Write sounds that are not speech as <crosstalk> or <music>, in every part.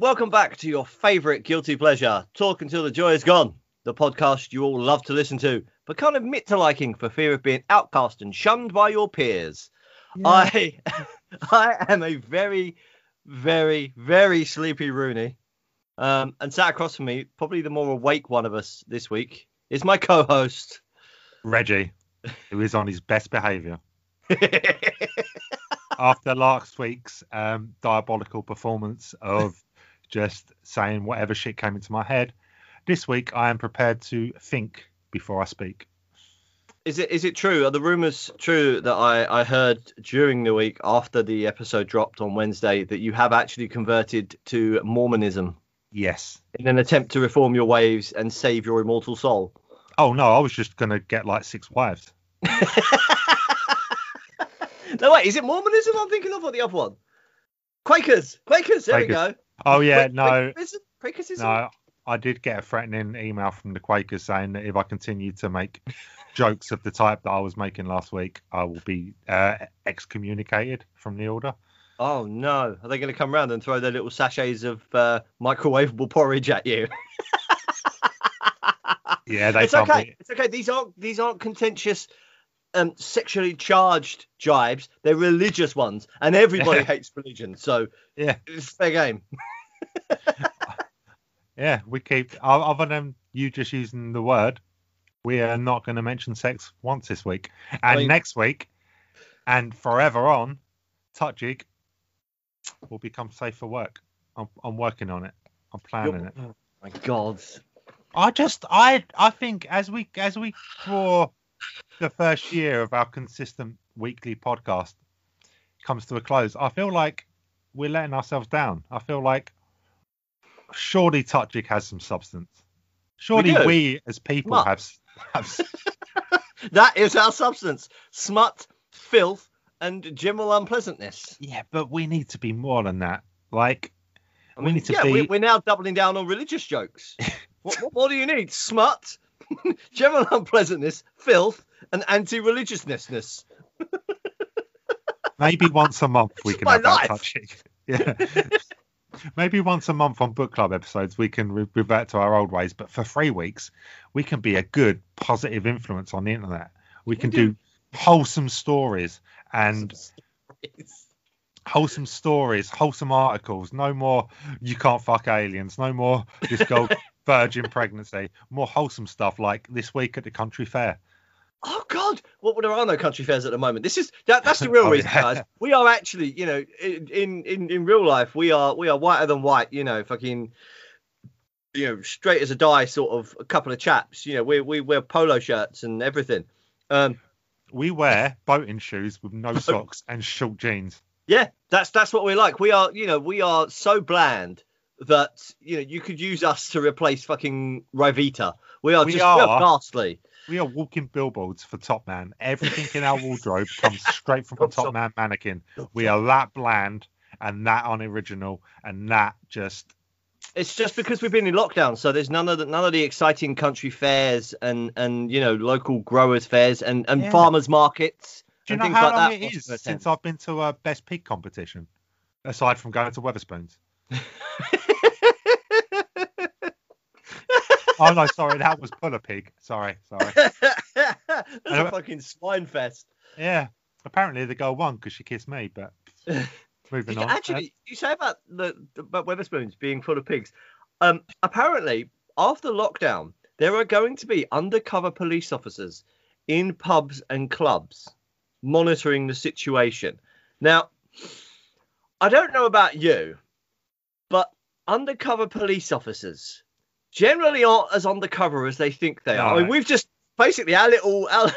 Welcome back to your favourite guilty pleasure, Talk Until the Joy is Gone, the podcast you all love to listen to, but can't admit to liking for fear of being outcast and shunned by your peers. I <laughs> I am a very, very, very sleepy Rooney. Um, and sat across from me, probably the more awake one of us this week, is my co-host. Reggie, who is on his best behaviour. After last week's um, diabolical performance of just saying whatever shit came into my head, this week I am prepared to think before I speak. Is it is it true? Are the rumours true that I, I heard during the week after the episode dropped on Wednesday that you have actually converted to Mormonism Yes. in an attempt to reform your ways and save your immortal soul? Oh no, I was just gonna get like six wives. <laughs> No, wait, is it Mormonism I'm thinking of or the other one? Quakers, Quakers. There we go. Oh yeah, Quak- no, Quakerism? Quakerism? no. I did get a threatening email from the Quakers saying that if I continue to make <laughs> jokes of the type that I was making last week, I will be uh, excommunicated from the order. Oh no! Are they going to come round and throw their little sachets of uh, microwavable porridge at you? <laughs> Yeah, they it's okay. me. It's okay. These aren't these aren't contentious, um, sexually charged jibes. They're religious ones, and everybody <laughs> hates religion, so Yeah, it's fair game. <laughs> yeah. We keep other than you just using the word, we are not going to mention sex once this week, and mean- next week, and forever on, Touchig will become safe for work. I'm, I'm working on it. I'm planning it. Oh my God! I just I I think as we as we draw the first year of our consistent weekly podcast comes to a close, I feel like we're letting ourselves down. I feel like surely Touchig has some substance. Surely do. we, as people Smut. have have <laughs> That is our substance: smut, filth, and general unpleasantness. yeah, but we need to be more than that. Like I We need to yeah, be- we, we're now doubling down on religious jokes. <laughs> what, what more do you need? Smut, <laughs> general unpleasantness, filth, and anti-religiousness. <laughs> maybe once a month we can have that life. Touchig. <laughs> Yeah. Maybe once a month on book club episodes, we can re- revert to our old ways. But for three weeks, we can be a good, positive influence on the internet. We can do wholesome stories and wholesome stories, wholesome articles. No more you can't fuck aliens. No more this girl virgin pregnancy. More wholesome stuff like this week at the country fair. Oh God! What well, there are no country fairs at the moment. This is that, that's the real <laughs> Oh, reason, yeah. guys. We are actually, you know, in, in in real life, we are we are whiter than white. You know, fucking, you know, straight as a die, sort of a couple of chaps. You know, we we wear polo shirts and everything. Um, We wear boating shoes with no <laughs> socks and short jeans. Yeah, that's that's what we're like. We are, you know, we are so bland that you know you could use us to replace fucking Ryvita. We are We just we are are. ghastly. We are walking billboards for Top Man. Everything in our wardrobe comes straight from a Top. Man mannequin. We are that bland and that unoriginal and that just It's just because we've been in lockdown, so there's none of the none of the exciting country fairs and and you know local growers fairs and and Yeah. farmers markets. Do you and know things how like long that it is since I've been to a Best Pig competition? Aside from going to Wetherspoons. <laughs> oh no, sorry, that was Puller Pig. Sorry, sorry. <laughs> That's a fucking swine fest. Yeah, apparently the girl won because she kissed me, but <laughs> moving You- on. Actually, you say about the about Wetherspoons being full of pigs. Um, apparently, after lockdown, there are going to be undercover police officers in pubs and clubs monitoring the situation. Now, I don't know about you, but undercover police officers generally aren't as undercover as they think they are. I mean, we've just basically our little our,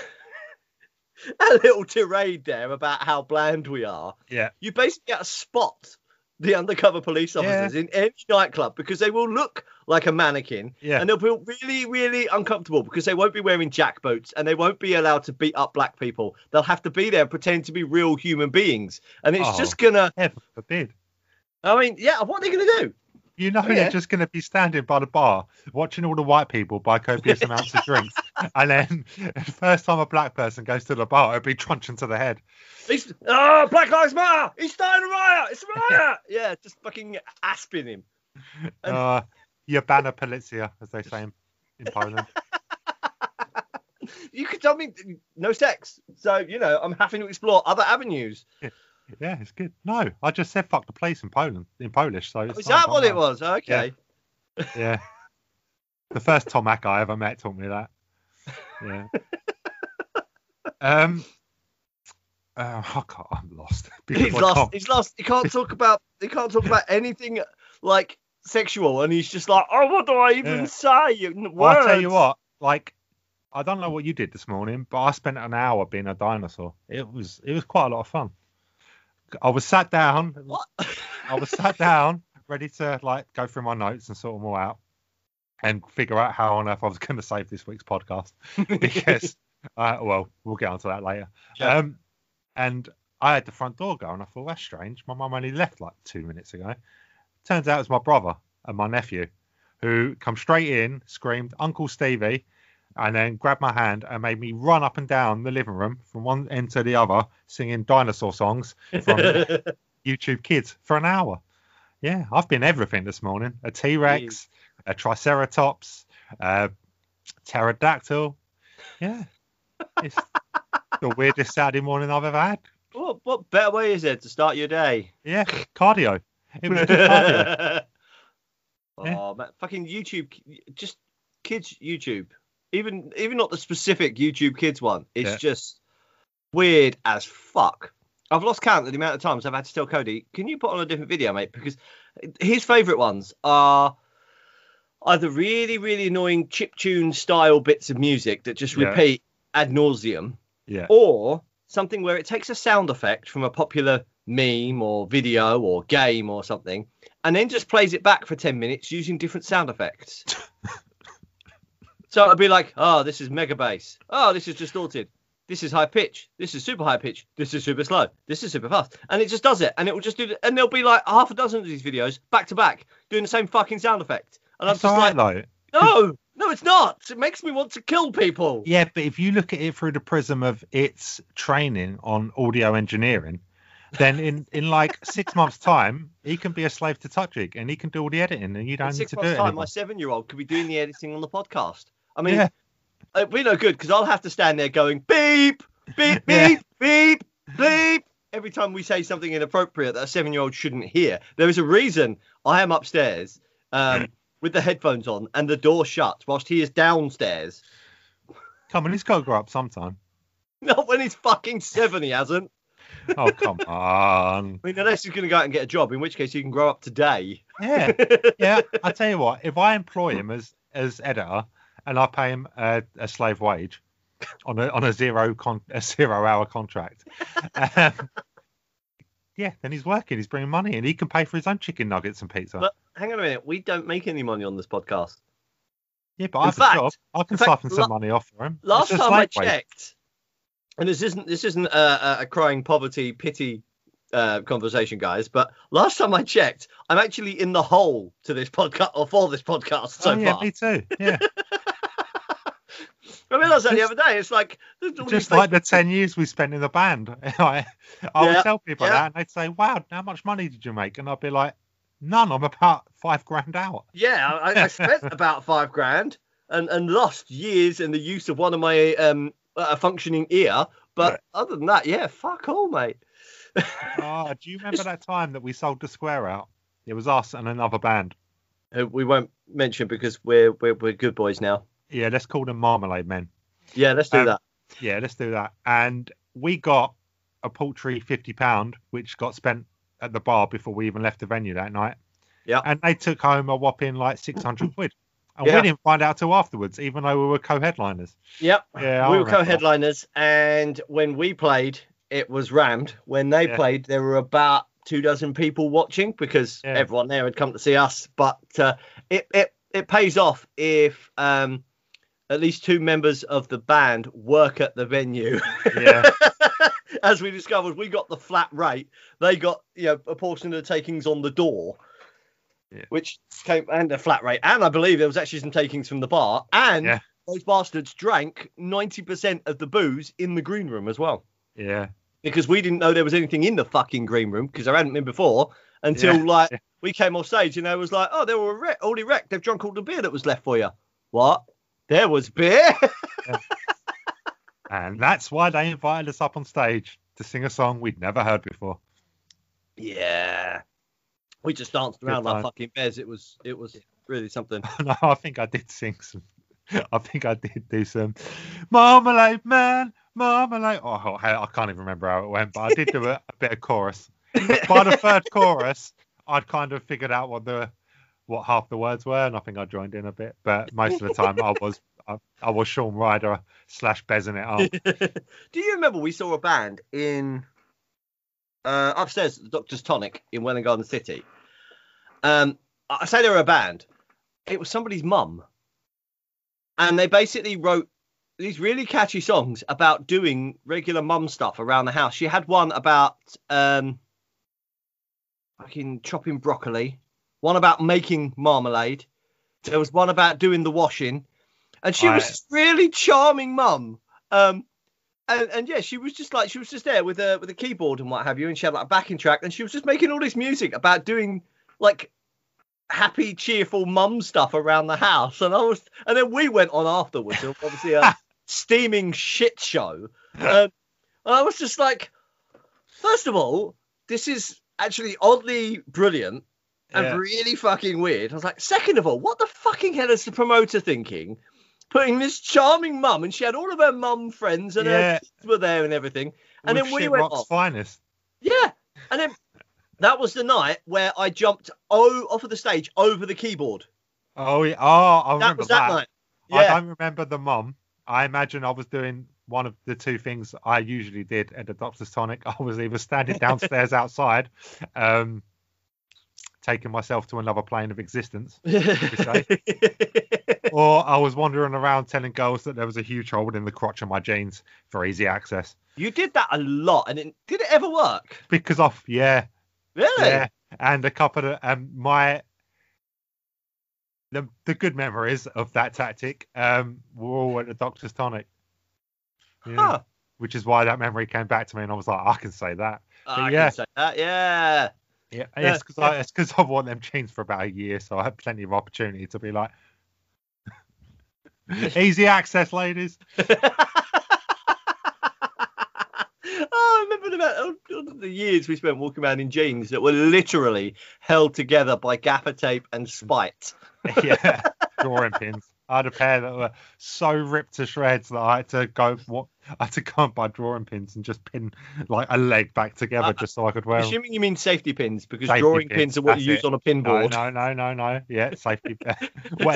<laughs> our little tirade there about how bland we are yeah, you basically get to spot the undercover police officers in any nightclub because they will look like a mannequin yeah. and they'll be really, really uncomfortable because they won't be wearing jack boots and they won't be allowed to beat up black people. They'll have to be there and pretend to be real human beings. And it's Oh. just gonna, Heaven forbid. I mean, yeah, what are they gonna do? You know, Yeah. you're just going to be standing by the bar watching all the white people buy copious <laughs> amounts of drinks. And then the <laughs> first time a black person goes to the bar, it'll be truncheon to the head. He's, oh, Black Lives Matter! He's starting a riot! It's a <laughs> riot! yeah, just fucking aspin him. And- Uh, Jabana Policja, as they say in, in Poland. You could tell me no sex. So, you know, I'm having to explore other avenues. Yeah, it's good. No, I just said fuck the place in Poland in Polish. So Is that what it was? Okay. Yeah. The first Tomac I ever met taught me that. Yeah. <laughs> um. Uh, I can't, I'm lost. <laughs> He's I lost. He's lost. He can't talk about. He can't talk about anything like sexual, and he's just like, oh, what do I even Yeah. say? Words. Well, I'll tell you what. Like, I don't know what you did this morning, but I spent an hour being a dinosaur. It was it was quite a lot of fun. I was sat down. What? I was sat down, ready to like go through my notes and sort them all out, and figure out how on earth I was <laughs> going to save this week's podcast <laughs> because, uh, well, we'll get onto that later. Yeah. Um, and I had the front door go, and I thought that's strange. My mum only left like two minutes ago. Turns out it was my brother and my nephew, who come straight in, screamed "Uncle Stevie," and then grabbed my hand and made me run up and down the living room from one end to the other, singing dinosaur songs from <laughs> YouTube Kids for an hour. Yeah, I've been everything this morning: a T Rex, mm. a Triceratops, a pterodactyl. Yeah, it's the <laughs> weirdest Saturday morning I've ever had. what, what better way is there to start your day? Yeah, cardio. It was good cardio. <laughs> Yeah. oh man, fucking YouTube, just kids YouTube. Even even not the specific YouTube Kids one. It's Yeah. just weird as fuck. I've lost count of the amount of times I've had to tell Cody, "Can you put on a different video, mate?" Because his favourite ones are either really really annoying chip tune style bits of music that just Yeah. repeat ad nauseam, Yeah, or something where it takes a sound effect from a popular meme or video or game or something and then just plays it back for 10 minutes using different sound effects. <laughs> so it'd be like, oh, this is mega bass. Oh, this is distorted. This is high pitch. This is super high pitch. This is super slow. This is super fast. And it just does it. And it will just do it. And there'll be like half a dozen of these videos back to back doing the same fucking sound effect. And I'm it's just right like, though. no, no, it's not. It makes me want to kill people. Yeah, but if you look at it through the prism of its training on audio engineering, then in, in like <laughs> six months' time, he can be a slave to Touchig and he can do all the editing and you don't need to do months' it time, anymore. my seven-year-old could be doing the editing on the podcast. I mean, Yeah. it'd be no good because I'll have to stand there going beep, beep, <laughs> Yeah. beep, beep, beep every time we say something inappropriate that a seven-year-old shouldn't hear. There is a reason I am upstairs um, <clears throat> with the headphones on and the door shut whilst he is downstairs. Come on, he's got to grow up sometime. <laughs> Not when he's fucking seven, he hasn't. Oh, come <laughs> on. I mean, unless he's going to go out and get a job, in which case he can grow up today. Yeah, yeah. I tell you what, if I employ him as as editor and I pay him a, a slave wage on a on a zero con a zero hour contract, um, yeah, then he's working, he's bringing money, and he can pay for his own chicken nuggets and pizza. But hang on a minute, we don't make any money on this podcast. yeah, but in I have fact- a job. I can in fact, some la- money off for him. Last time I slave wage. checked, and this isn't this isn't a- a crying poverty pity uh, conversation, guys. But last time I checked, I'm actually in the hole to this podcast or for this podcast so oh, yeah, far. me too. Yeah, <laughs> I realised that the other day. It's like just like the ten years we spent in the band. <laughs> I, I Yeah, would tell people yeah. that, and they'd say, "Wow, how much money did you make?" And I'd be like, "None. I'm about five grand out." Yeah, I, I spent <laughs> about five grand and and lost years in the use of one of my um a functioning ear. But Right. other than that, yeah, fuck all, mate. Oh, do you remember that time that we sold the square out? It was us and another band. Uh, We won't mention because we're we're, we're good boys now. Yeah, let's call them Marmalade Men. Yeah, let's do Um, that. Yeah, let's do that. And we got a paltry fifty pound, which got spent at the bar before we even left the venue that night. Yeah. And they took home a whopping like six hundred <laughs> quid. And Yeah. we didn't find out till afterwards, even though we were co-headliners. Yep. Yeah, I we were co-headliners, and when we played, it was rammed. When they Yeah. played, there were about two dozen people watching because Yeah. everyone there had come to see us. But uh, it, it it pays off if um, at least two members of the band work at the venue. <laughs> Yeah. As we discovered, we got the flat rate. They got you know a portion of the takings on the door. Yeah. Which came and a flat rate, and I believe there was actually some takings from the bar, and those bastards drank 90% of the booze in the green room as well. Yeah. Because we didn't know there was anything in the fucking green room because there hadn't been before until Yeah. like <laughs> we came off stage and they was like, "Oh, they were wreck, already wrecked. They've drunk all the beer that was left for you." What? There was beer. <laughs> And that's why they invited us up on stage to sing a song we'd never heard before. yeah. We just danced around like time. fucking bears. It was it was really something. <laughs> no, I think I did sing some. I think I did do some Marmalade Man, Marmalade. Oh, I I can't even remember how it went, but I did do a, <laughs> a bit of chorus. <laughs> By the third chorus, I'd kind of figured out what the what half the words were, and I think I joined in a bit. But most of the time, I was <laughs> I, I was Shaun Ryder slash bezzing it up. Do you remember we saw a band in uh, upstairs, at the Doctor's Tonic in Welwyn Garden City? Um, I say they were a band. It was somebody's mum, and they basically wrote these really catchy songs about doing regular mum stuff around the house. She had one about um, fucking chopping broccoli, one about making marmalade. There was one about doing the washing, and she was I- this really charming mum. Um, and, and yeah, she was just like she was just there with a with a keyboard and what have you, and she had like a backing track, and she was just making all this music about doing like happy, cheerful mum stuff around the house. And I was, and then we went on afterwards, obviously a <laughs> steaming shit show. <laughs> Um, I was just like, first of all, this is actually oddly brilliant and Yeah. really fucking weird. I was like, second of all, what the fucking hell is the promoter thinking? Putting this charming mum, and she had all of her mum friends, and her kids were there and everything. And With then we went off. finest. Yeah, and then that was the night where I jumped oh off of the stage over the keyboard. Oh yeah. Oh, I That remember was that, that. night. I don't remember the mum. I imagine I was doing one of the two things I usually did at the Doctor's Tonic. <laughs> I was either standing downstairs outside, um, taking myself to another plane of existence, <laughs> or I was wandering around telling girls that there was a huge hole in the crotch of my jeans for easy access. you did that a lot, and it, did it ever work? Because of yeah, Really? yeah, and a couple of um, my the the good memories of that tactic um were all at the Doctor's Tonic. Yeah. Huh. which is why that memory came back to me, and I was like, I can say that. I yeah. can say that. Yeah. Yeah, Yeah, it's because I it's because I've worn them jeans for about a year, so I had plenty of opportunity to be like, <laughs> <laughs> easy access, ladies. <laughs> oh, I remember the, amount- the years we spent walking around in jeans that were literally held together by gaffer tape and spite. <laughs> yeah, drawing pins. I had a pair that were so ripped to shreds that I had to go. What I had to go and buy drawing pins and just pin like a leg back together Uh, just so I could wear. Assuming you mean safety pins, because Safety drawing pins, pins, are what you use it. on a pin No, no, no, no, no. Yeah, safety. <laughs> Just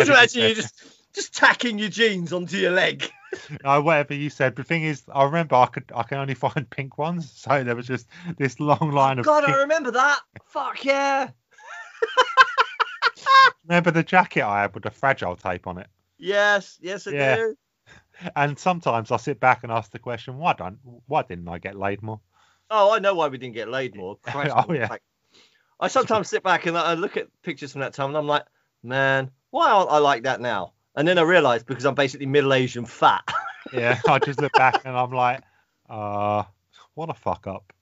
you imagine you just just tacking your jeans onto your leg. <laughs> No, whatever you said. The thing is, I remember I could I can only <laughs> find pink ones, so there was just this long line of. God, pink- I remember that. Fuck yeah. <laughs> Remember the jacket I had with the fragile tape on it? Yes, yes, I Yeah. do. And sometimes I sit back and ask the question, why don't why didn't I get laid more? Oh, I know why we didn't get laid more. Christ, Oh, yeah. like, I sometimes sit back and I look at pictures from that time and I'm like, man, why aren't I like that now? And then I realized because I'm basically middle aged and fat. <laughs> Yeah, I just look back and I'm like, uh, what a fuck up.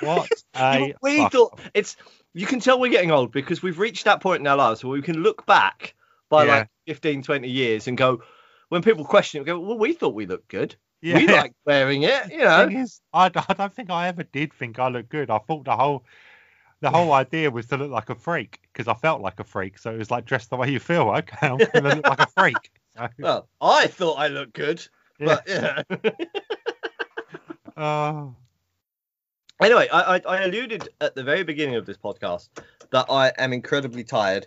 What <laughs> a we fuck thought up. it's you can tell we're getting old because we've reached that point in our lives where we can look back by Yeah. like 15, 20 years and go, when people question it, we go, well, we thought we looked good. Yeah. We like wearing it, you know. is, I, I don't think I ever did think I looked good. I thought the whole the whole idea was to look like a freak because I felt like a freak. So it was like dress the way you feel. Okay, <laughs> I'm gonna look like a freak. So, Well, I thought I looked good, yeah. but yeah. Uh, <laughs> Anyway, I, I, I alluded at the very beginning of this podcast that I am incredibly tired,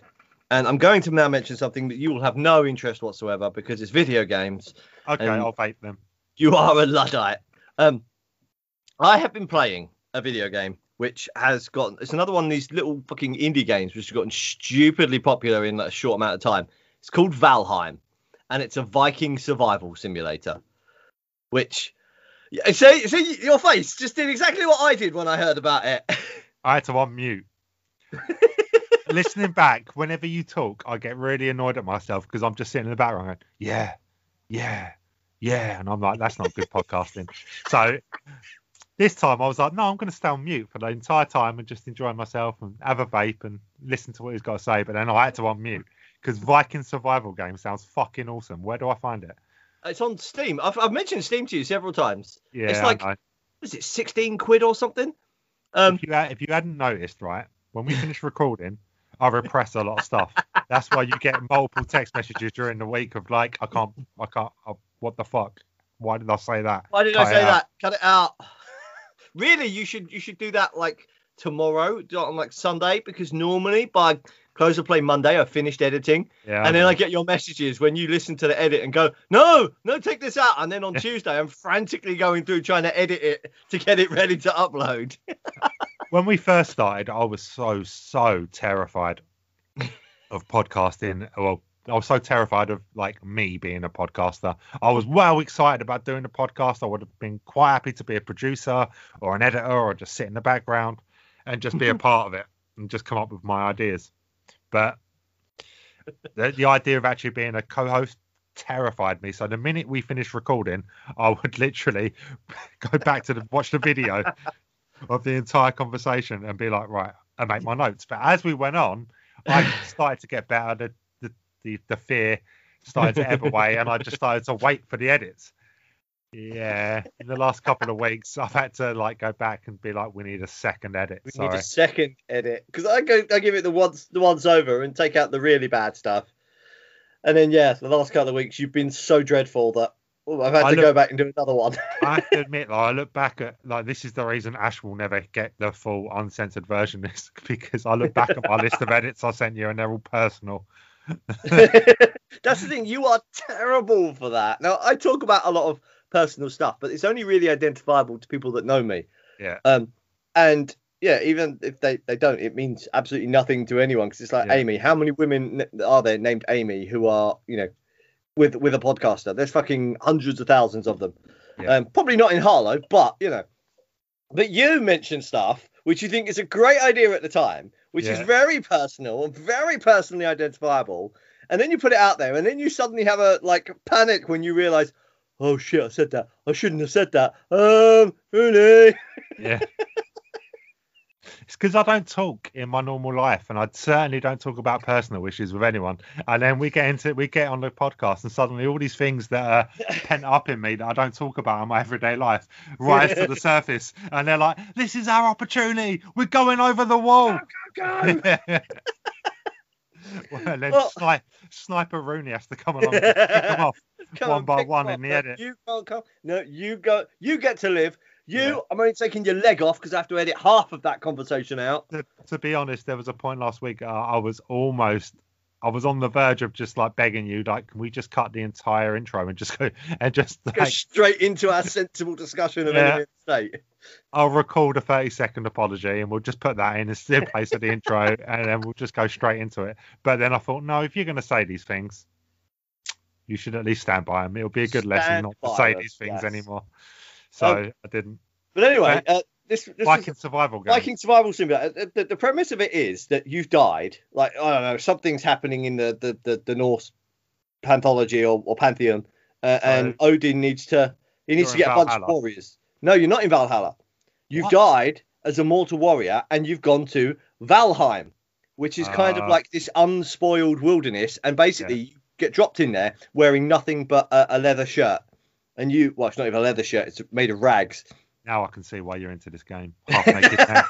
and I'm going to now mention something that you will have no interest whatsoever because it's video games. okay, I'll vape them. You are a luddite. Um, I have been playing a video game which has gotten it's another one of these little fucking indie games which has gotten stupidly popular in like a short amount of time. It's called Valheim, and it's a Viking survival simulator, which. See, see, your face just did exactly what I did when I heard about it. <laughs> I had to unmute. <laughs> Listening back, whenever you talk, I get really annoyed at myself because I'm just sitting in the background going, yeah, yeah, yeah. And I'm like, that's not good podcasting. <laughs> So this time I was like, no, I'm going to stay on mute for the entire time and just enjoy myself and have a vape and listen to what he's got to say. But then I had to unmute because Viking Survival Game sounds fucking awesome. Where do I find it? It's on Steam. I've, I've mentioned Steam to you several times. Yeah, it's like, is it 16 quid or something? Um, if you had, if you hadn't noticed, right, when we finish recording, I repress a lot of stuff. That's why you get multiple text messages during the week of like, I can't, I can't, uh, what the fuck? Why did I say that? why did Cut I say that? Cut it out. Really, you should you should do that like tomorrow do it on like Sunday because normally by close of play Monday I finished editing Yeah, and then. I get your messages when you listen to the edit and go no no take this out and then on <laughs> Tuesday I'm frantically going through trying to edit it to get it ready to upload. <laughs> when we first started, I was so so terrified of podcasting. Well, I was so terrified of like me being a podcaster. I was well excited about doing a podcast. I would have been quite happy to be a producer or an editor or just sit in the background and just be a <laughs> part of it and just come up with my ideas. But the, the idea of actually being a co-host terrified me. So the minute we finished recording, I would literally <laughs> go back to the, watch the video <laughs> of the entire conversation and be like, right, and make my notes. But as we went on, I started to get better. The the the, fear started to ebb away, and I just started to wait for the edits. Yeah, in the last couple of weeks, I've had to like go back and be like, we need a second edit. We Sorry. need a second edit because I go I give it the once the once over and take out the really bad stuff. And then yeah, the last couple of weeks you've been so dreadful that oh, I've had I to look- go back and do another one. <laughs> I have to admit, like, I look back at like this is the reason Ash will never get the full uncensored version is <laughs> because I look back at my list of edits I sent you and they're all personal. <laughs> That's the thing. You are terrible for that. Now I talk about a lot of personal stuff, but it's only really identifiable to people that know me. Yeah. Um, and yeah, even if they, they don't, it means absolutely nothing to anyone because it's like Yeah. Amy. How many women are there named Amy who are you know with with a podcaster? There's fucking hundreds of thousands of them. Yeah. Um, probably not in Harlow, but you know. But you mention stuff which you think is a great idea at the time, which is very personal and very personally identifiable, and then you put it out there, and then you suddenly have a like panic when you realise, oh shit, I said that. I shouldn't have said that. Um, really? Yeah. <laughs> It's because I don't talk in my normal life, and I certainly don't talk about personal issues with anyone. And then we get into we get on the podcast, and suddenly all these things that are <laughs> pent up in me that I don't talk about in my everyday life rise to the <laughs> surface, and they're like, "This is our opportunity. We're going over the wall." Go, go. <laughs> well, then Well- Sni- Sniper Rooney has to come along and pick them off. Come One by one in the. Edit. You can't come. No, you go. You get to live. You, Yeah. I'm only taking your leg off because I have to edit half of that conversation out. to, to be honest, there was a point last week uh, I was almost, I was on the verge of just like begging you, like, can we just cut the entire intro and just go <laughs> and just Go straight into our sensible discussion of Yeah. enemy the state. I'll record a 30 second apology and we'll just put that in in place of the intro <laughs> and then we'll just go straight into it. But then I thought, no, if you're going to say these things, you should at least stand by them. It'll be a good lesson not to say them, these things yes. anymore. So Um, I didn't. But anyway, uh, this, this is Viking survival game. Viking Survival Simulator. The, the, the premise of it is that you've died. Like I don't know, something's happening in the the, the, the Norse panthology or, or pantheon, uh, and Odin needs to he needs to get a bunch of warriors. No, you're not in Valhalla. You've What? died as a mortal warrior, and you've gone to Valheim, which is kind of Ah. like this unspoiled wilderness, and basically you get dropped in there wearing nothing but a, a leather shirt. And you, well, it's not even a leather shirt; it's made of rags. Now I can see why you're into this game. Half naked now.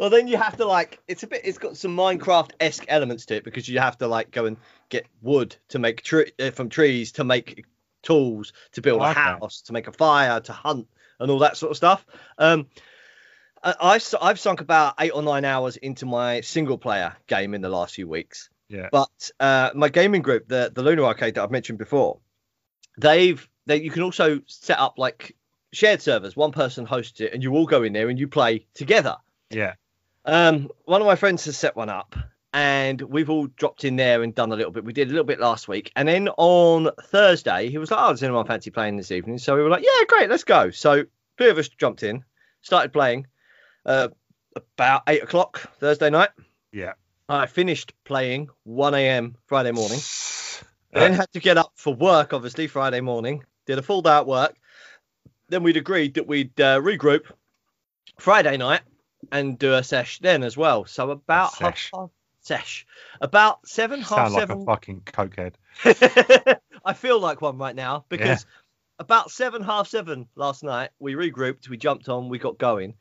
well, then you have to like it's a bit. It's got some Minecraft esque elements to it because you have to like go and get wood to make tree uh, from trees to make tools to build a Okay. house to make a fire to hunt and all that sort of stuff. Um, I, I've sunk about eight or nine hours into my single player game in the last few weeks. Yeah. But uh, my gaming group, the the Lunar Arcade that I've mentioned before, they've they you can also set up like shared servers. One person hosts it, and you all go in there and you play together. Yeah. Um, one of my friends has set one up, and we've all dropped in there and done a little bit. We did a little bit last week, and then on Thursday he was like, "Oh, does anyone fancy playing this evening?" So we were like, "Yeah, great, let's go." So three of us jumped in, started playing. Uh, about eight o'clock Thursday night. Yeah. I finished playing 1 a.m. Friday morning. <sighs> Then had to get up for work, obviously, Friday morning. Did a full day at work. Then we'd agreed that we'd uh, regroup Friday night and do a sesh then as well. So about half Sesh. past sesh, about seven half Sound like seven. a fucking cokehead. <laughs> I feel like one right now because about seven, half seven last night, we regrouped, we jumped on, we got going.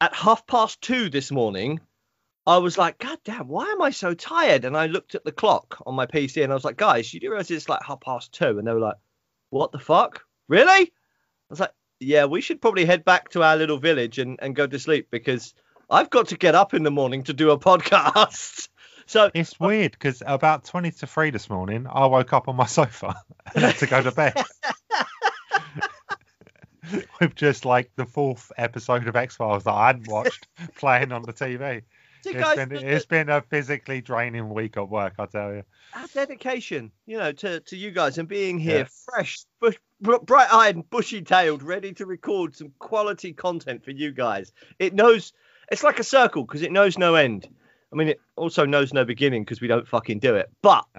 At half past two this morning, I was like, God damn, why am I so tired? And I looked at the clock on my PC and I was like, guys, you do realize it's like half past two? And they were like, what the fuck? Really? I was like, yeah, we should probably head back to our little village and, and go to sleep because I've got to get up in the morning to do a <laughs> podcast. So It's weird because about 20 to 3 this morning, I woke up on my sofa <laughs> and had to go to bed. <laughs> With just like the fourth episode of X Files that I hadn't watched playing on the TV. See, It's guys, been, the- it's been a physically draining week at work, I tell you. our dedication, you know, to, to you guys and being here Yeah. fresh, bush, bright-eyed, and bushy-tailed, ready to record some quality content for you guys. It knows it's like a circle because it knows no end. I mean, it also knows no beginning because we don't fucking do it. But <laughs>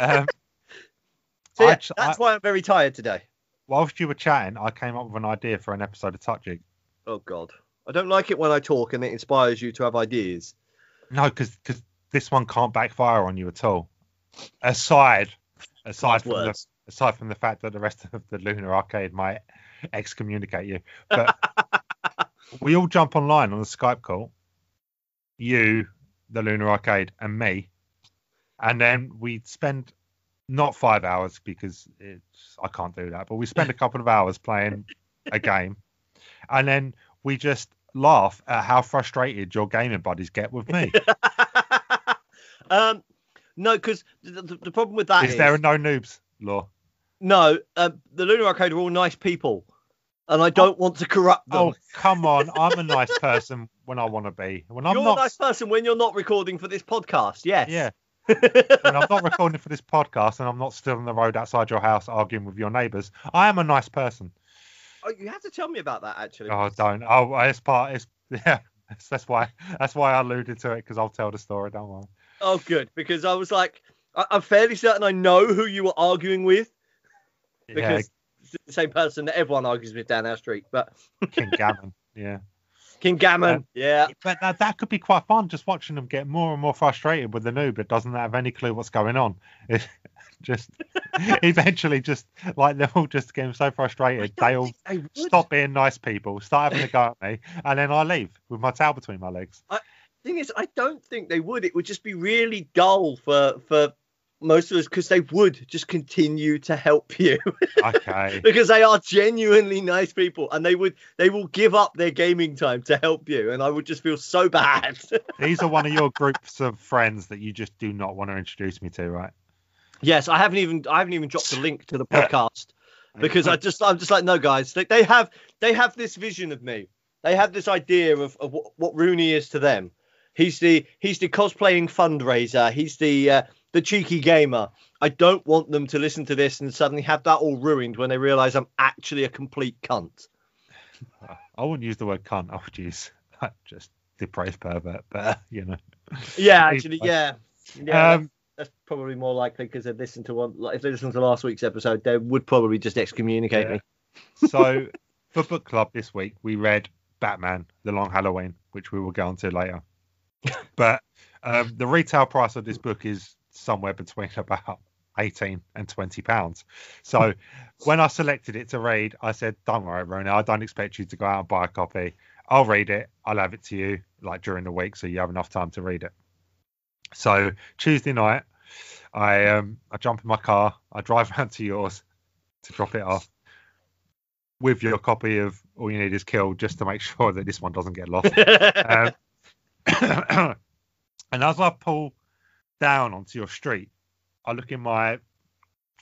Um, so yeah, I that's I- why I'm very tired today. whilst you were chatting, I came up with an idea for an episode of Touching. Oh God, I don't like it when I talk and it inspires you to have ideas. No, because this one can't backfire on you at all. Aside, aside from the, aside from the fact that the rest of the Lunar Arcade might excommunicate you, but <laughs> we all jump online on the Skype call. You, the Lunar Arcade, and me, and then we spend not five hours because it's I can't do that, but we spend a couple of hours playing a <laughs> game, and then we just laugh at how frustrated your gaming buddies get with me. <laughs> um, no, because the, the, the problem with that Is there are no noobs law? no, um, the Lunar Arcade are all nice people, and I don't want to corrupt them. Oh, come on. I'm a nice person when I want to be. When I'm you're not. a nice person when you're not recording for this podcast. Yes. Yeah. <laughs> When I'm not recording for this podcast and I'm not still on the road outside your house arguing with your neighbours, I am a nice person. Oh, you have to tell me about that actually. Oh, don't. Oh, it's part. It's <laughs> yeah. That's, that's why. That's why I alluded to it because I'll tell the story. Don't worry. Oh, good, because I was like, I, I'm fairly certain I know who you were arguing with Yeah, because it's the same person that everyone argues with down our street. But <laughs> King Gammon. Yeah. King Gammon, yeah. But that, that could be quite fun, just watching them get more and more frustrated with the noob that doesn't have any clue what's going on. <laughs> Just <laughs> eventually, just like they're all just getting so frustrated, they all they stop being nice people, start having a go at me, and then I leave with my towel between my legs. The thing is, I don't think they would. It would just be really dull for for most of us because they would just continue to help you <laughs> Okay. because they are genuinely nice people and they would they will give up their gaming time to help you and I would just feel so bad. <laughs> These are one of your groups of friends that you just do not want to introduce me to, right? Yes, I haven't even I haven't even dropped a link to the podcast because I just I'm just like no guys they, they have they have this vision of me. They have this idea of, of what, what Rooney is to them. He's the he's the cosplaying fundraiser. He's the uh, the cheeky gamer. I don't want them to listen to this and suddenly have that all ruined when they realise I'm actually a complete cunt. <laughs> I wouldn't use the word cunt. I would use <laughs> just depraved pervert, but you know. Yeah, <laughs> actually, yeah, yeah. Um, that's probably more likely because they listened to one. Like, if they listened to last week's episode, they would probably just excommunicate Yeah. me. <laughs> so <laughs> for book club this week we read batman the long halloween which we will go on to later <laughs> but um, the retail price of this book is somewhere between about 18 and 20 pounds so when i selected it to read i said don't worry Rona, i don't expect you to go out and buy a copy i'll read it i'll have it to you like during the week so you have enough time to read it so tuesday night i um i jump in my car i drive <laughs> round to yours to drop it off with your copy of All You Need Is Kill just to make <laughs> sure that this one doesn't get lost. Um, <laughs> <coughs> and as I pull down onto your street, I look in my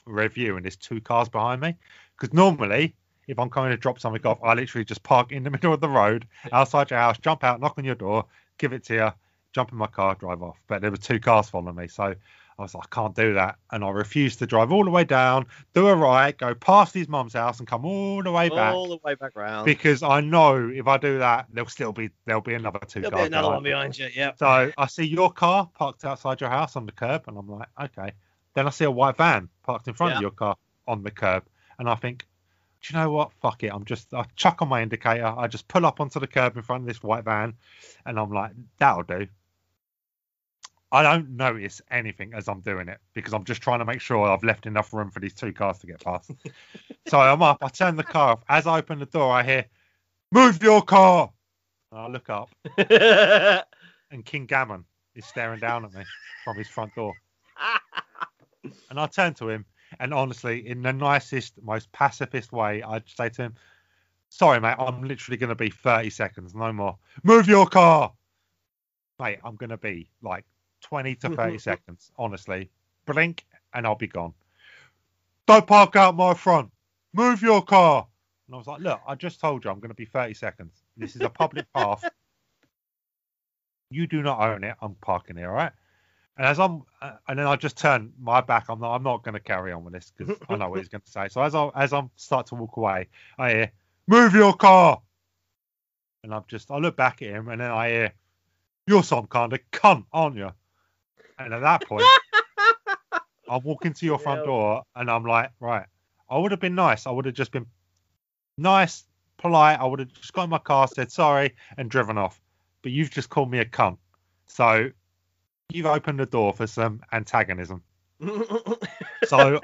review and there's two cars behind me. Because normally, if I'm coming to drop something off, I literally just park in the middle of the road outside your house, jump out, knock on your door, give it to you, jump in my car, drive off. But there were two cars following me. So I was like, I can't do that. And I refused to drive all the way down, do a right, go past his mum's house and come all the way back. all the way back round. Because I know if I do that, there'll still be there'll be another two There'll be cars. another one behind you. Yeah. So I see your car parked outside your house on the curb, and I'm like, okay. Then I see a white van parked in front Yeah. of your car on the curb, and I think, do you know what? Fuck it. I'm just, I chuck on my indicator. I just pull up onto the curb in front of this white van and I'm like, that'll do. I don't notice anything as I'm doing it because I'm just trying to make sure I've left enough room for these two cars to get past. <laughs> so I'm up, I turn the car off. As I open the door, I hear, move your car. And I look up <laughs> and King Gammon is staring down at me from his front door. <laughs> And I turn to him, and honestly, in the nicest, most pacifist way, I'd say to him, Sorry, mate, I'm literally going to be 30 seconds, no more. Move your car. Mate, I'm going to be like 20 to 30 seconds, honestly. Blink, and I'll be gone. Don't park out my front. Move your car. And I was like, Look, I just told you I'm going to be 30 seconds. This is a public <laughs> path. You do not own it. I'm parking here, all right? And as I'm, uh, and then I just turn my back. I'm not, I'm not going to carry on with this because I know what he's going to say. So as I, as I'm start to walk away, I hear, "Move your car," and I'm just, I look back at him, and then I hear, "You're some kind of cunt, aren't you?" And at that point, <laughs> I walk into your front door, and I'm like, right, I would have been nice. I would have just been nice, polite. I would have just got in my car, said sorry, and driven off. But you've just called me a cunt. So you've opened the door for some antagonism. <laughs> So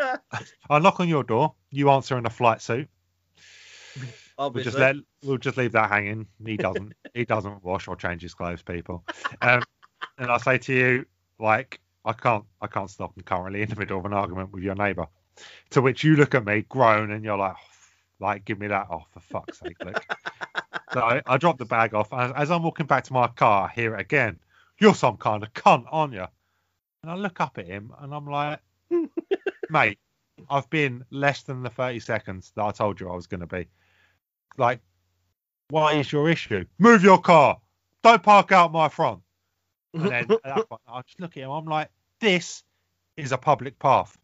I knock on your door. You answer in a flight suit. We'll just let we'll just leave that hanging. He doesn't he doesn't wash or change his clothes, people. Um, and I say to you, like, I can't I can't stop. I'm currently in the middle of an argument with your neighbour. To which you look at me, groan, and you're like, oh, like, give me that off for fuck's sake, look. <laughs> so I, I drop the bag off. And as I'm walking back to my car, I hear it again. You're some kind of cunt, aren't you? And I look up at him and I'm like, <laughs> mate, I've been less than the 30 seconds that I told you I was going to be. Like, what is your issue? Move your car. Don't park out my front. And then at <laughs> that point, I just look at him. I'm like, this is a public path.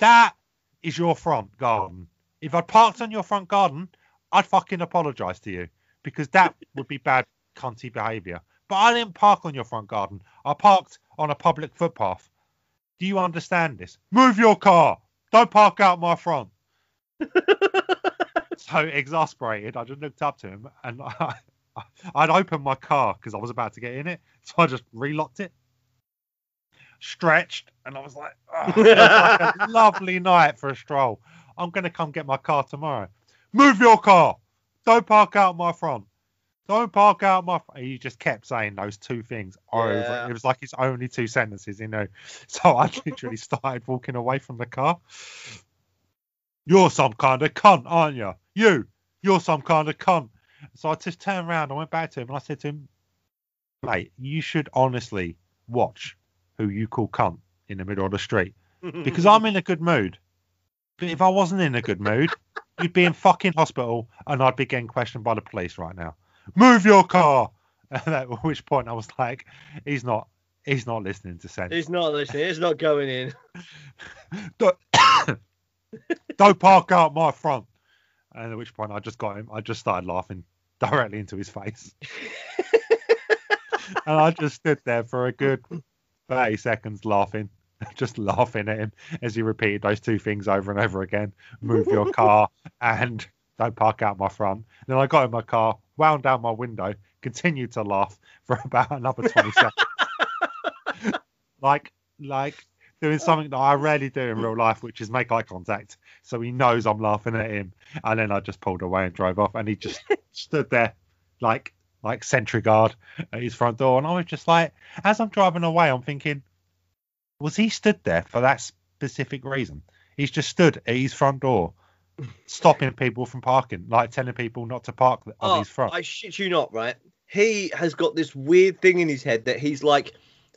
That is your front garden. If I'd parked on your front garden, I'd fucking apologise to you because that <laughs> would be bad cunty behaviour. But I didn't park on your front garden. I parked on a public footpath. Do you understand this? Move your car. Don't park out my front. <laughs> so exasperated, I just looked up to him and I, <laughs> I'd opened my car because I was about to get in it. So I just relocked it, stretched, and I was like, "Oh, like a <laughs> lovely night for a stroll. I'm going to come get my car tomorrow. Move your car. Don't park out my front. Don't park out my. Fr-. He just kept saying those two things over. Yeah. It was like his only two sentences, you know. <laughs> So I literally started walking away from the car. You're some kind of cunt, aren't you? You, you're some kind of cunt. So I just turned around. I went back to him and I said to him, "Mate, you should honestly watch who you call cunt in the middle of the street because I'm in a good mood. But if I wasn't in a good mood, you'd be in fucking hospital and I'd be getting questioned by the police right now. Move your car." <laughs> At which point I was like, "He's not, he's not listening to sense. He's not listening. He's not going in. <laughs> Don't, <coughs> don't park out my front." And at which point I just got him. I just started laughing <laughs> directly into his face, <laughs> and I just stood there for a good thirty seconds laughing, <laughs> just laughing at him as he repeated those two things over and over again: "Move your car" and "Don't park out my front." Then I got in my car, wound down my window, continued to laugh for about another twenty seconds, like like doing something that I rarely do in real life, which is make eye contact. So he knows I'm laughing at him, and then I just pulled away and drove off, and he just <laughs> stood there like like sentry guard at his front door, and I was just like, as I'm driving away, I'm thinking, was he stood there for that specific reason? He's just stood at his front door, stopping people from parking, like telling people not to park on Oh, his front. I shit you not, right? He has got this weird thing in his head that he's like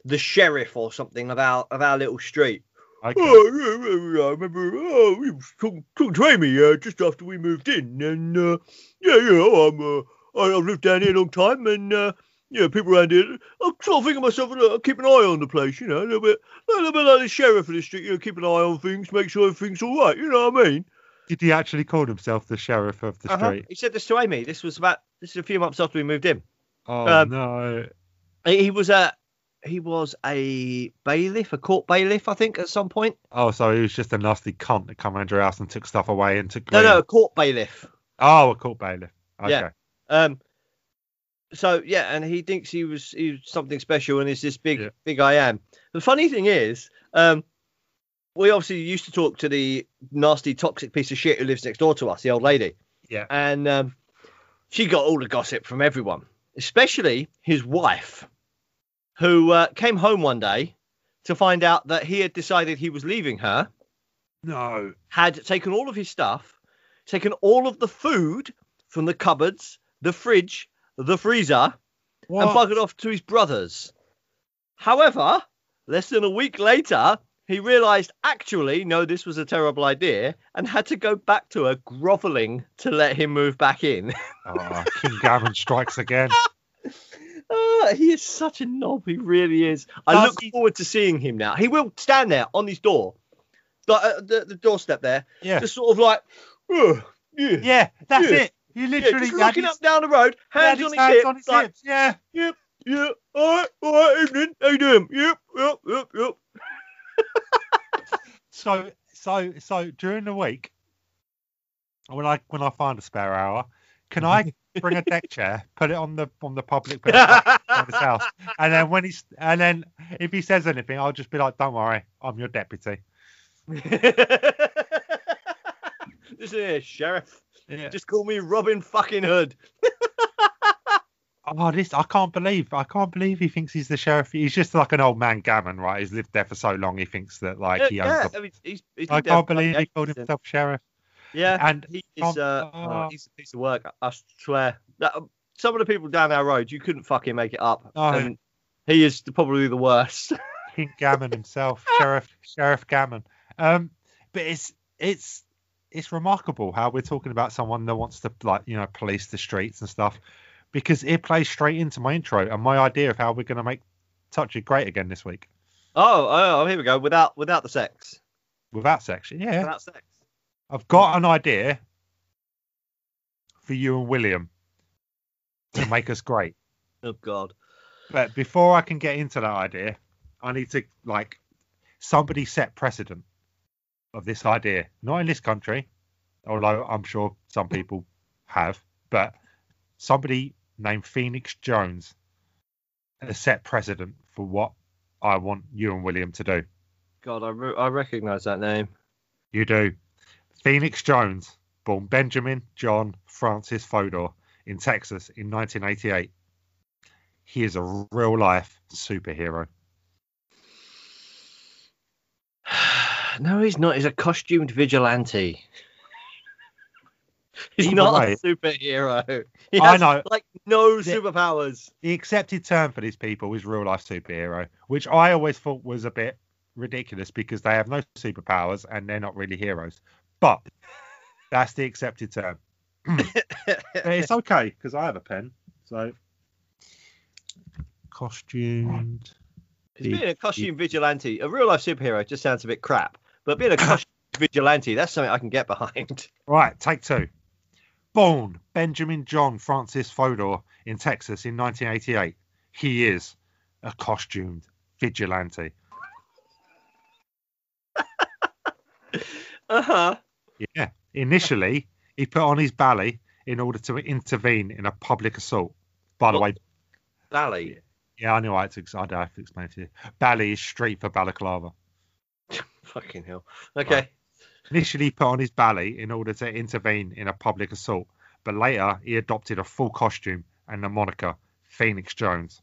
the sheriff or something of our of our little street. Okay. Oh, I remember. Oh, he was talking, talking to Amy uh, just after we moved in, and uh, yeah, yeah, oh, I'm uh, I, I've lived down here a long time, and uh, yeah, people around here. I'm sort of thinking myself, uh, keep an eye on the place, you know, a little bit, a little bit like the sheriff of the street, you know, keep an eye on things, make sure everything's all right. You know what I mean? Did he actually call himself the sheriff of the Uh-huh. street? He said this to Amy. This was about this is a few months after we moved in. Oh Um, no! He was uh he was a bailiff, a court bailiff, I think, at some point. Oh, so he was just a nasty cunt that come around your house and took stuff away and took. No, no, a court bailiff. Oh, a court bailiff. Okay. Yeah. Um. So yeah, and he thinks he was he was something special, and he's this big Yeah. big I am. The funny thing is, um, we obviously used to talk to the nasty toxic piece of shit who lives next door to us, the old lady. Yeah. And um, she got all the gossip from everyone, especially his wife, who uh, came home one day to find out that he had decided he was leaving her No. had taken all of his stuff, taken all of the food from the cupboards, the fridge, the freezer, What? and buggered off to his brothers. However, less than a week later, he realised actually, no, this was a terrible idea, and had to go back to her, grovelling to let him move back in. Oh, <laughs> King Gavin strikes again. Ah, he is such a knob, he really is. I Does look he- forward to seeing him now. He will stand there on his door, like uh, the, the doorstep there, Yeah. just sort of like, yeah, Yeah, that's Yeah. it. You Yeah, literally just looking his- up down the road, hands on his, hands hip, on his like, hips. Yeah. yep, yeah, all right, all right, evening, how you doing? Yep, yep, yep, yep. <laughs> So so so during the week, when I when I find a spare hour, can I <laughs> bring a deck chair, put it on the on the public of his house, and then when he's and then if he says anything, I'll just be like, "Don't worry, I'm your deputy." <laughs> Listen here, sheriff. Yeah. Just call me Robin fucking Hood. Oh, this I can't believe I can't believe he thinks he's the sheriff. He's just like an old man gammon, right? He's lived there for so long. He thinks that like he owns. yeah, the- I mean, he's, he's I can't believe he called himself sheriff. Yeah, And he can't- is. Uh, oh. oh, he's a piece of work. I, swear. That, um, some of the people down our road, you couldn't fucking make it up. Oh. And he is probably the worst. <laughs> King Gammon himself, <laughs> Sheriff Sheriff Gammon. Um, but it's it's it's remarkable how we're talking about someone that wants to like you know police the streets and stuff, because it plays straight into my intro and my idea of how we're going to make Touch It great again this week oh, oh, here we go. Without, without the sex. without sex, Yeah, Without sex. I've got an idea for you and William to <laughs> make us great. Oh God. But before I can get into that idea, I need to like somebody set precedent of this idea. Not in this country, although I'm sure some people have, but somebody named Phoenix Jones has set precedent for what I want you and William to do. God, I, re- I recognise that name. You do. Phoenix Jones, born Benjamin John Francis Fodor in Texas in 1988. He is a real life superhero. <sighs> no, he's not. He's a costumed vigilante. <laughs> He's Either not way. a superhero. <laughs> He I know. like no The- superpowers. the accepted term for these people is real life superhero, which I always thought was a bit ridiculous because they have no superpowers and they're not really heroes. But that's the accepted term. <coughs> It's okay because I have a pen. So costumed. He's being a costume vigilante. A real life superhero just sounds a bit crap. But being a <coughs> costume vigilante, that's something I can get behind. <laughs> Right, take two. Born Benjamin John Francis Fodor in Texas in 1988. He is a costumed vigilante. <laughs> Uh huh. Yeah. Initially, he put on his ballet in order to intervene in a public assault. By the What? way, Valley. yeah, I know I, had to, I have to explain it to you. Ballet is street for balaclava. <laughs> Fucking hell. Okay. Initially, he put on his ballet in order to intervene in a public assault, but later he adopted a full costume and the moniker Phoenix Jones.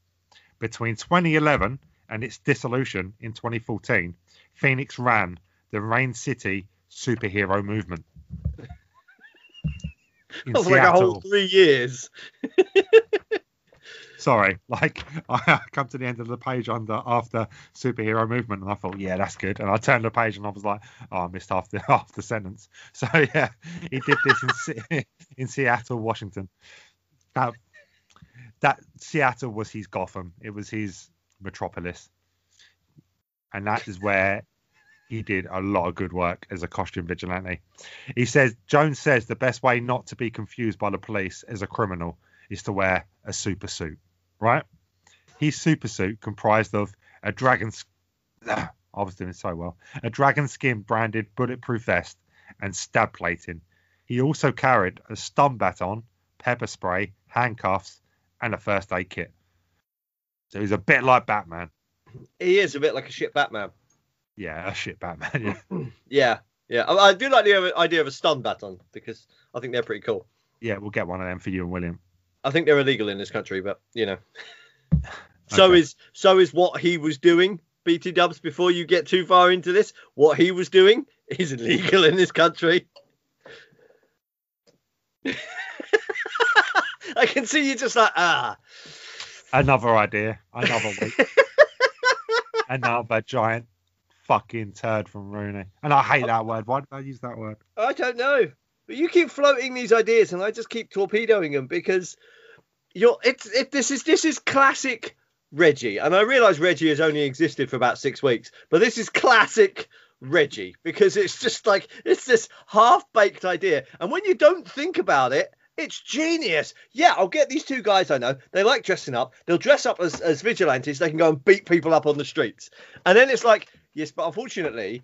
Between 2011 and its dissolution in 2014, Phoenix ran the Rain City superhero movement. <laughs> In was like a whole three years. <laughs> Sorry, like <laughs> I come to the end of the page under after superhero movement, and I thought, yeah, that's good. And I turned the page and I was like, oh, I missed half the half the sentence. So yeah, he did this in in Seattle, Washington. That that Seattle was his Gotham. It was his metropolis, and that is where he did a lot of good work as a costume vigilante. He says Jones says the best way not to be confused by the police as a criminal is to wear a super suit, right? His super suit comprised of a dragon. <clears throat> I was doing so well. A dragon skin branded bulletproof vest and stab plating. He also carried a stun baton, pepper spray, handcuffs, and a first aid kit. So he's a bit like Batman. He is a bit like a shit Batman. Yeah, a shit Batman. Yeah, <clears throat> Yeah, yeah. I, I do like the idea of a stun baton because I think they're pretty cool. yeah, we'll get one of them for you and William. I think they're illegal in this country, but you know. <laughs> so Okay. is so is what he was doing, BT Dubs. Before you get too far into this, what he was doing is illegal in this country. <laughs> I can see you just like ah. Another idea. Another week. <laughs> Another giant fucking turd from Rooney. And I hate that word. Why did I use that word? I don't know, but you keep floating these ideas, and I just keep torpedoing them because you're. It's it. This is this is classic Reggie, and I realise Reggie has only existed for about six weeks, but this is classic Reggie because it's just like it's this half-baked idea, and when you don't think about it. It's genius. Yeah, I'll get these two guys I know. They like dressing up. They'll dress up as, as vigilantes. They can go and beat people up on the streets. And then it's like, yes, but unfortunately,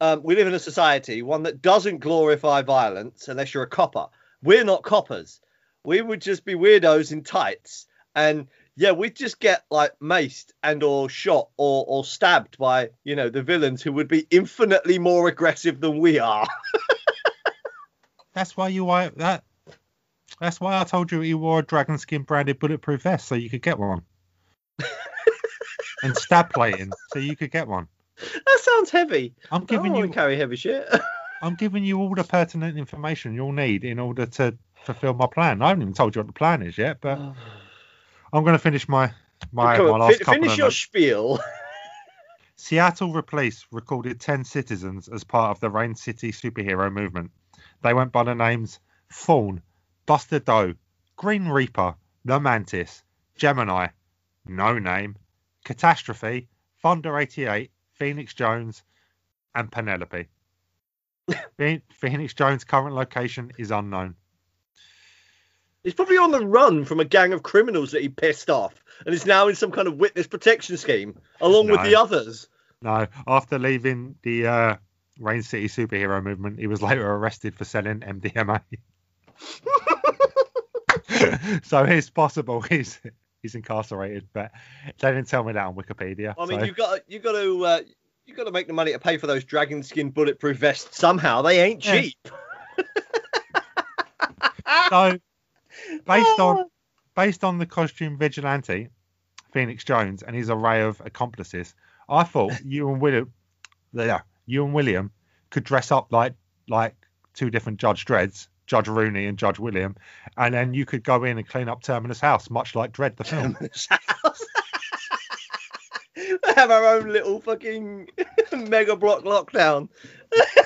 um, we live in a society, one that doesn't glorify violence unless you're a copper. We're not coppers. We would just be weirdos in tights. And yeah, we'd just get like maced and or shot or, or stabbed by, you know, the villains who would be infinitely more aggressive than we are. <laughs> That's why you why that. That's why I told you he wore a dragon skin branded bulletproof vest so you could get one. <laughs> and stab plating so you could get one. That sounds heavy. I'm giving you carry heavy shit. <laughs> I'm giving you all the pertinent information you'll need in order to fulfill my plan. I haven't even told you what the plan is yet, but <sighs> I'm going to finish my my, my last fin- finish your spiel. <laughs> Seattle police recorded 10 citizens as part of the Rain City superhero movement. They went by the names Fawn, Buster Doe, Green Reaper, The Mantis, Gemini, No Name, Catastrophe, Thunder 88, Phoenix Jones, and Penelope. Phoenix Jones' current location is unknown. He's probably on the run from a gang of criminals that he pissed off and is now in some kind of witness protection scheme along with the others. No, after leaving the uh, Rain City superhero movement, he was later arrested for selling MDMA. <laughs> so it's possible he's he's incarcerated, but they didn't tell me that on Wikipedia. I mean, so- you got you've got to uh, you got to make the money to pay for those dragon skin bulletproof vests somehow. They ain't Yeah. cheap. <laughs> so based on <laughs> based on the costume vigilante, Phoenix Jones and his array of accomplices, I thought <laughs> you and William, yeah, you and William could dress up like like two different Judge Dredds, Judge Rooney and Judge William, and then you could go in and clean up Terminus House, much like Dredd the film. Terminus house. <laughs> we have our own little fucking <laughs> mega block lockdown.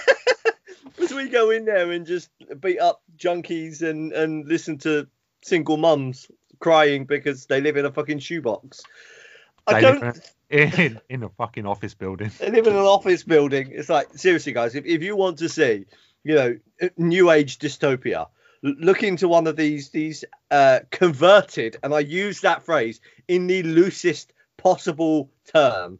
<laughs> As we go in there and just beat up junkies and, and listen to single mums crying because they live in a fucking shoebox. I don't. live in in a fucking office building. They live in an office building. It's like seriously, guys. If, if you want to see, you know, new age dystopia, look into one of these these uh, converted, and I use that phrase in the loosest possible term.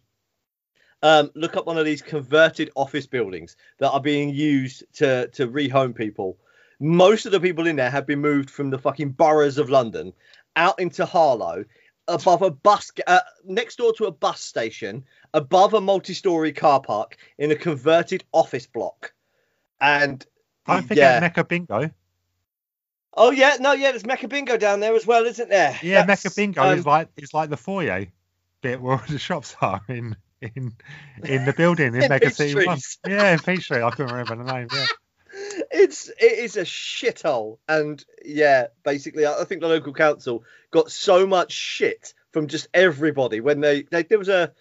Um, look up one of these converted office buildings that are being used to to rehome people. Most of the people in there have been moved from the fucking boroughs of London out into Harlow, above a bus, uh, next door to a bus station, above a multi-story car park in a converted office block. And Don't forget yeah. Mecca Bingo. oh yeah, no, yeah, there's Mecca Bingo down there as well, isn't there? Yeah, That's, Mecca Bingo um, is like is like the foyer bit where all the shops are in in in the building in, <laughs> In Mega City One. Yeah, in Peachtree. I couldn't remember the name. Yeah. <laughs> it's it is a shithole, and yeah, basically, I I think the local council got so much shit from just everybody when they, they there was a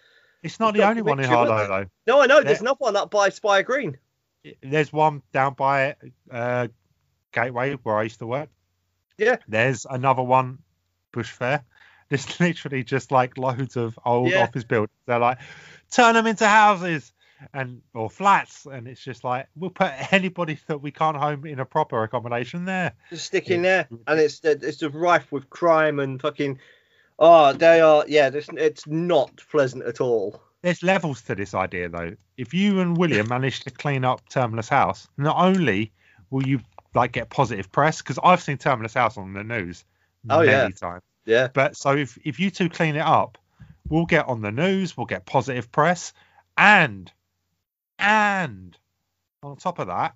It's not the only one in Harlow no, I know there's Yeah. another one up by Spire Green. There's one down by uh, Gateway where I used to work. Yeah. There's another one, Bush Fair. There's <laughs> literally just like loads of old Yeah. office buildings. They're like, turn them into houses and or flats, and it's just like we'll put anybody that we can't home in a proper accommodation there. just stick in there, and it's it's just rife with crime and fucking. Oh, they are. Yeah, this, it's not pleasant at all. There's levels to this idea, though. If you and William manage to clean up Terminus House, not only will you like get positive press, because I've seen Terminus House on the news Oh, many yeah. times. Yeah. But so if if you two clean it up, we'll get on the news, we'll get positive press, and and on top of that,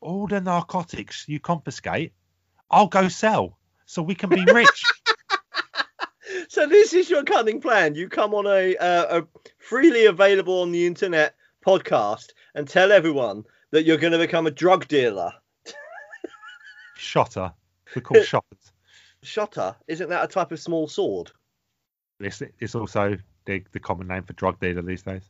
all the narcotics you confiscate, I'll go sell so we can be rich. <laughs> So this is your cunning plan. You come on a, uh, a freely available on the internet podcast and tell everyone that you're going to become a drug dealer. Shotter. We're called <laughs> shotters. Shotter, isn't that a type of small sword? It's, it's also the, the common name for drug dealer these days.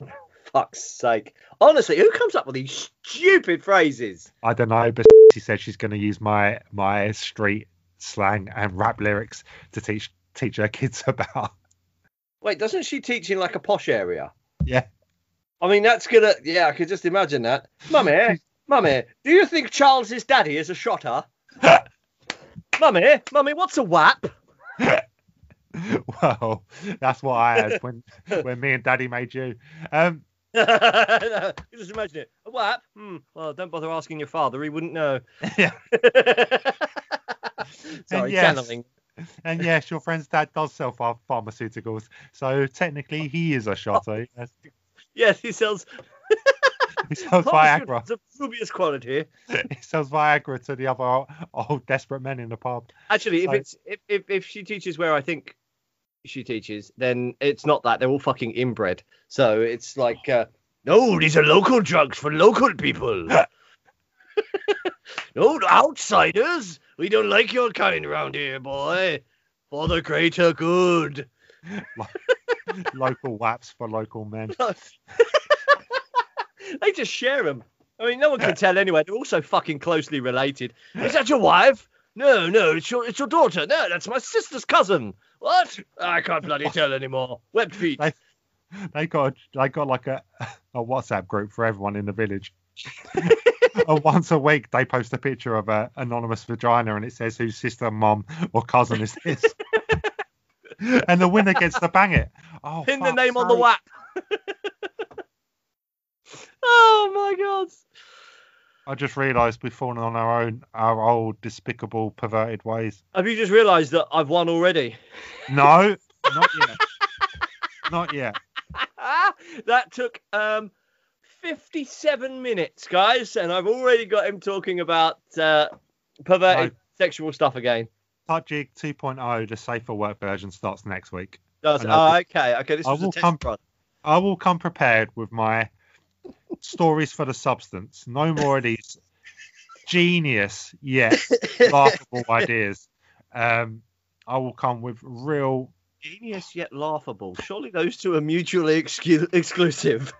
<laughs> Fuck's sake. Honestly, who comes up with these stupid phrases? I don't know, but she said she's going to use my my street slang and rap lyrics to teach teach her kids <laughs> about. Wait, doesn't she teach in like a posh area? Yeah. I mean, that's gonna. Yeah, I could just imagine that. Mummy, <laughs> mummy, do you think Charles's daddy is a shotter? <laughs> mummy, mummy, what's a WAP? well, that's what I had when when me and Daddy made you. Um, you just imagine it. A WAP? Hmm. Well, don't bother asking your father; he wouldn't know. yeah, Sorry, yes. channeling. And yes, your friend's dad does sell ph- pharmaceuticals, so technically he is a shotter. Yes. Yes, he sells. <laughs> He sells Viagra. pharmaceuticals of dubious quality. <laughs> He sells Viagra to the other old, old desperate men in the pub. Actually, if it's if, if if she teaches where I think she teaches, then it's not that they're all fucking inbred. So it's like, uh, no, these are local drugs for local people. <laughs> no, outsiders. We don't like your kind around here, boy. For the greater good. Local waps for local men. <laughs> they just share them. I mean, no one can <laughs> tell anyway. They're all so fucking closely related. Is that your wife? No, no, it's your it's your daughter. No, that's my sister's cousin. What? I can't bloody tell anymore. Webbed feet. They- They got they got like a a WhatsApp group for everyone in the village. <laughs> <laughs> once a week they post a picture of a anonymous vagina and it says whose sister, mom, or cousin is this. <laughs> and the winner gets to bang it. Oh, Pin the name on the sake. WAP. <laughs> oh my god. I just realised we've fallen on our own our old despicable perverted ways. Have you just realised that I've won already? No, not yet. not yet. that took um 57 minutes, guys, and I've already got him talking about uh, perverted sexual stuff again. Touchig 2.0, the safer work version starts next week. Does oh, okay, okay, this I was a test come- run. I will come prepared with my stories for the substance. No more of these genius yet laughable <laughs> ideas. Um, I will come with real. Genius yet laughable. Surely those two are mutually excu- exclusive.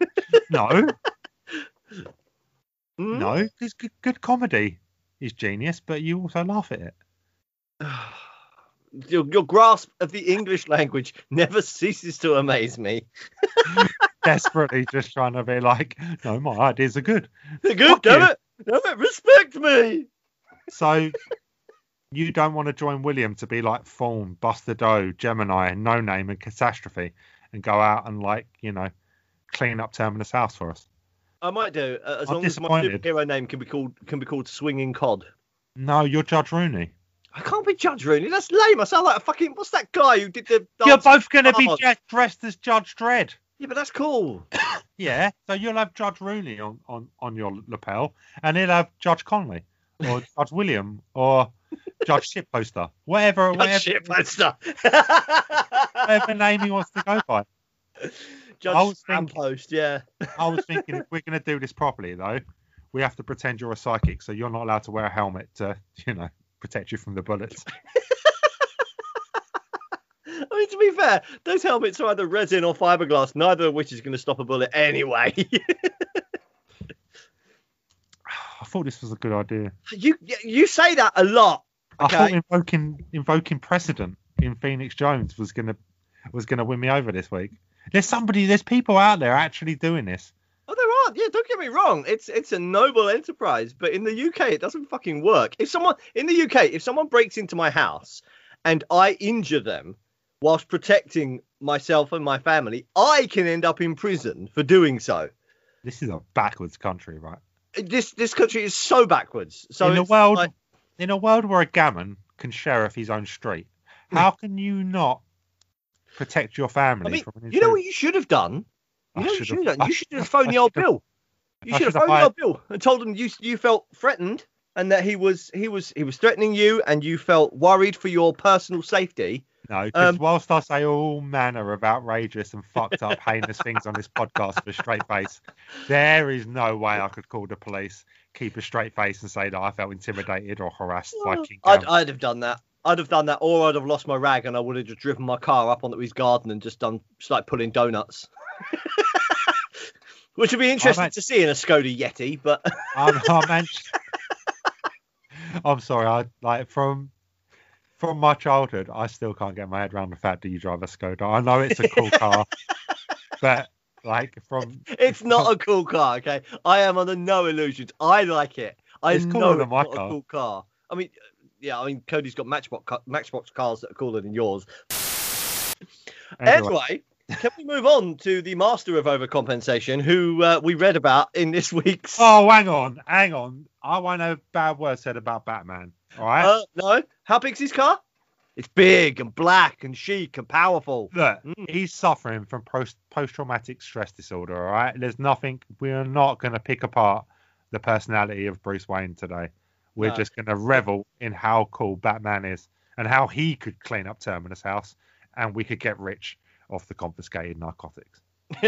No, <laughs> Hmm? no, because good, good comedy is genius, but you also laugh at it. <sighs> Your, your grasp of the English language never ceases to amaze me. <laughs> Desperately just trying to be like, no, my ideas are good. They're good, Fuck damn you. it! Damn it, respect me! So you don't want to join William to be like Fawn, Buster Doe, Gemini, No Name, and Catastrophe, and go out and like you know clean up Terminus House for us. I might do, uh, as I'm long as my superhero name can be called can be called Swinging Cod. No, you're Judge Rooney. I can't be Judge Rooney. That's lame. I sound like a fucking. What's that guy who did the? You're both going to be dressed as Judge Dredd. Yeah, but that's cool. <coughs> Yeah, so you'll have Judge Rooney on, on, on your lapel, and he'll have Judge Conley, or Judge William, or <laughs> Judge Shitposter, whatever, Judge whatever, Shitposter. <laughs> whatever name he wants to go by. Judge I was thinking- Spampost, yeah. <laughs> I was thinking if we're going to do this properly, though, we have to pretend you're a psychic, so you're not allowed to wear a helmet to, you know, protect you from the bullets. I mean, to be fair, those helmets are either resin or fiberglass, neither of which is going to stop a bullet anyway. Thought this was a good idea. you you say that a lot. I thought invoking invoking precedent in Phoenix Jones was gonna was gonna win me over this week. There's somebody, there's people out there actually doing this. Oh, there are. Yeah, don't get me wrong. It's it's a noble enterprise, but in the UK, it doesn't fucking work. If someone in the UK, if someone breaks into my house and I injure them, whilst protecting myself and my family, I can end up in prison for doing so. This is a backwards country, right? This this country is so backwards. So in a world, like- in a world where a gammon can sheriff his own street, hmm. how can you not protect your family I mean, from an you know what you should have done? You I know you should've- done? You should <laughs> have phoned the old Bill. You should have phoned the old Bill and told him you you felt threatened and that he was he was he was threatening you and you felt worried for your personal safety. No, because Um, whilst I say all manner of outrageous and fucked up, heinous things on this podcast with a straight face, there is no way I could call the police, keep a straight face, and say that I felt intimidated or harassed by King I'd, I'd have done that. I'd have done that, or I'd have lost my rag and I would have just driven my car up onto his garden and just done just like pulling donuts. <laughs> Which would be interesting to see in a Skoda Yeti, but I'm, I'm, I'm sorry. I like from from my childhood, I still can't get my head around the fact that you drive a Skoda. I know it's a cool <laughs> car, but like from it's not a cool car. Okay, I am under no illusions. I like it. I It's know cooler than it's my not car. a cool car. I mean, yeah, I mean, Cody's got Matchbox Matchbox cars that are cooler than yours. anyway, Anyway, can we move on to the master of overcompensation, who uh, we read about in this week's? Oh, hang on, hang on. I want a bad word said about Batman. All right. Uh, no, how big's his car? It's big and black and chic and powerful. Look, Mm. he's suffering from post post traumatic stress disorder. All right. There's nothing. We are not going to pick apart the personality of Bruce Wayne today. We're No. just going to revel in how cool Batman is and how he could clean up Terminus House, and we could get rich off the confiscated narcotics. <laughs>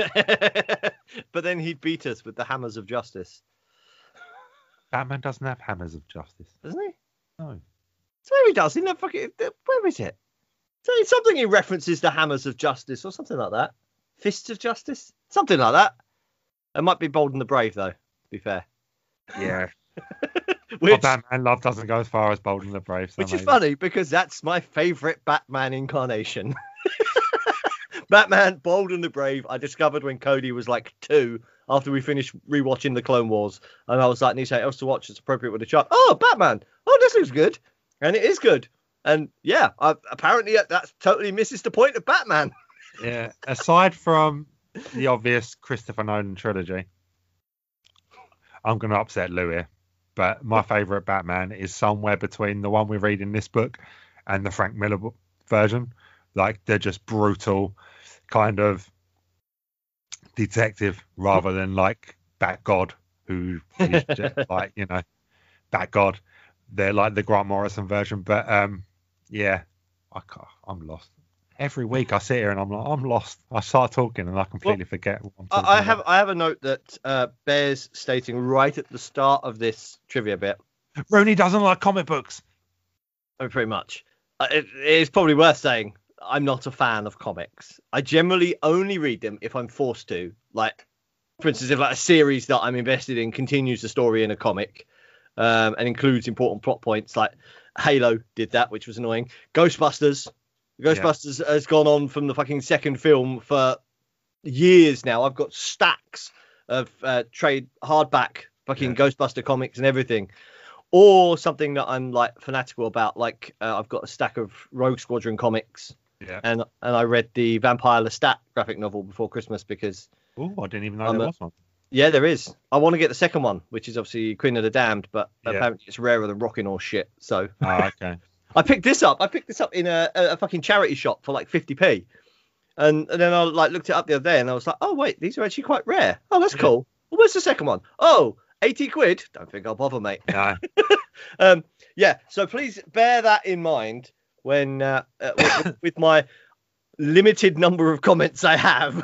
but then he'd beat us with the hammers of justice, Batman doesn't have hammers of justice. doesn't he? No. So he does. In that fucking where is it? So it's something he references the hammers of justice or something like that. Fists of justice, something like that. It might be Bold and the Brave though. To be fair, Yeah. <laughs> which, Well, Batman love doesn't go as far as Bold and the Brave. so which is funny because that's my favourite Batman incarnation. <laughs> Batman, Bold and the Brave. I discovered when Cody was like two after we finished rewatching the Clone Wars, and I was like, "Need something else to watch? It's appropriate with a child." Oh, Batman! Oh, this looks good, and it is good. And yeah, I, apparently that totally misses the point of Batman. <laughs> Yeah. Aside from the obvious Christopher Nolan trilogy, I'm going to upset Lou here, but my favourite Batman is somewhere between the one we read in this book and the Frank Miller version. Like they're just brutal, kind of detective rather than like Bat God, who is <laughs> just like you know, Bat God. They're like the Grant Morrison version, but um, yeah, I can't, I'm lost. Every week I sit here and I'm like, I'm lost. I start talking and I completely forget what I'm talking I, I have about. I have a note that uh, bears stating right at the start of this trivia bit. Rooney doesn't like comic books. Mean, pretty much. Uh, it, it's probably worth saying I'm not a fan of comics. I generally only read them if I'm forced to. Like, for instance, if like a series that I'm invested in continues the story in a comic um, and includes important plot points, like Halo did that, which was annoying. Ghostbusters, Ghostbusters has gone on from the fucking second film for years now. I've got stacks of uh, trade hardback fucking Yeah. Ghostbuster comics and everything or something that I'm like fanatical about. Like uh, I've got a stack of Rogue Squadron comics, Yeah. and and I read the Vampire Lestat graphic novel before Christmas because Oh, I didn't even know I'm there a- was one. yeah, there is. I want to get the second one, which is obviously Queen of the Damned, but Yeah. apparently it's rarer than rocking or shit. So Oh, <laughs> okay. I picked this up. I picked this up in a, a, fucking charity shop for like 50p. And, and then I like looked it up the other day and I was like, oh wait, these are actually quite rare. Oh, that's cool. Well, where's the second one? Oh, 80 quid. Don't think I'll bother, mate. No. <laughs> um, yeah, so please bear that in mind when uh, uh, <coughs> with, with my limited number of comments I have.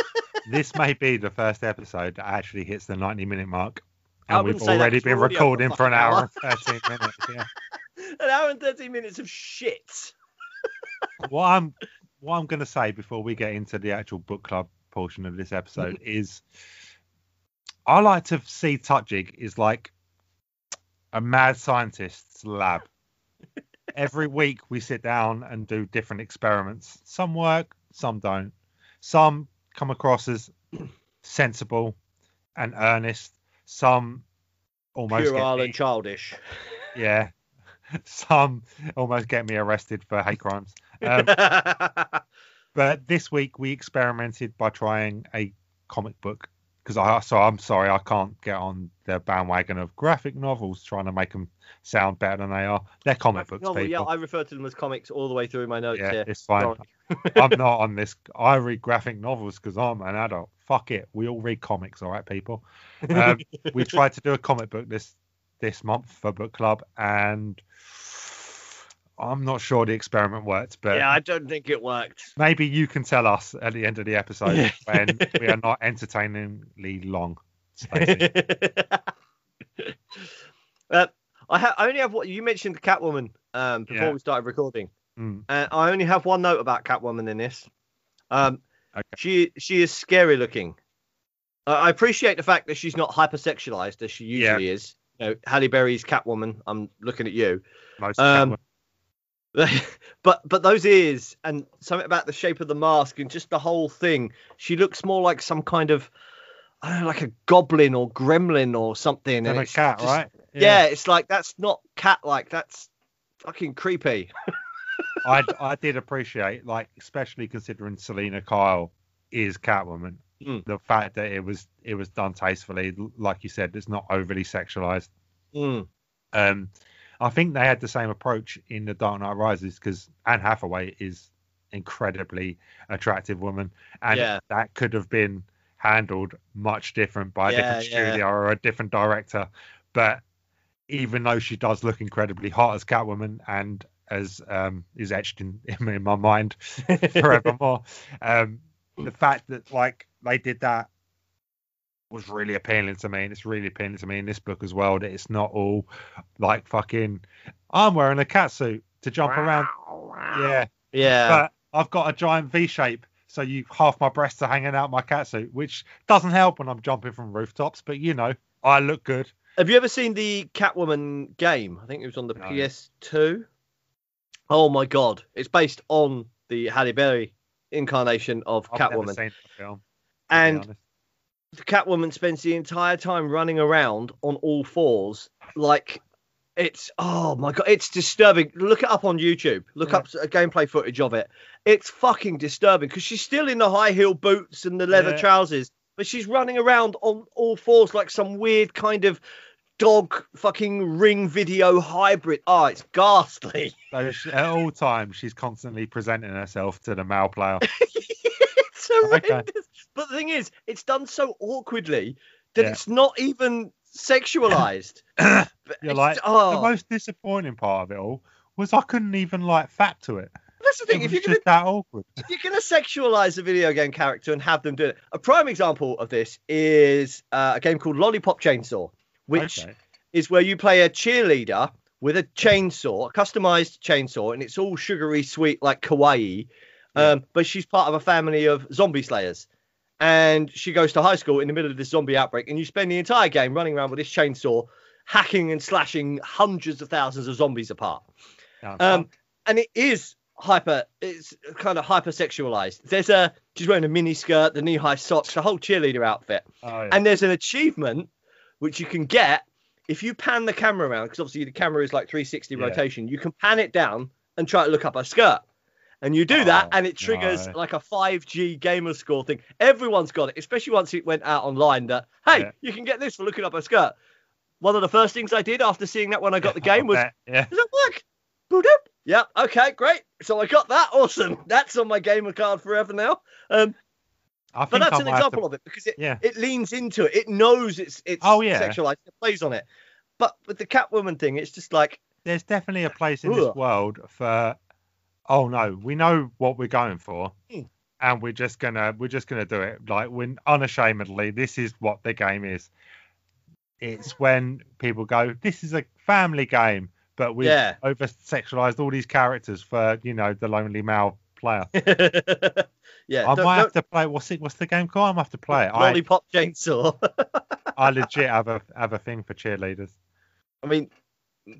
<laughs> this may be the first episode that actually hits the 90 minute mark. And we've wouldn't say that, already been recording for an fucking hour and 13 minutes. Yeah. <laughs> An hour and 13 minutes of shit. <laughs> what I'm what I'm going to say before we get into the actual book club portion of this episode is I like to see Tutjig is like a mad scientist's lab. Every week we sit down and do different experiments. Some work, some don't. Some come across as <clears throat> sensible and earnest. Some almost Puerile and childish. <laughs> yeah. <laughs> Some almost get me arrested for hate crimes. Um, <laughs> but this week we experimented by trying a comic book because I so I'm sorry I can't get on the bandwagon of graphic novels trying to make them sound better than they are. They're comic books, Novel, people. yeah, I refer to them as comics all the way through my notes Yeah, here. it's fine. <laughs> I'm not <laughs> on this. I read graphic novels because I'm an adult. Fuck it. We all read comics, all right, people. Um, we <laughs> tried to do a comic book this this month for book club, and I'm not sure the experiment worked, but yeah, I don't think it worked. maybe you can tell us at the end of the episode when we are not entertainingly long. <laughs> Uh, I, ha- I only have what you mentioned the Catwoman um, before Yeah. we started recording. Mm, Uh, I only have one note about Catwoman in this. Um, Okay. She she is scary looking. Uh, I appreciate the fact that she's not hypersexualized as she Yeah. usually is. You know, Halle Berry's Catwoman. I'm looking at you. most Um, Catwoman- <laughs> but but those ears and something about the shape of the mask and just the whole thing. She looks more like some kind of I don't know, like a goblin or gremlin or something. and a cat, just- right? Yeah. it's like that's not cat like. That's fucking creepy. <laughs> I <laughs> I did appreciate, like, especially considering Selina Kyle is Catwoman, Mm. the fact that it was it was done tastefully, like you said, it's not overly sexualized. Mm. Um, I think they had the same approach in The Dark Knight Rises because Anne Hathaway is incredibly attractive woman, and Yeah. that could have been handled much different by a Yeah, different yeah. studio or a different director. But even though she does look incredibly hot as Catwoman and as um, is etched in, <laughs> in my mind <laughs> forevermore, um, the fact that like they did that was really appealing to me, and it's really appealing to me in this book as well. That it's not all like fucking. I'm wearing a cat suit to jump around. Yeah, Yeah. but I've got a giant V shape, so you half my breasts are hanging out my cat suit, which doesn't help when I'm jumping from rooftops. But you know, I look good. Have you ever seen the Catwoman game? I think it was on the No. PS2. Oh my god, it's based on the Halle Berry incarnation of I've never Catwoman, seen the film. to be and honest. The Catwoman spends the entire time running around on all fours, like it's oh my god, it's disturbing. Look it up on YouTube. Look Yeah. up a uh, gameplay footage of it. It's fucking disturbing because she's still in the high heel boots and the leather Yeah. trousers, but she's running around on all fours like some weird kind of dog fucking ring video hybrid. Oh, it's ghastly. So at all times, she's constantly presenting herself to the male player. <laughs> <laughs> it's horrendous. Okay. But the thing is, it's done so awkwardly that Yeah. it's not even sexualized. <coughs> You're like, oh, The most disappointing part of it all was I couldn't even like fact to it. that's the thing. was If you're gonna that awkward. if you're gonna sexualize a video game character and have them do it, a prime example of this is uh, a game called Lollipop Chainsaw, which Okay. is where you play a cheerleader with a chainsaw, a customized chainsaw, and it's all sugary sweet like kawaii. Um, but she's part of a family of zombie slayers. And she goes to high school in the middle of this zombie outbreak, and you spend the entire game running around with this chainsaw, hacking and slashing hundreds of thousands of zombies apart. Sounds Um, and it is hyper it's kind of hyper sexualized there's a she's wearing a mini skirt the knee-high socks the whole cheerleader outfit Oh, yeah. and there's an achievement which you can get if you pan the camera around because obviously the camera is like 360 Yeah. rotation you can pan it down and try to look up her skirt and you do that Oh, and it triggers no. like a 5g gamer score thing everyone's got it especially once it went out online that hey Yeah. you can get this for looking up a skirt one of the first things i did after seeing that when i got the game was yeah. <laughs> does it work? Yeah. Okay. Great. So I got that. Awesome. <laughs> That's on my gamer card forever now. Um, I but that's I an example to- of it because it Yeah. it leans into it. It knows it's it's Oh, yeah. sexualized. It plays on it. But with the Catwoman thing, it's just like There's definitely a place in this world for. Oh no, we know what we're going for, Hmm. and we're just gonna we're just gonna do it. Like when unashamedly, this is what the game is. It's when people go, "This is a family game," but we've Yeah. over sexualized all these characters for you know the lonely male player. <laughs> yeah. I might have to play. What's it? What's the game called? I'm have to play it. I, Lollipop chainsaw. <laughs> I legit have a have a thing for cheerleaders. I mean,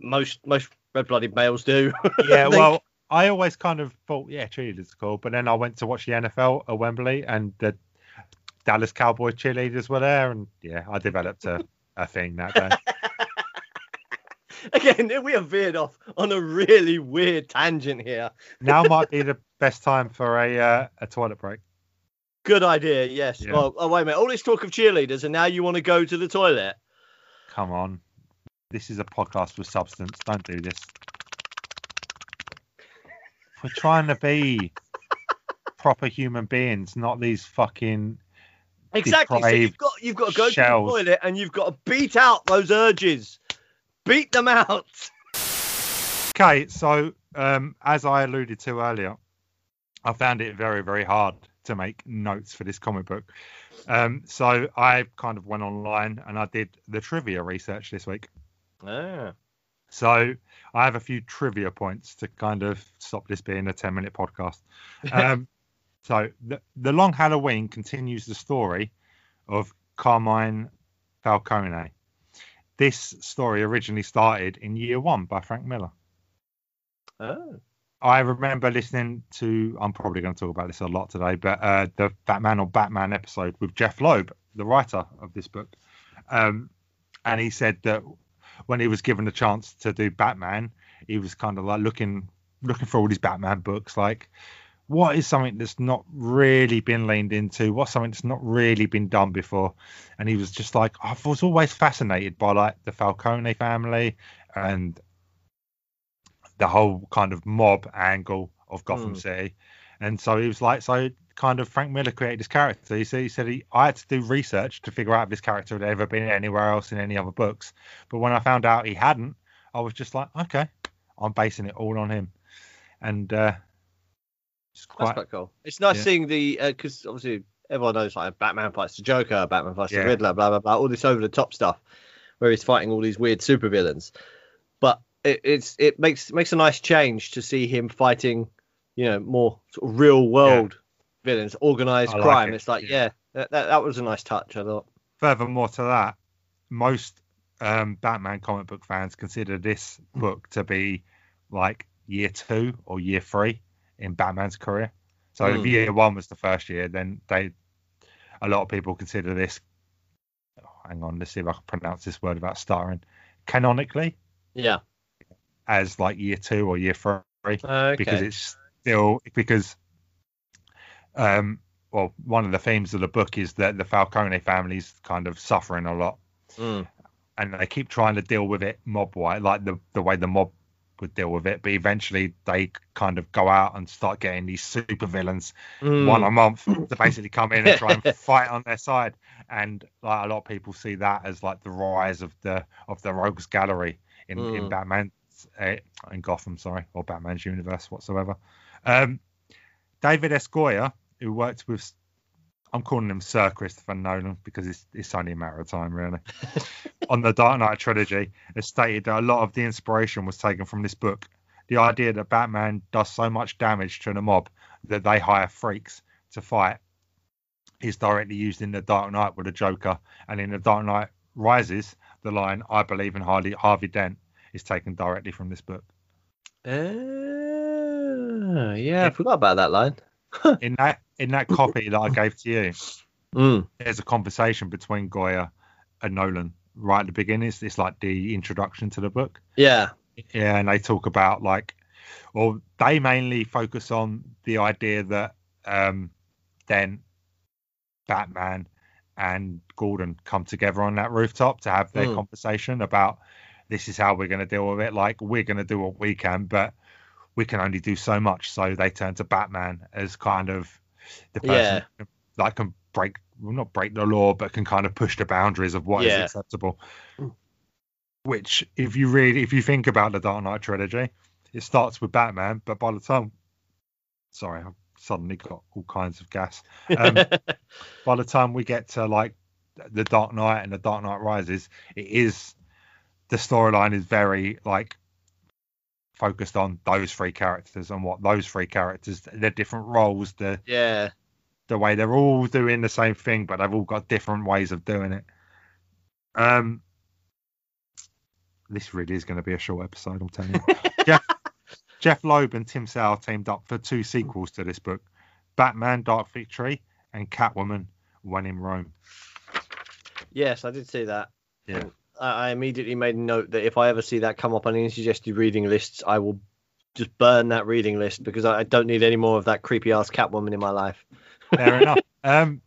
most most red-blooded males do. <laughs> Yeah, well, I always kind of thought, yeah, cheerleaders are cool. But then I went to watch the NFL at Wembley, and the Dallas Cowboys cheerleaders were there, and yeah, I developed a, a thing that day. <laughs> Again, we have veered off on a really weird tangent here. now might be <laughs> the best time for a uh, a toilet break. Good idea, yes. Yeah. Well, oh, wait a minute. All this talk of cheerleaders, and now you want to go to the toilet? Come on. This is a podcast with substance. Don't do this. We're trying to be proper human beings, not these fucking. Exactly. So you've got you've got to go shells. to the toilet, and you've got to beat out those urges. Beat them out. Okay, so um, as I alluded to earlier, I found it very, very hard to make notes for this comic book. Um, so I kind of went online and I did the trivia research this week. Ah. So I have a few trivia points to kind of stop this being a 10 minute podcast. <laughs> Um, so the, the Long Halloween continues the story of Carmine Falcone. This story originally started in year one by Frank Miller. Oh. I remember listening to, I'm probably going to talk about this a lot today, but uh, the Fatman on Batman episode with Jeph Loeb, the writer of this book. Um, and he said that when he was given the chance to do Batman, he was kind of like looking looking for all these Batman books, like what is something that's not really been leaned into? What's something that's not really been done before? And he was just like, I was always fascinated by like the Falcone family and the whole kind of mob angle of Gotham Mm. City. And so he was like, so kind of Frank Miller created this character. He said he said he, I had to do research to figure out if this character had ever been anywhere else in any other books. But when I found out he hadn't, I was just like, okay, I'm basing it all on him. And uh, it's That's quite quite cool. It's nice yeah. seeing the because obviously everyone knows like Batman fights the Joker, Batman fights Yeah. the Riddler, blah blah blah, all this over the top stuff, where he's fighting all these weird supervillains. But it, it's it makes makes a nice change to see him fighting, you know, more sort of real world villains, organized like crime. it, It's like yeah. yeah, that, that that was a nice touch. I thought. furthermore to that, most um, Batman comic book fans consider this book to be like year two or year three in Batman's career. So if Mm. year one was the first year, then they a lot of people consider this. oh, hang on, let's see if I can pronounce this word without stuttering. Canonically, Yeah. as like year two or year three Okay. because it's still because um well one of the themes of the book is that the Falcone family's kind of suffering a lot Mm. and they keep trying to deal with it mob wise like the the way the mob would deal with it but eventually they kind of go out and start getting these super villains Mm. one a month to <laughs> basically come in and try and <laughs> fight on their side and like a lot of people see that as like the rise of the of the rogues gallery in in Mm. batman's uh, in gotham sorry or batman's universe whatsoever um david s who worked with i'm calling him sir christopher nolan because it's, it's only a matter of time really <laughs> on the dark knight trilogy has stated that a lot of the inspiration was taken from this book the idea that batman does so much damage to the mob that they hire freaks to fight is directly used in the Dark Knight with the Joker, and in the Dark Knight Rises, the line "I believe in Harley Harvey Dent" is taken directly from this book. Ah, yeah, I forgot about that line. <laughs> In that in that copy that I gave to you, Mm. there's a conversation between Goyer and Nolan right at the beginning. It's, it's like the introduction to the book. Yeah. Yeah, and they talk about like, well, they mainly focus on the idea that um, then Batman and Gordon come together on that rooftop to have their Mm. conversation about this is how we're going to deal with it. Like, we're going to do what we can, but we can only do so much. So they turn to Batman as kind of the person that can break, well, not break the law, but can kind of push the boundaries of what is Yeah. acceptable. Which, if you read, if you think about the Dark Knight trilogy, it starts with Batman, but by the time, sorry, I've suddenly got all kinds of gas. Um, <laughs> by the time we get to like the Dark Knight and the Dark Knight Rises, it is the storyline is very like focused on those three characters and what those three characters, their different roles, the yeah. the way they're all doing the same thing, but they've all got different ways of doing it. Um, this really is going to be a short episode, I'm telling you. <laughs> Jeph, Jeph Loeb and Tim Sale teamed up for two sequels to this book: Batman: Dark Victory and Catwoman: When in Rome. Yes, I did see that. Yeah. I immediately made a note that if I ever see that come up on any suggested reading lists, I will just burn that reading list because I don't need any more of that creepy ass Catwoman in my life. Fair <laughs> enough. Um,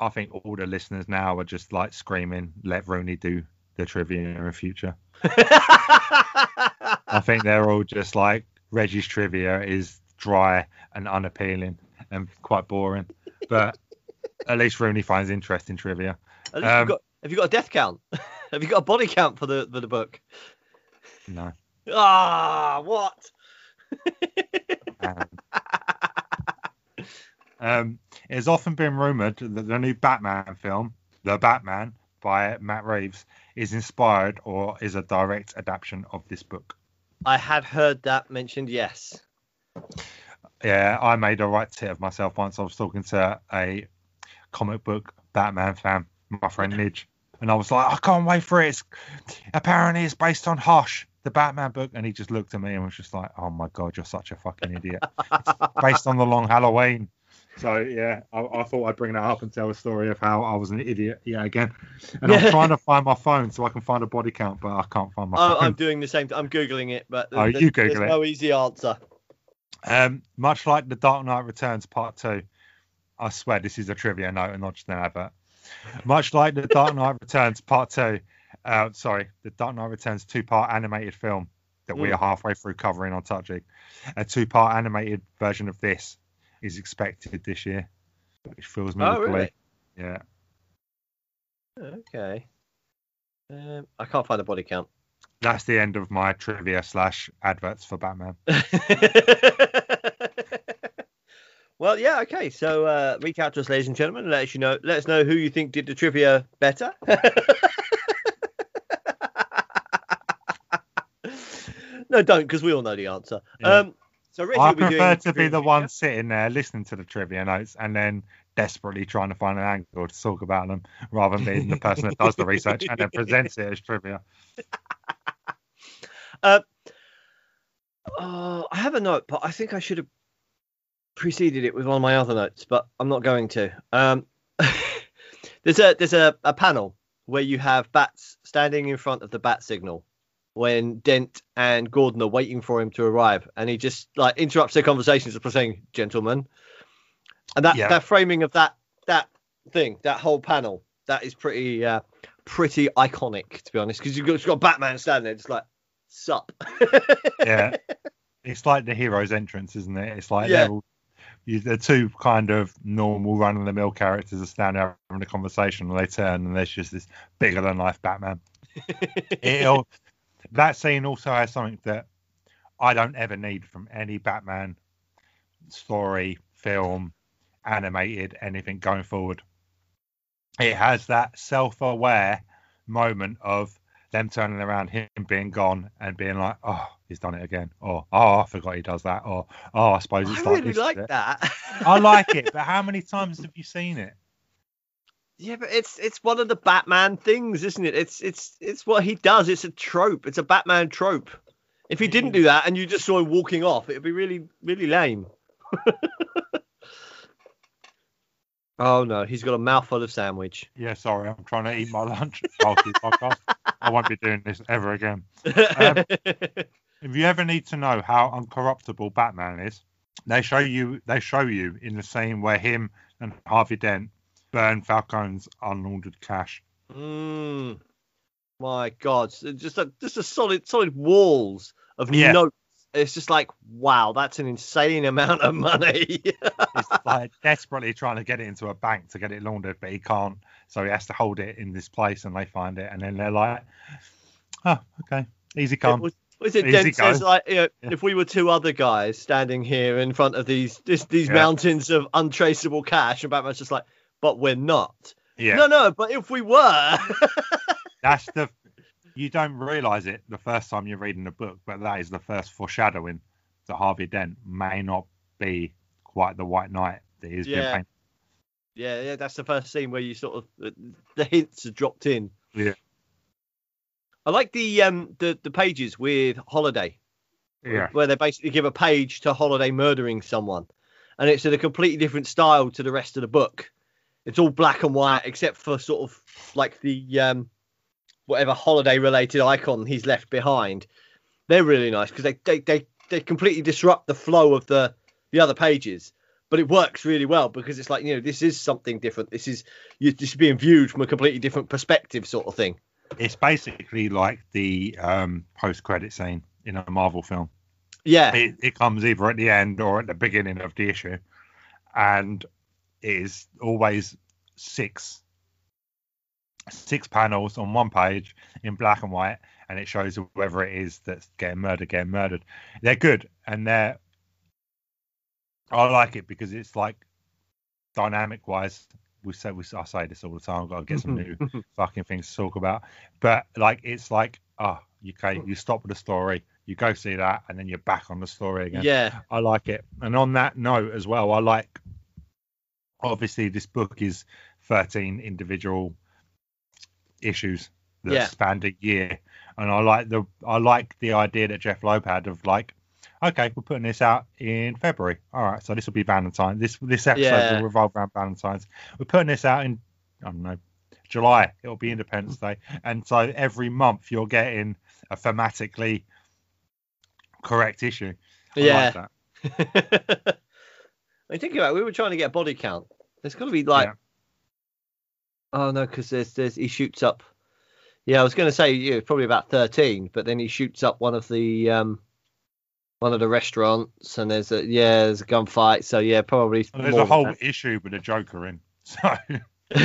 I think all the listeners now are just like screaming, "Let Rooney do the trivia in the future." <laughs> I think they're all just like Reggie's trivia is dry and unappealing and quite boring, but at least Rooney finds interest in trivia. At least Um, you've got, have you got a death count? <laughs> have you got a body count for the for the book? No. Ah, what? Um, <laughs> um, it has often been rumored that the new Batman film, The Batman by Matt Reeves, is inspired or is a direct adaptation of this book. I had heard that mentioned. Yes. Yeah, I made a right tit of myself once. I was talking to a comic book Batman fan, my friend Nidge, and I was like, I can't wait for it. It's, apparently, it's based on Hush, the Batman book, and he just looked at me and was just like, Oh my god, you're such a fucking idiot. It's based on the Long Halloween. So yeah, I, I thought I'd bring that up and tell a story of how I was an idiot. Yeah, again, and I'm trying to find my phone so I can find a body count, but I can't find my Oh, phone. I'm doing the same. I'm googling it, but Oh, there's, you Google there's it. no easy answer. Um, much like The Dark Knight Returns Part 2, I swear this is a trivia note and not just an advert. Much like The Dark Knight Returns Part 2, uh, sorry, The Dark Knight Returns two part animated film that we Mm. are halfway through covering on Touching, a two part animated version of this is expected this year, which fills me Oh, with really? glee. Yeah. Okay. Um, I can't find a body count. That's the end of my trivia slash adverts for Batman. <laughs> well, yeah, okay. So uh, reach out to us, ladies and gentlemen. Let us you know. Let us know who you think did the trivia better. <laughs> no, don't, because we all know the answer. Yeah. Um, so Reggie I will be doing prefer to be the trivia. one sitting there listening to the trivia notes and then desperately trying to find an angle to talk about them rather than being the person that does the research and then <laughs> presents it as trivia. Oh, I have a note, but I think I should have preceded it with one of my other notes, but I'm not going to. Um, <laughs> there's a there's a, a panel where you have bats standing in front of the bat signal when Dent and Gordon are waiting for him to arrive, and he just like interrupts their conversations by saying, "Gentlemen," and that Yeah. that framing of that that thing, that whole panel, that is pretty uh, pretty iconic to be honest, because you've got, you've got Batman standing there, just like, "Sup." <laughs> Yeah. it's like the hero's entrance, isn't it? It's like Yeah. they're all, you, the two kind of normal run of the mill characters are standing there having a conversation and they turn and there's just this bigger than life Batman. <laughs> It'll, that scene also has something that I don't ever need from any Batman story, film, animated, anything going forward. It has that self aware moment of them turning around, him being gone, and being like, oh, he's done it again. Or, oh, I forgot he does that. Or, oh, I suppose it's I like really like that. I like <laughs> it, but how many times have you seen it? Yeah, but it's it's one of the Batman things, isn't it? It's it's it's what he does. It's a trope. It's a Batman trope. If he didn't do that and you just saw him walking off, it'd be really really lame. <laughs> oh no, he's got a mouthful of sandwich. Yeah, sorry, I'm trying to eat my lunch after the podcast. I won't be doing this ever again. <laughs> Um, If you ever need to know how uncorruptible Batman is, they show you they show you in the scene where him and Harvey Dent burn Falcone's unlaundered cash. mm, my God, just a just a solid solid walls of Yeah. notes. It's just like wow, that's an insane amount of money. <laughs> He's like desperately trying to get it into a bank to get it laundered, but he can't. So he has to hold it in this place, and they find it, and then they're like, "Oh, okay, easy come." Was, was it Dent says like you know, Yeah. if we were two other guys standing here in front of these this, these Yeah. mountains of untraceable cash, and Batman's just like, but we're not. yeah, No, no, but if we were, <laughs> that's the. You don't realise it the first time you're reading the book, but that is the first foreshadowing that Harvey Dent may not be quite the White Knight that he's been Yeah. painted. yeah, yeah, that's the first scene where you sort of the, the hints are dropped in. Yeah. I like the um the the pages with Holiday. Yeah, where they basically give a page to Holiday murdering someone, and it's in a completely different style to the rest of the book. It's all black and white except for sort of like the um whatever holiday related icon he's left behind. They're really nice because they, they they they completely disrupt the flow of the the other pages. But it works really well because it's like you know this is something different. This is you this is being viewed from a completely different perspective, sort of thing. It's basically like the um, post credit scene in a Marvel film. Yeah, It, it comes either at the end or at the beginning of the issue, and it is always six six panels on one page in black and white, and it shows whoever it is that's getting murdered, getting murdered. They're good, and they're I like it because it's like dynamic wise. We say we I say this all the time. I've got to get some new <laughs> fucking things to talk about. But like it's like ah, you can you stop with the story, you go see that, and then you're back on the story again. yeah, I like it. And on that note as well, I like obviously this book is 13 individual issues that Yeah. spanned a year. And I like the I like the idea that Jeph Loeb had of like, okay, we're putting this out in February. All right, so this will be Valentine. This this episode Yeah. will revolve around Valentine's. We're putting this out in I don't know July. It'll be Independence Day, and so every month you're getting a thematically correct issue. I yeah. like that. <laughs> I think about it, we were trying to get a body count. There's got to be like, Yeah. oh no, because there's there's he shoots up. Yeah, I was going to say yeah, probably about thirteen, but then he shoots up one of the um one of the restaurants, and there's a yeah, there's a gunfight. So yeah, probably. Well, there's a whole than issue with a Joker in. So <laughs> yeah,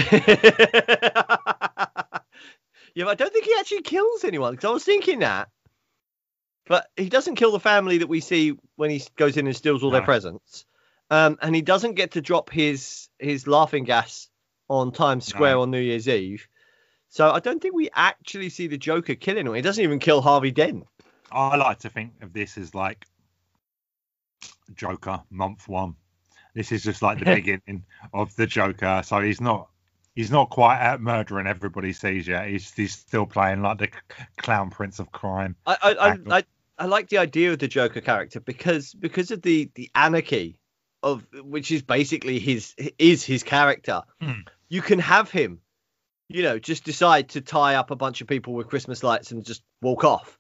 but I don't think he actually kills anyone because I was thinking that. But he doesn't kill the family that we see when he goes in and steals all their presents. Um, and he doesn't get to drop his his laughing gas on Times Square No. on New Year's Eve. So I don't think we actually see the Joker kill anyone. He doesn't even kill Harvey Dent. I like to think of this as like Joker month one. This is just like the <laughs> beginning of the Joker. So he's not he's not quite out murdering everybody sees yet. He's he's still playing like the clown prince of crime. I I, I, I, I like the idea of the Joker character because because of the the anarchy of which is basically his is his character. Hmm. You can have him, you know, just decide to tie up a bunch of people with Christmas lights and just walk off.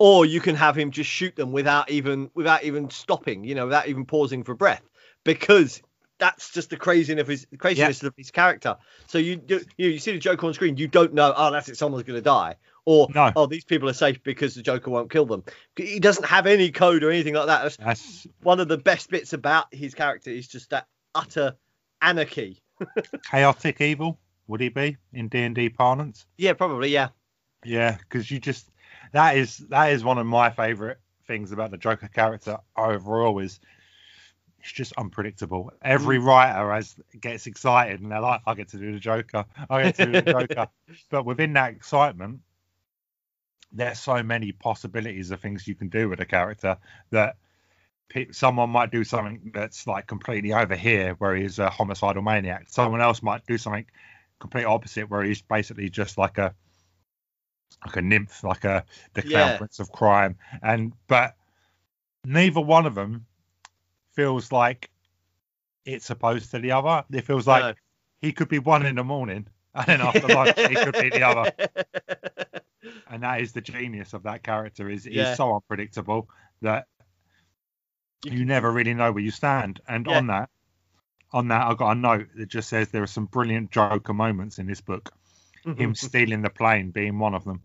Or you can have him just shoot them without even without even stopping, you know, without even pausing for breath, because that's just the craziness of his craziness of his character. So you you, you see the Joker on screen, you don't know, oh, that's it, someone's going to die, or No. oh, these people are safe because the Joker won't kill them. He doesn't have any code or anything like that. That's That's one of the best bits about his character is just that utter anarchy. <laughs> chaotic evil, would he be in D and D parlance? Yeah, probably. Yeah. Yeah, because you just that is that is one of my favorite things about the Joker character overall is it's just unpredictable. Every mm. writer has gets excited and they're like, I get to do the Joker, I get to do the <laughs> Joker. but within that excitement, there's so many possibilities of things you can do with a character that someone might do something that's like completely over here where he's a homicidal maniac. Someone else might do something complete opposite where he's basically just like a like a nymph, like a the clown Yeah. prince of crime. And but neither one of them feels like it's opposed to the other. It feels like No. he could be one in the morning and then after lunch he could be the other. <laughs> And that is the genius of that character. Is Yeah. he's so unpredictable that You never really know where you stand. And Yeah. on that, on that, I've got a note that just says there are some brilliant Joker moments in this book. Him <laughs> stealing the plane being one of them.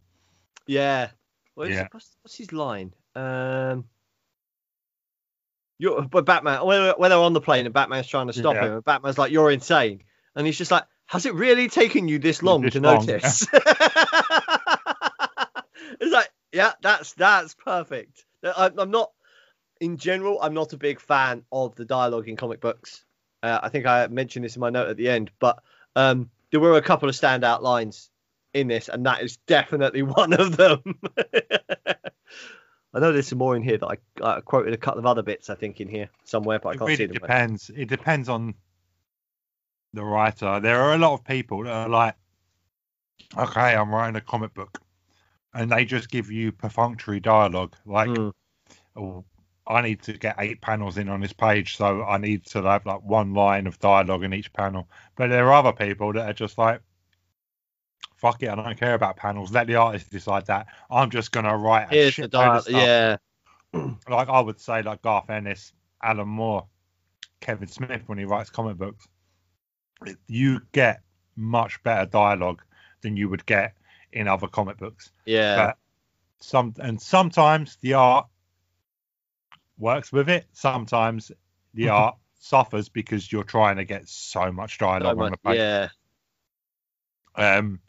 Yeah. What is, Yeah. What's, what's his line? Um. You're, but Batman, when, when they're on the plane and Batman's trying to stop Yeah. him, and Batman's like, "You're insane," and he's just like, "Has it really taken you this long This to long, notice?" <laughs> it's like, yeah, that's that's perfect. I, I'm not, in general, I'm not a big fan of the dialogue in comic books. Uh, I think I mentioned this in my note at the end, but um, there were a couple of standout lines in this, and that is definitely <laughs> one of them. <laughs> I know there's some more in here that I, I quoted a couple of other bits, I think, in here somewhere, but I it can't really see them. depends. It depends on the writer. There are a lot of people that are like, okay, I'm writing a comic book, and they just give you perfunctory dialogue, like, Mm. oh, I need to get eight panels in on this page, so I need to have like one line of dialogue in each panel. But there are other people that are just like, fuck it, I don't care about panels. Let the artist decide that. I'm just gonna write a Here's shit the load dial. of stuff. Yeah. <clears throat> Like I would say, like Garth Ennis, Alan Moore, Kevin Smith when he writes comic books. You get much better dialogue than you would get in other comic books. Yeah. But some and sometimes the art works with it. Sometimes the art suffers because you're trying to get so much So dialogue on the page. yeah. Um,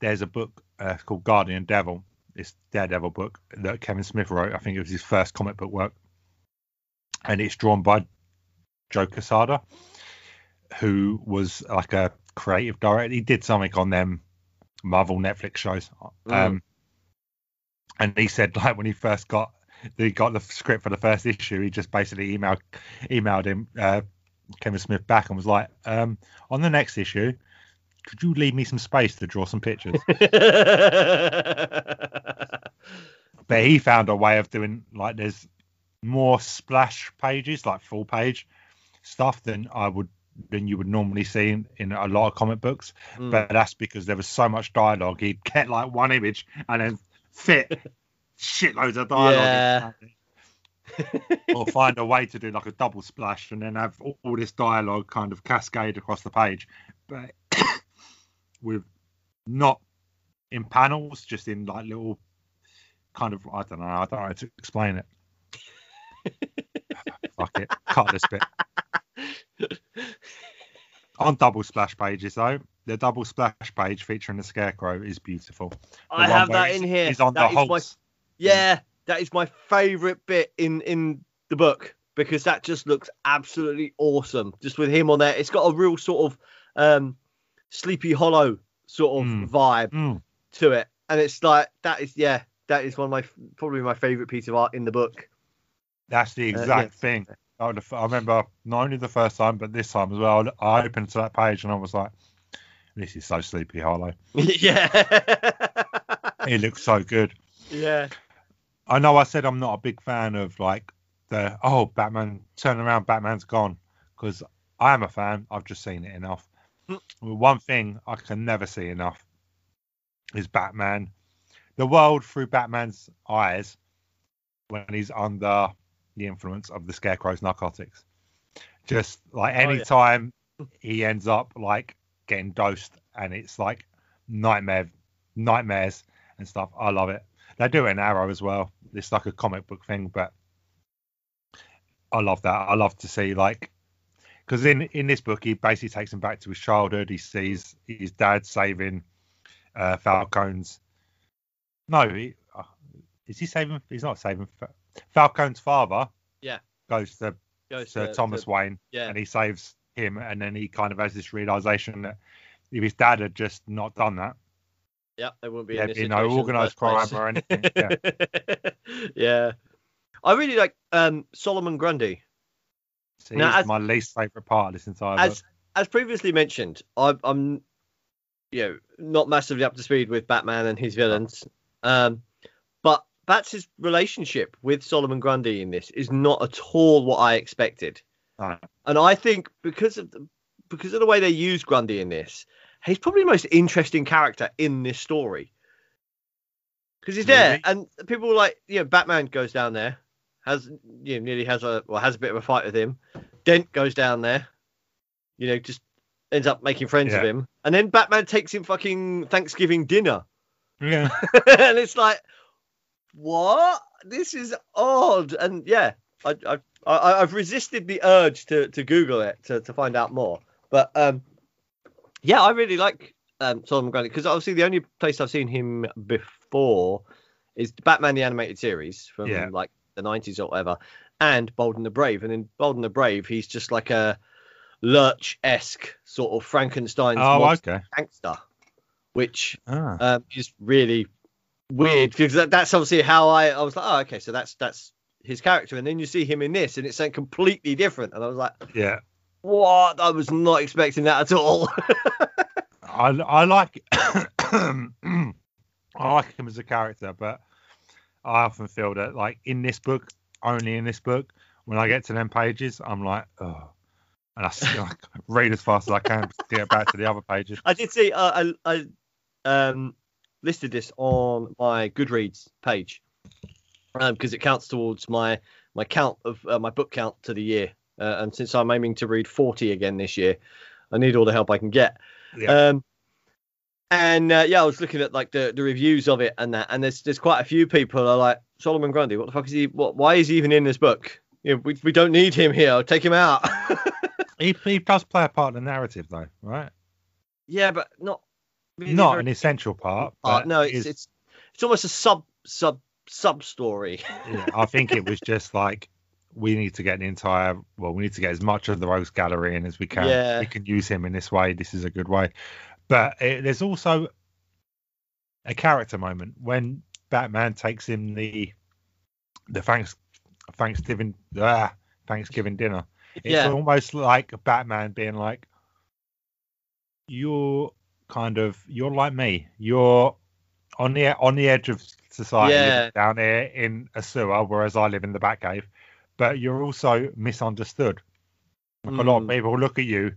there's a book uh, called Guardian Devil. It's Daredevil book that Kevin Smith wrote. I think it was his first comic book work, and it's drawn by Joe Quesada, who was like a creative director. He did something on them Marvel Netflix shows. Mm. Um, and he said like when he first got he got the script for the first issue, he just basically emailed emailed him uh, Kevin Smith back and was like, um, on the next issue, could you leave me some space to draw some pictures? <laughs> but he found a way of doing like there's more splash pages, like full page stuff than I would than you would normally see in, in a lot of comic books. Mm. But that's because there was so much dialogue. He'd get like one image and then fit shitloads of dialogue. or find a way to do like a double splash and then have all, all this dialogue kind of cascade across the page. But <coughs> with not in panels, just in like little kind of I don't know, I don't know how to explain it. <laughs> Fuck it. Cut this bit. On double splash pages though, the double splash page featuring the scarecrow is beautiful. The I have that in here. He's on That the is my-. Yeah, that is my favourite bit in in the book because that just looks absolutely awesome. Just with him on there, it's got a real sort of um, Sleepy Hollow sort of Mm. vibe Mm. to it, and it's like that is yeah, that is one of my probably my favourite piece of art in the book. That's the Uh, exact yeah. thing. I, have- I remember not only the first time, but this time as well. I opened to that page and I was like, "This is so Sleepy Hollow. <laughs> yeah, It looks so good." yeah, I know I said I'm not a big fan of like the oh Batman turn around, Batman's gone because I am a fan. I've just seen it enough. Mm. One thing I can never see enough is Batman, the world through Batman's eyes when he's under the influence of the Scarecrow's narcotics. Just like Oh, yeah. any time <laughs> he ends up like getting dosed and it's like nightmare nightmares and stuff. I love it. They do it in Arrow as well. It's like a comic book thing, but I love that. I love to see like because in in this book he basically takes him back to his childhood. He sees his dad saving uh, Falcone's. No, he, uh, is he saving? He's not saving Fa- Falcone's father. Yeah. goes to Goes Sir to- Thomas to- Wayne, yeah, and he saves him, and then he kind of has this realization that if his dad had just not done that, yeah, they wouldn't be there'd in this be no situation in the organized crime or anything. Yeah. <laughs> yeah. I really like um, Solomon Grundy. See, Now, as- my least favorite part of this entire As book. as previously mentioned, I, I'm you know not massively up to speed with Batman and his villains, um, but Bat's relationship with Solomon Grundy in this is not at all what I expected, No. and I think because of the, because of the way they use Grundy in this, he's probably the most interesting character in this story. Because he's there, and people like, you know, Batman goes down there, has you know, nearly has a well has a bit of a fight with him. Dent goes down there, you know, just ends up making friends with him, and then Batman takes him fucking Thanksgiving dinner, Yeah. <laughs> and it's like, what? This is odd, and yeah, I, I, I I've resisted the urge to to Google it to to find out more, but um, yeah, I really like um Solomon Grundy because obviously the only place I've seen him before is Batman the animated series from Yeah. like the 90s or whatever, and Bold and the Brave, and in Bold and the Brave he's just like a Lurch esque sort of Frankenstein's Oh, monster okay. gangster, which Ah. um, is really weird because that, that's obviously how I I was like, oh, okay, so that's that's his character, and then you see him in this, and it's something completely different, and I was like, Yeah. What? I was not expecting that at all. <laughs> I I like <coughs> I like him as a character, but I often feel that like in this book, only in this book, when I get to them pages, I'm like, oh, and I like, <laughs> read as fast as I can to get back to the other pages. I did see uh, a, a um, listed this on my Goodreads page because it counts towards my my count of uh, my book count to the year. Uh, and since I'm aiming to read 40 again this year, I need all the help I can get. Yeah. Um, and uh, yeah, I was looking at like the, the reviews of it and that, and there's there's quite a few people are like Solomon Grundy. What the fuck is he? What? Why is he even in this book? You know, we we don't need him here. Take him out. <laughs> He, he does play a part in the narrative, though, right? yeah, but not really Not very an essential part. but No, it's, is- it's it's almost a sub sub sub story. yeah, I think it was just like we need to get the entire well, we need to get as much of the Rogues Gallery in as we can. Yeah. We can use him in this way. This is a good way. But it, there's also a character moment when Batman takes him the the thanks Thanksgiving ah, Thanksgiving dinner. It's yeah, almost like Batman being like, "You're kind of you're like me. You're on the on the edge of society Yeah. down here in a sewer, whereas I live in the Batcave. But you're also misunderstood. Like a lot of Mm. people look at you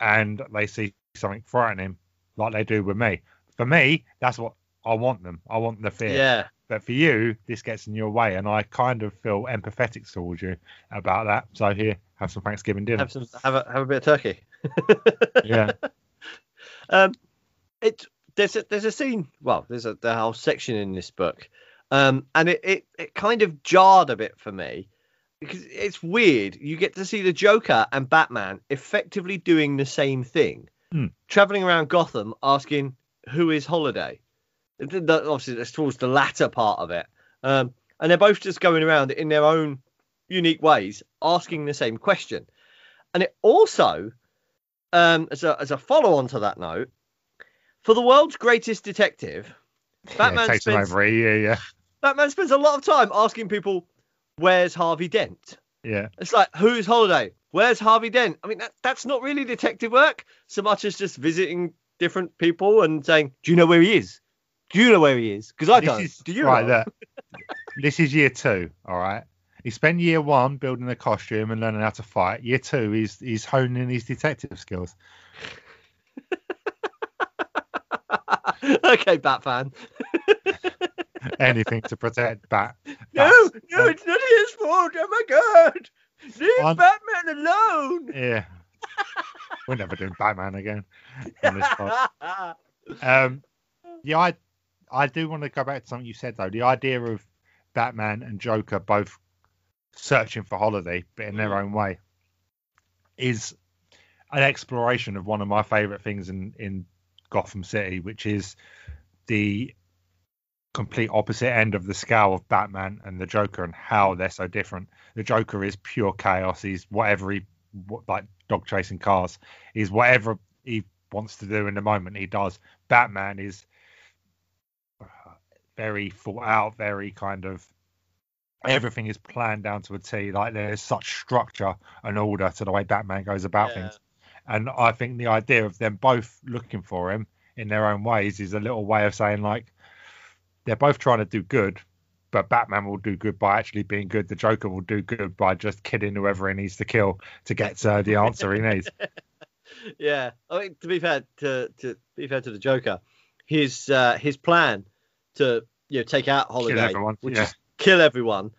and they see something frightening, like they do with me. For me, that's what I want them. I want the fear. yeah. But for you, this gets in your way, and I kind of feel empathetic towards you about that. So here, have some Thanksgiving dinner. Have some have a have a bit of turkey. Yeah. <laughs> Um, it there's a there's a scene. Well, there's a the whole section in this book, um, and it, it it kind of jarred a bit for me because it's weird. You get to see the Joker and Batman effectively doing the same thing, Hmm. traveling around Gotham asking who is Holiday. Obviously, that's towards the latter part of it, um, and they're both just going around in their own unique ways asking the same question. And it also um, as a as a follow on to that note, for the world's greatest detective, Batman yeah, takes spends over a year. Yeah. Batman spends a lot of time asking people, "Where's Harvey Dent?" Yeah. It's like, "Who's Holiday? Where's Harvey Dent?" I mean, that, that's not really detective work so much as just visiting different people and saying, "Do you know where he is? Do you know where he is? Because I This don't. is- Do you right know?" there. <laughs> this is year two. All right. He spent year one building a costume and learning how to fight. Year two, he's he's honing his detective skills. <laughs> okay, Batman. <laughs> Anything to protect Bat. <laughs> No, no, it's not his fault. Oh my God! Leave Batman alone. Yeah. <laughs> We're never doing Batman again. <laughs> Um, yeah, I I do want to go back to something you said though. The idea of Batman and Joker both searching for holiday, but in their own way, is an exploration of one of my favorite things in in Gotham City, which is the complete opposite end of the scale of Batman and the Joker and how they're so different. The Joker is pure chaos. He's whatever he like dog chasing cars. He's whatever he wants to do in the moment he does. Batman is uh, very thought out, very kind of everything is planned down to a T. Like there's such structure and order to the way Batman goes about Yeah. things. And I think the idea of them both looking for him in their own ways is a little way of saying like they're both trying to do good, but Batman will do good by actually being good. The Joker will do good by just killing whoever he needs to kill to get uh, the answer he needs. <laughs> yeah, I mean, to be fair to to be fair to the Joker, his uh, his plan to you know take out Holiday, everyone, which yeah. is kill everyone.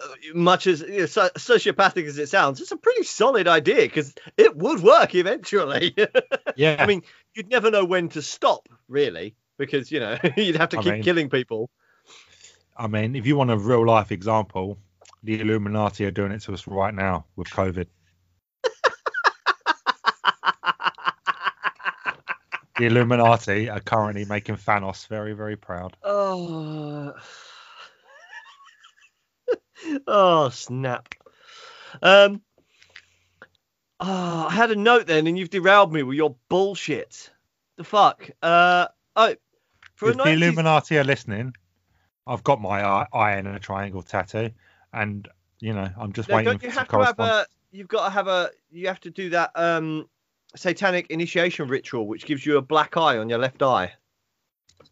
uh, Much as you know, so, sociopathic as it sounds, it's a pretty solid idea because it would work eventually. <laughs> Yeah, I mean, you'd never know when to stop, really, because you know <laughs> you'd have to I keep mean- killing people. I mean, if you want a real life example, the Illuminati are doing it to us right now with COVID. <laughs> The Illuminati are currently making Thanos very, very proud. <laughs> Oh. oh, snap. Um. Oh, I had a note then, and you've derailed me with your bullshit. The fuck? Uh. Oh. For if the Illuminati are listening, I've got my eye, in a triangle tattoo, and you know, I'm just No, waiting don't for you have to have a? You've got to have a. You have to do that um satanic initiation ritual, which gives you a black eye on your left eye.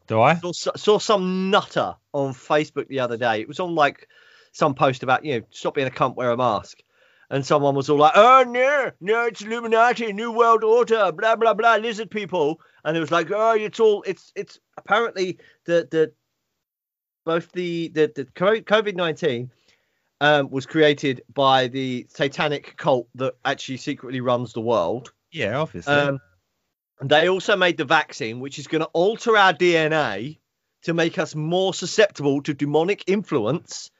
Do I? saw, saw some nutter on Facebook the other day. It was on like some post about you know stop being a cunt, wear a mask, and someone was all like, "Oh no, no, it's Illuminati, New World Order, blah blah blah, lizard people," and it was like, "Oh, it's all, it's it's apparently the the both the the, the COVID nineteen um, was created by the satanic cult that actually secretly runs the world. Yeah, obviously. Um, and they also made the vaccine, which is going to alter our DNA to make us more susceptible to demonic influence.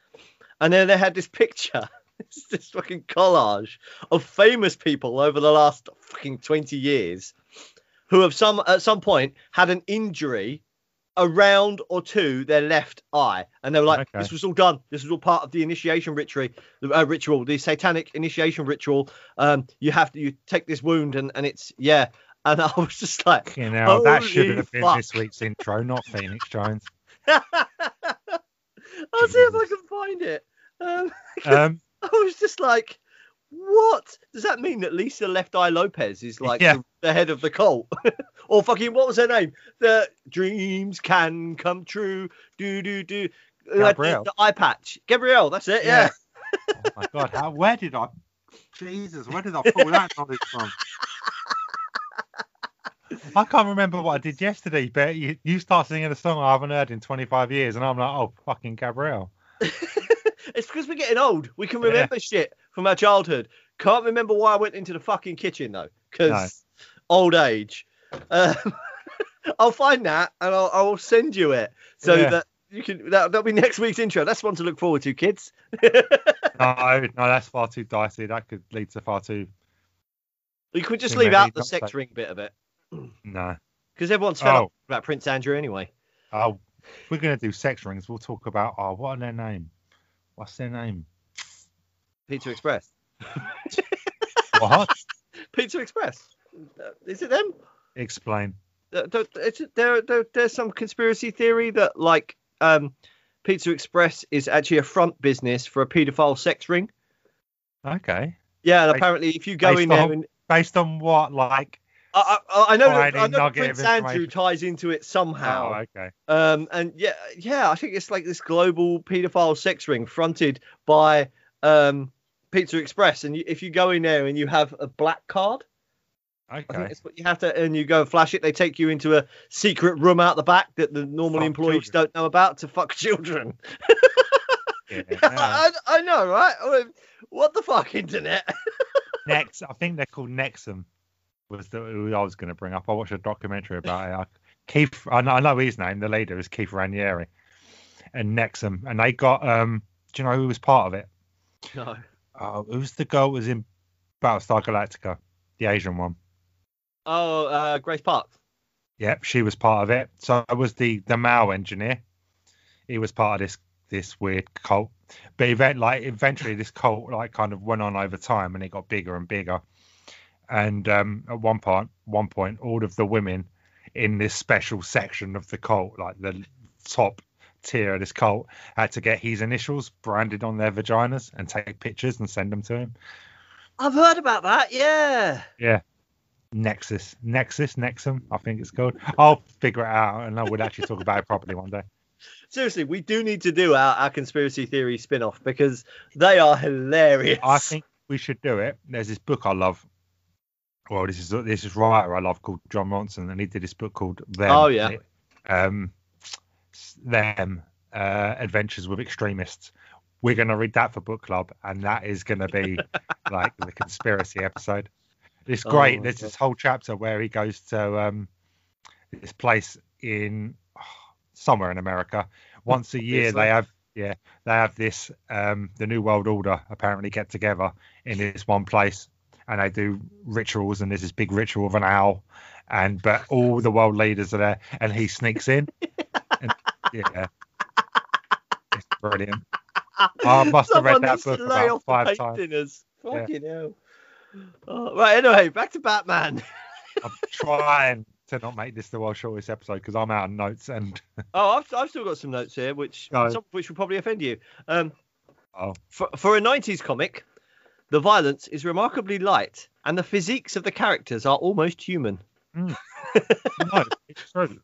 And then they had this picture, <laughs> it's this fucking collage of famous people over the last fucking 20 years who have some at some point had an injury around or to their left eye, and they were like, Okay. "This was all done. This was all part of the initiation ritual, the uh, ritual, the satanic initiation ritual. Um, you have to you take this wound, and and it's yeah." And I was just like, you know, that should have been fuck. this week's intro, not Phoenix Jones. <laughs> I'll see if I can find it. Um, <laughs> Um, <laughs> I was just like, what does that mean? That Lisa Left Eye Lopes is like Yeah. the, the head of the cult, <laughs> or fucking what was her name? The dreams can come true. Do do do. Like the, the eye patch, Gabrielle. That's it. Yeah. oh my god, how, where did I? Jesus, where did I pull that knowledge from? I can't remember what I did yesterday, but you, you start singing a song I haven't heard in 25 years, and I'm like, oh, fucking Gabrielle. <laughs> it's because we're getting old. We can Yeah. remember shit from our childhood. Can't remember why I went into the fucking kitchen though, because No. old age. Um, <laughs> I'll find that and I'll, I'll send you it so Yeah. that you can. That, that'll be next week's intro. That's one to look forward to, kids. <laughs> No, no, that's far too dicey. That could lead to far too. You could just leave out the sex ring bit of it <clears throat> No. because everyone's fed Oh. up about Prince Andrew anyway. Oh, we're going to do sex rings. We'll talk about, oh, what are their name? What's their name? Pizza Express. <laughs> What? Pizza Express. Uh, Is it them? Explain. Uh, there, there, there's some conspiracy theory that like um, Pizza Express is actually a front business for a paedophile sex ring. Okay. Yeah, and apparently if you go based in there on- and Based on what? Like, I, I, I know, that, I know that nugget of Prince Andrew ties into it somehow. oh, okay. Um, and yeah, yeah, I think it's like this global paedophile sex ring fronted by um, Pizza Express. And you, if you go in there and you have a black card, I think Okay. that's what you have to, and you go and flash it. They take you into a secret room out the back that the normal Fuck employees children. don't know about to fuck children. Yeah. <laughs> I, I know, right? What the fuck, internet? <laughs> Next, I think they're called Nexum. Was the who I was going to bring up? I watched a documentary about it. Keith, I know, I know his name. The leader is Keith Raniere, and Nexum, and they got. um Do you know who was part of it? no. Oh, who's the girl who was in Battlestar Galactica, the Asian one? Oh, uh, Grace Park. Yep, she was part of it. So I was the the Mao engineer. He was part of this this weird cult. But event like eventually this cult like kind of went on over time and it got bigger and bigger. And um, at one point, one point, all of the women in this special section of the cult, like the top tier of this cult, had to get his initials branded on their vaginas and take pictures and send them to him. I've heard about that. Yeah. Yeah. Nexus, Nexus, Nexum, I think it's called. I'll figure it out and I would actually talk about it properly one day. <laughs> Seriously, we do need to do our, our conspiracy theory spin off because they are hilarious. I think we should do it. There's this book I love. Well, this is this is writer I love called Jon Ronson, and he did this book called Them. Oh, yeah. Um, them uh, Adventures with Extremists. We're gonna read that for book club, and that is gonna be <laughs> like the conspiracy episode. It's Oh, great. my There's God. this whole chapter where he goes to um, this place in oh, <sighs> somewhere in America. Once a <laughs> year, they have yeah they have this um, the New World Order apparently get together in this one place, and they do rituals. And there's this big ritual of an owl, and but all the world leaders are there, and he sneaks in. and, yeah, it's brilliant. I must have read that book about five times. dinners. Yeah. Fucking hell. Oh, right, anyway, back to Batman. <laughs> I'm trying to not make this the world's shortest episode because I'm out of notes and <laughs> Oh, I've, I've still got some notes here, which some which will probably offend you. Um, oh for, for a 90s comic, the violence is remarkably light, and the physiques of the characters are almost human. <laughs> no, it's true.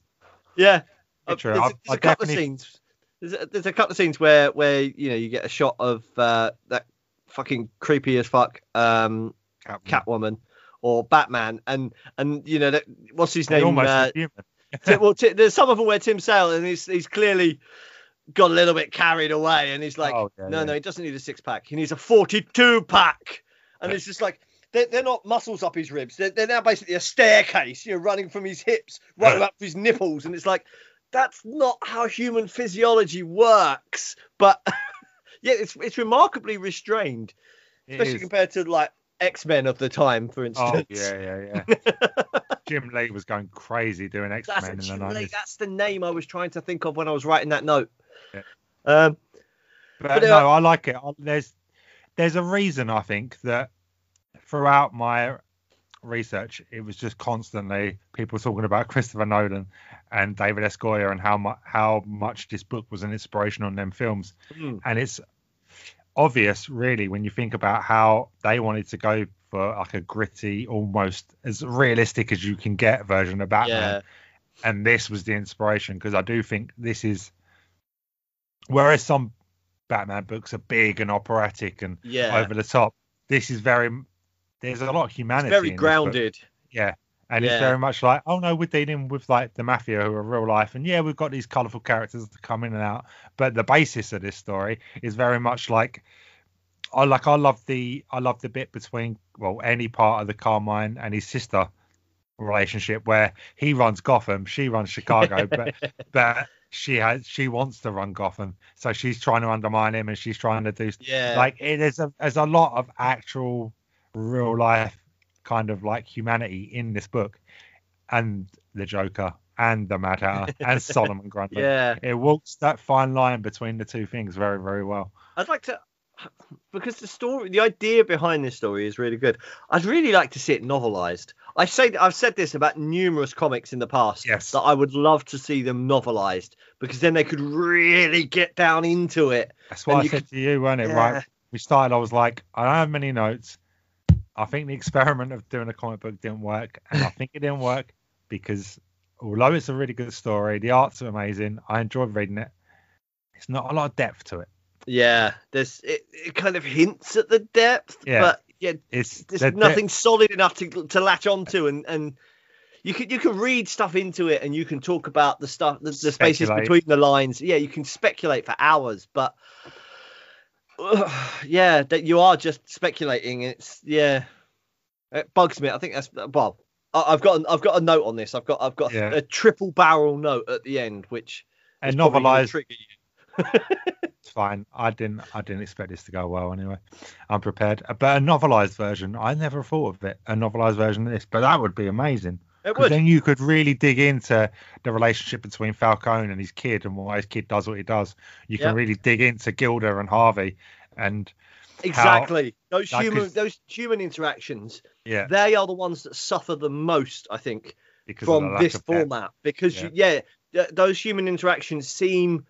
Yeah. Uh, It's true. there's, a- I- there's I a couple definitely- of scenes. There's a, there's a couple of scenes where where you know you get a shot of uh, that fucking creepy as fuck um, Catwoman. Catwoman or Batman, and and you know that what's his name? almost Uh, human. Well, <laughs> Ti- there's some of them where Tim Sale and he's he's clearly got a little bit carried away, and he's like, Oh, yeah, no, yeah. no, he doesn't need a six pack. He needs a 42 pack, and it's just like. They're, they're not muscles up his ribs. They're, they're now basically a staircase, you know, running from his hips right up to his nipples. And it's like, that's not how human physiology works. But <laughs> yeah, it's it's remarkably restrained, It especially is. compared to like X Men of the time, for instance. Oh instance. yeah, yeah, yeah. <laughs> Jim Lee was going crazy doing X Men in the actually- nineties. that's the name I was trying to think of when I was writing that note. Um, But, But, no, uh, I like it. There's there's a reason I think that throughout my research, it was just constantly people talking about Christopher Nolan and David S. Goyer and how much how much this book was an inspiration on them films. Hmm. And it's obvious, really, when you think about how they wanted to go for like a gritty, almost as realistic as you can get version of Batman yeah, and this was the inspiration because I do think this is whereas some Batman books are big and operatic and yeah, over the top, this is very there's a lot of it's humanity. very in grounded. Yeah. And Yeah. it's very much like, oh no, we're dealing with like the mafia who are real life, and yeah, we've got these colourful characters that come in and out, but the basis of this story is very much like, I like, I love the, I love the bit between, well, any part of the Carmine and his sister relationship where he runs Gotham, she runs Chicago, <laughs> but but she has, she wants to run Gotham, so she's trying to undermine him and she's trying to do Yeah, like it is a there's a lot of actual real life kind of like humanity in this book and the joker and the mad hatter and <laughs> solomon grundy. Yeah. it walks that fine line between the two things very very well. I'd like to because the story, the idea behind this story is really good. I'd really like to see it novelized. I say I've said this about numerous comics in the past. Yes. that I would love to see them novelized because then they could really get down into it. that's what i said to you weren't it Yeah. right we started i was like i don't have many notes i think the experiment of doing a comic book didn't work and i think it didn't work because although it's a really good story the art's are amazing i enjoyed reading it it's not a lot of depth to it Yeah, there's it, it kind of hints at the depth, Yeah. but yeah, it's there's the nothing solid enough to to latch onto and and you can you can read stuff into it and you can talk about the stuff the, the spaces between the lines yeah you can speculate for hours but <sighs> yeah that you are just speculating it's yeah it bugs me i think that's well I- I've got an, I've got a note on this. I've got I've got Yeah. a triple barrel note at the end, which and is probably gonna novelized trigger you. It's fine. I didn't. I didn't expect this to go well anyway. I'm prepared. Uh, but a novelized version, I never thought of it. A novelized version of this, but that would be amazing. It Because would. then you could really dig into the relationship between Falcone and his kid, and why his kid does what he does. You can really dig into Gilda and Harvey, and Exactly. those like, human those human interactions, yeah, they are the ones that suffer the most, I think, because from this format. Because you, yeah, those human interactions seem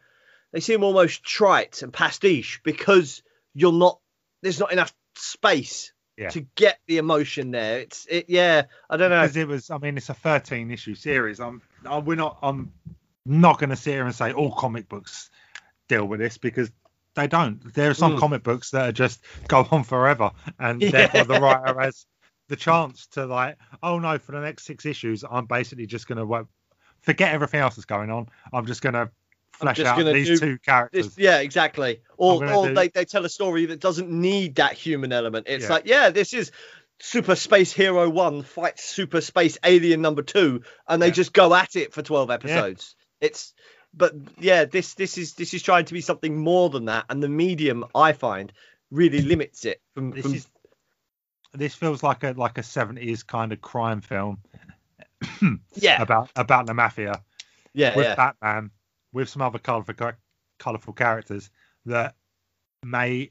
they seem almost trite and pastiche because you're not there's not enough space Yeah. to get the emotion there. It's it yeah, I don't know. Because it was. I mean, it's a 13 issue series. I'm. I, we're not. I'm not going to sit here and say all comic books deal with this because they don't. There are some Mm. comic books that are just go on forever, and Yeah. <laughs> therefore the writer has the chance to like, oh no, for the next six issues, I'm basically just going to forget everything else that's going on. I'm just going to flesh out these two characters. This, yeah, exactly. Or, or do- they, they tell a story that doesn't need that human element. It's Yeah. like, yeah, this is Super Space Hero 1 fights Super Space Alien number 2 and they Yeah. just go at it for 12 episodes. It's but yeah, this this is this is trying to be something more than that and the medium I find really limits it from, This from is this feels like a like a 70s kind of crime film yeah, <clears throat> about about the mafia. yeah, with yeah. Batman, with some other colourful, colourful characters that may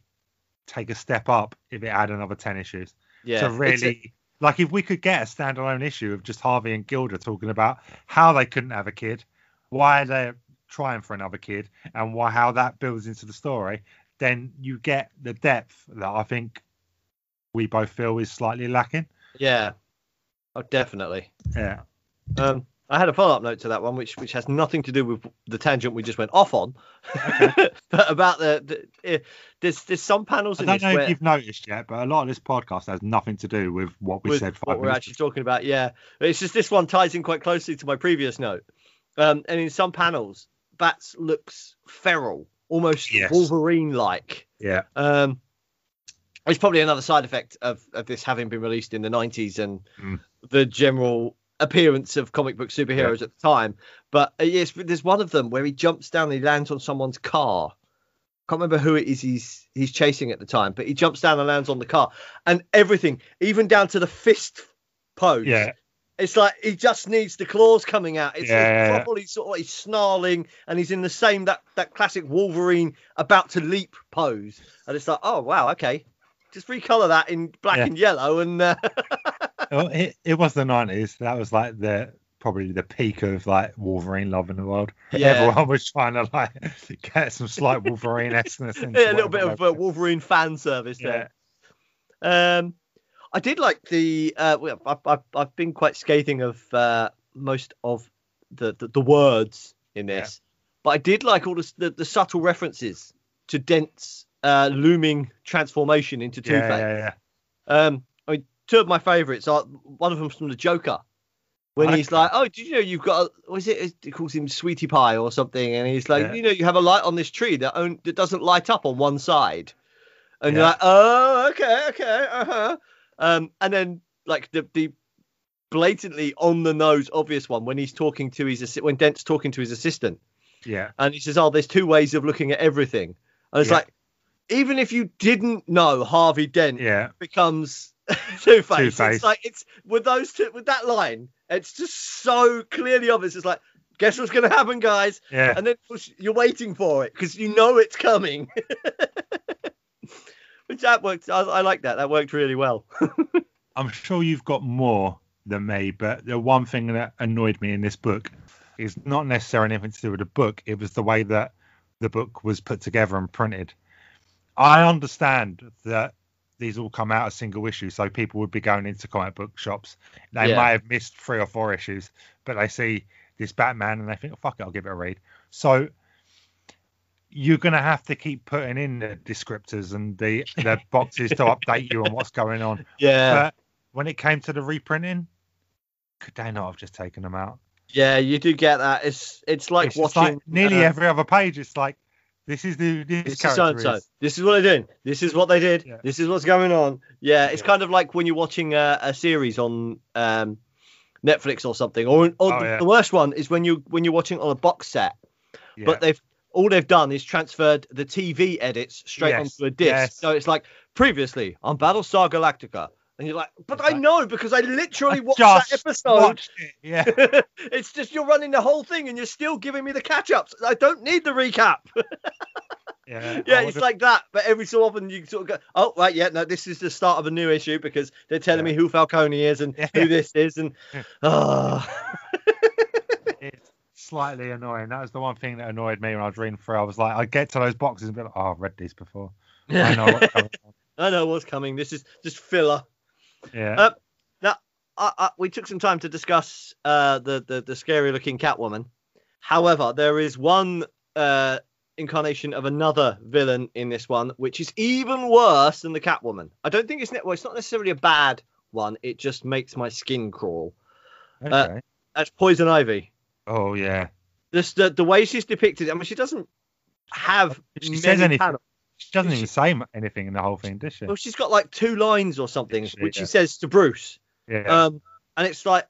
take a step up if it had another 10 issues. yeah. to It's a- really, like, if we could get a standalone issue of just Harvey and Gilda talking about how they couldn't have a kid, why they're trying for another kid, and why how that builds into the story, then you get the depth that I think we both feel is slightly lacking. yeah. Oh, definitely. Yeah. Um, I had a follow up note to that one, which which has nothing to do with the tangent we just went off on, <laughs> but about the, the eh, there's there's some panels I don't know where if you've noticed yet, but a lot of this podcast has nothing to do with what we with said what we're actually talking about. Yeah, it's just this one ties in quite closely to my previous note. Um, and in some panels, Bats looks feral, almost Yes. Wolverine-like. Yeah. Um, it's probably another side effect of, of this having been released in the 90s and Mm. the general appearance of comic book superheroes at the time. But uh, yes, there's one of them where he jumps down and he lands on someone's car. Can't remember who it is he's he's chasing at the time, but he jumps down and lands on the car, and everything, even down to the fist pose. Yeah. It's like he just needs the claws coming out. It's Yeah, yeah, yeah. sort of he's snarling and he's in the same that that classic Wolverine about to leap pose. And it's like, oh wow, okay, just recolor that in black Yeah. and yellow, and uh, <laughs> it, it was the nineties. That was like the probably the peak of like Wolverine love in the world. Yeah. Everyone was trying to like get some slight Wolverine essence. <laughs> <laughs> yeah, a little bit of uh, Wolverine fan service there. Um, I did like the. Uh, I've, I've, I've been quite scathing of uh, most of the, the the words in this, but I did like all the, the the subtle references to Dent's uh, looming transformation into Two yeah, Face. yeah, yeah. Um, I mean, two of my favourites are one of them's from the Joker. When he's like, "Oh, did you know you've got? A, was it? He calls him Sweetie Pie or something?" And he's like, Yeah. "You know, you have a light on this tree that on, that doesn't light up on one side." And you're like, "Oh, okay, okay, uh huh." Um, and then like the the blatantly on the nose obvious one when he's talking to his when Dent's talking to his assistant, yeah. and he says, "Oh, there's two ways of looking at everything." And it's Yeah. like, even if you didn't know Harvey Dent Yeah. becomes <laughs> Two Face. It's like it's with those two with that line. It's just so clearly obvious. It's like, guess what's going to happen, guys? Yeah. And then you're waiting for it because you know it's coming. <laughs> Which that worked. I, I like that. That worked really well. <laughs> I'm sure you've got more than me, but the one thing that annoyed me in this book is not necessarily anything to do with the book. It was the way that the book was put together and printed. I understand that these all come out as single issues, so people would be going into comic book shops. They Yeah. may have missed three or four issues, but they see this Batman and they think, oh, "Fuck it, I'll give it a read." So you're gonna have to keep putting in the descriptors and the the <laughs> boxes to update you on what's going on. Yeah. But when it came to the reprinting, could they not have just taken them out? yeah, you do get that. It's it's like it's watching like nearly uh, every other page. It's like this is the this, This is so and so. is- This is what they're doing. This is what they did. Yeah. This is what's going on. Yeah, it's Yeah. kind of like when you're watching a, a series on um, Netflix or something. Or, or Oh, the, yeah. the worst one is when you when you're watching on a box set, but they've all they've done is transferred the TV edits straight Yes, onto a disc. yes. So it's like previously on Battlestar Galactica, and you're like, but I know because I literally I watched that episode. watched it. Yeah, <laughs> it's just you're running the whole thing and you're still giving me the catch ups. I don't need the recap. <laughs> yeah. Yeah, it's like that. But every so often you sort of go, oh, right, yeah, no, this is the start of a new issue because they're telling Yeah. me who Falcone is and Yeah. who this is. And, <laughs> oh, <sighs> it's slightly annoying. That was the one thing that annoyed me when I was reading through. I was like, I get to those boxes and be like, oh, I've read these before. I know. I know what's coming. This is just filler. Yeah. Uh, I, I, we took some time to discuss uh, the, the, the scary looking Catwoman. However, there is one uh, incarnation of another villain in this one, which is even worse than the Catwoman. I don't think it's, ne- well, it's not necessarily a bad one. It just makes my skin crawl. okay. uh, That's Poison Ivy. oh yeah. This the the way she's depicted. I mean, she doesn't have She says anything. panels. She doesn't She- even say anything in the whole thing, does she? Well, she's got like two lines or something, She- which yeah. she says to Bruce. Yeah. Um, and it's like,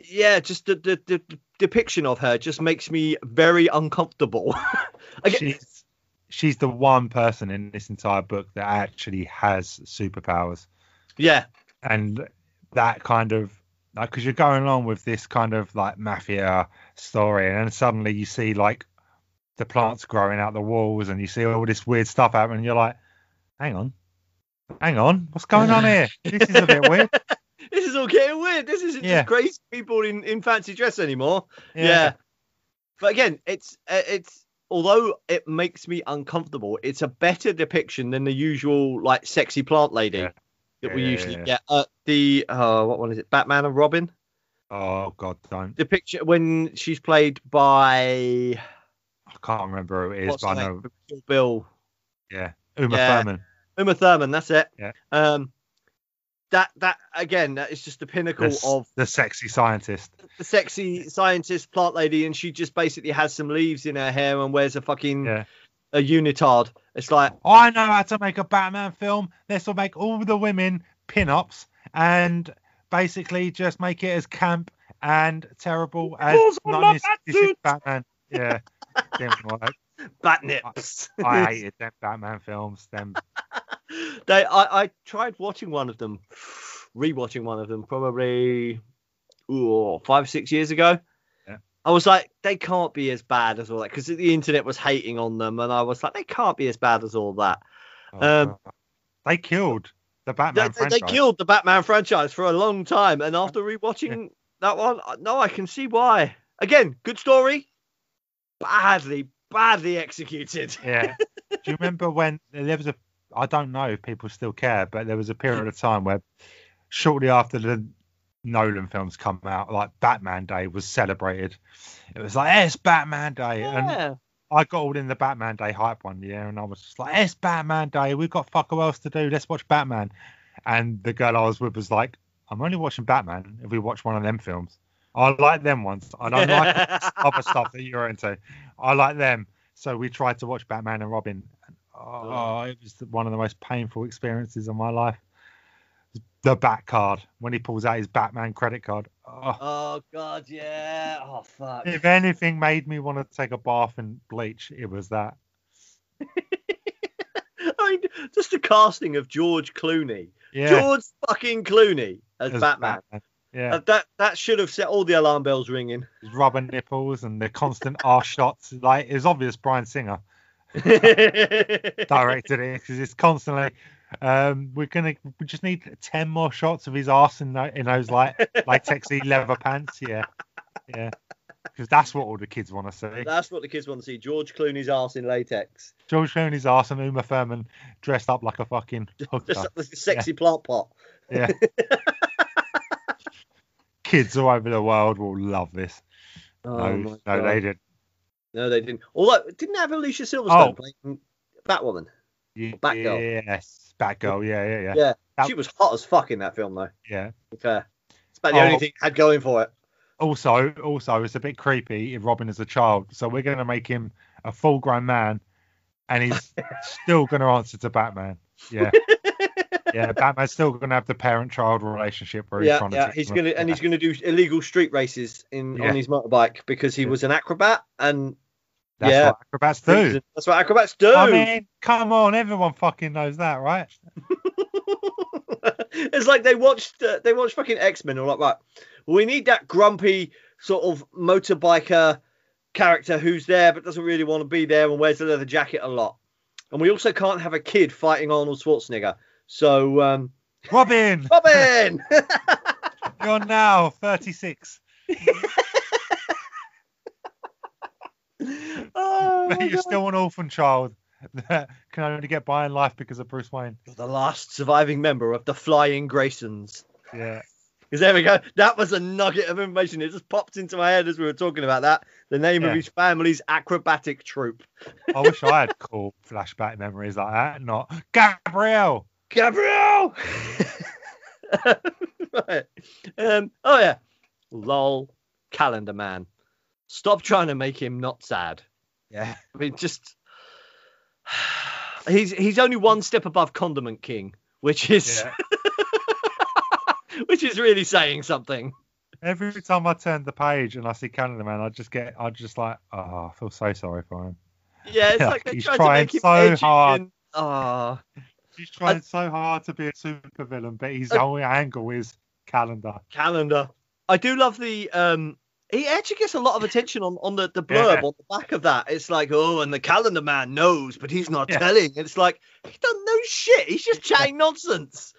yeah, just the the, the depiction of her just makes me very uncomfortable. <laughs> Again, she's she's the one person in this entire book that actually has superpowers, yeah, and that kind of like because you're going along with this kind of like mafia story, and then suddenly you see like the plants growing out the walls, and you see all this weird stuff happening, you're like, hang on, hang on, what's going on here? <laughs> This is a bit weird. <laughs> this is all getting weird. This isn't Yeah. just crazy people in in fancy dress anymore. Yeah. But again, it's uh, it's although it makes me uncomfortable, it's a better depiction than the usual like sexy plant lady Yeah. that we Yeah, yeah, usually yeah. get. Uh, the uh, what one is it? Batman and Robin. Oh God, don't. The picture when she's played by I can't remember who it is, what's but I know. Bill Yeah, Uma Yeah. Thurman. Uma Thurman. That's it. Yeah. Um, that that again, that is just the pinnacle The, of the sexy scientist. the sexy scientist plant lady, and she just basically has some leaves in her hair and wears a fucking Yeah. a unitard. It's like I know how to make a Batman film. This will make all the women pin-ups and basically just make it as camp and terrible as Balls on my 1966 Batman. Yeah, didn't work. bat nips. I <laughs> hated them Batman films. Them they, I, I tried watching one of them, rewatching one of them probably ooh, five six years ago. Yeah. I was like, they can't be as bad as all that because the internet was hating on them, and I was like, they can't be as bad as all that. Um, oh, they killed the Batman they- they killed the Batman franchise for a long time, and after rewatching that one, no, I can see why. Again, good story, badly, badly executed. <laughs> Yeah. Do you remember when there was a? I don't know if people still care, but there was a period of time where, shortly after the Nolan films come out, like Batman Day was celebrated. It was like, "It's Batman Day," and I got all in the Batman Day hype one year, and I was just like, "It's Batman Day. We've got fuck all else to do. Let's watch Batman." And the girl I was with was like, "I'm only watching Batman if we watch one of them films. I like them ones. I don't like <laughs> other stuff that you're into. I like them." So we tried to watch Batman and Robin. And, oh, it was one of the most painful experiences of my life. The Bat card when he pulls out his Batman credit card. Oh, Oh god, yeah. Oh fuck. if anything made me want to take a bath in bleach, it was that. <laughs> I mean, just the casting of George Clooney, Yeah. George fucking Clooney as, as Batman. Yeah. Uh, that that should have set all the alarm bells ringing. his rubber nipples and the constant <laughs> arse shots. Like it's obvious Bryan Singer <laughs> directed it because it's constantly. Um, we're gonna we just need ten more shots of his arse in, in those like like latexy <laughs> leather pants. Yeah, yeah, because that's what all the kids want to see. That's what the kids want to see. George Clooney's ass in latex. George Clooney's arse and Uma Thurman dressed up like a fucking hooker. Just like a sexy plant pot. Yeah. Kids all over the world will love this. Oh, no, no, they didn't. No, they didn't. Although, didn't have Alicia Silverstone Oh. playing Batwoman? Batgirl. Yes, Batgirl. Yeah, yeah, yeah. Yeah. That- She was hot as fuck in that film, though. yeah. be Fair. Uh, it's about the Oh. only thing it had going for it. Also, also, it's a bit creepy if Robin is a child. So we're going to make him a full-grown man, and he's <laughs> still going to answer to Batman. Yeah, <laughs> yeah. Batman's still going to have the parent-child relationship where he's yeah, trying to. yeah. He's gonna and he's gonna do illegal street races in Yeah. on his motorbike because he was an acrobat and That's yeah. what acrobats do. That's what acrobats do. I mean, come on, everyone fucking knows that, right? <laughs> it's like they watched uh, they watched fucking X Men. or like, right, we need that grumpy sort of motorbiker character who's there but doesn't really want to be there and wears a leather jacket a lot. And we also can't have a kid fighting Arnold Schwarzenegger. So, um, Robin, <laughs> Robin. <laughs> you're now 36. <laughs> oh, You're God. still an orphan child that can only get by in life because of Bruce Wayne. You're the last surviving member of the Flying Graysons. Yeah. Because there we go. That was a nugget of information. It just popped into my head as we were talking about that. The name of his family's acrobatic troupe. I wish I had cool flashback memories like that. Not Gabrielle. Gabriel! <laughs> right. Um, oh, yeah. Lol. Calendar man. Stop trying to make him not sad. Yeah. I mean, just. <sighs> He's he's only one step above Condiment King, which is Yeah. <laughs> which is really saying something. Every time I turn the page and I see Calendar Man, I just get, I just like, oh, I feel so sorry for him. Yeah, it's like they he's trying make him so hard. and- Ah, He's trying so hard to be a supervillain, but his Uh, only angle is calendar. calendar. I do love the um. He actually gets a lot of attention on, on the, the blurb Yeah. on the back of that. It's like, oh, and the calendar man knows, but he's not Yeah. telling. It's like he doesn't know shit. He's just chatting nonsense.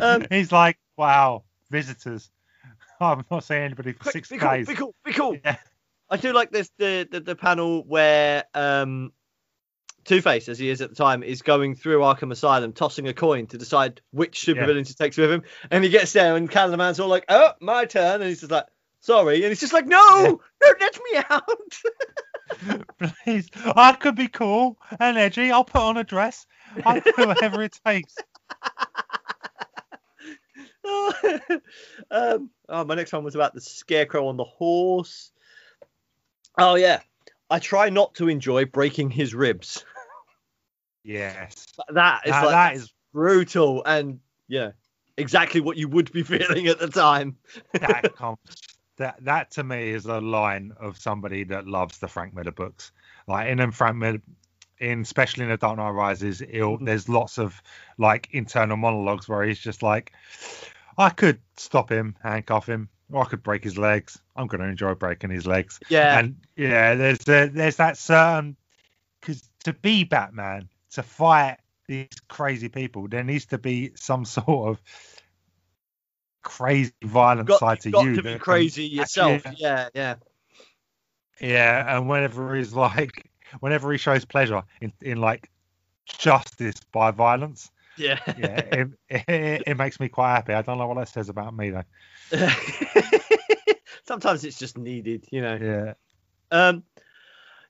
Um, <laughs> He's like, wow, visitors. <laughs> I'm not saying anybody for quick, six be cool, days. be cool, be cool. Yeah. I do like this the, the the panel where um Two Face, as he is at the time, is going through Arkham Asylum, tossing a coin to decide which supervillain to take with him. And he gets there, and Calendar Man's all like, "Oh, my turn," and he's just like, Sorry. And he's just like, no, don't let me out. <laughs> Please, I could be cool and edgy. I'll put on a dress. I'll do whatever it takes. <laughs> um, oh, my next one was about the scarecrow on the horse. Oh yeah, I try not to enjoy breaking his ribs. Yes, that is Now, like, that's brutal, and yeah, exactly what you would be <laughs> feeling at the time. that <laughs> comes that that to me is a line of somebody that loves the Frank Miller books. Like in them Frank Miller, in especially in the Dark Knight Rises, Mhm. there's lots of like internal monologues where he's just like, I could stop him, handcuff him, I could break his legs. I'm going to enjoy breaking his legs. Yeah, And yeah, there's a, there's that certain because to be Batman to fight these crazy people, there needs to be some <laughs> sort of crazy violent got, side to got you. to that be can- crazy yourself. Yeah. Yeah, yeah. Yeah, and whenever he's like, whenever he shows pleasure in, in like justice by violence, Yeah. yeah, it, it, it makes me quite happy. I don't know what that says about me though. <laughs> Sometimes it's just needed, you know. Yeah, Um,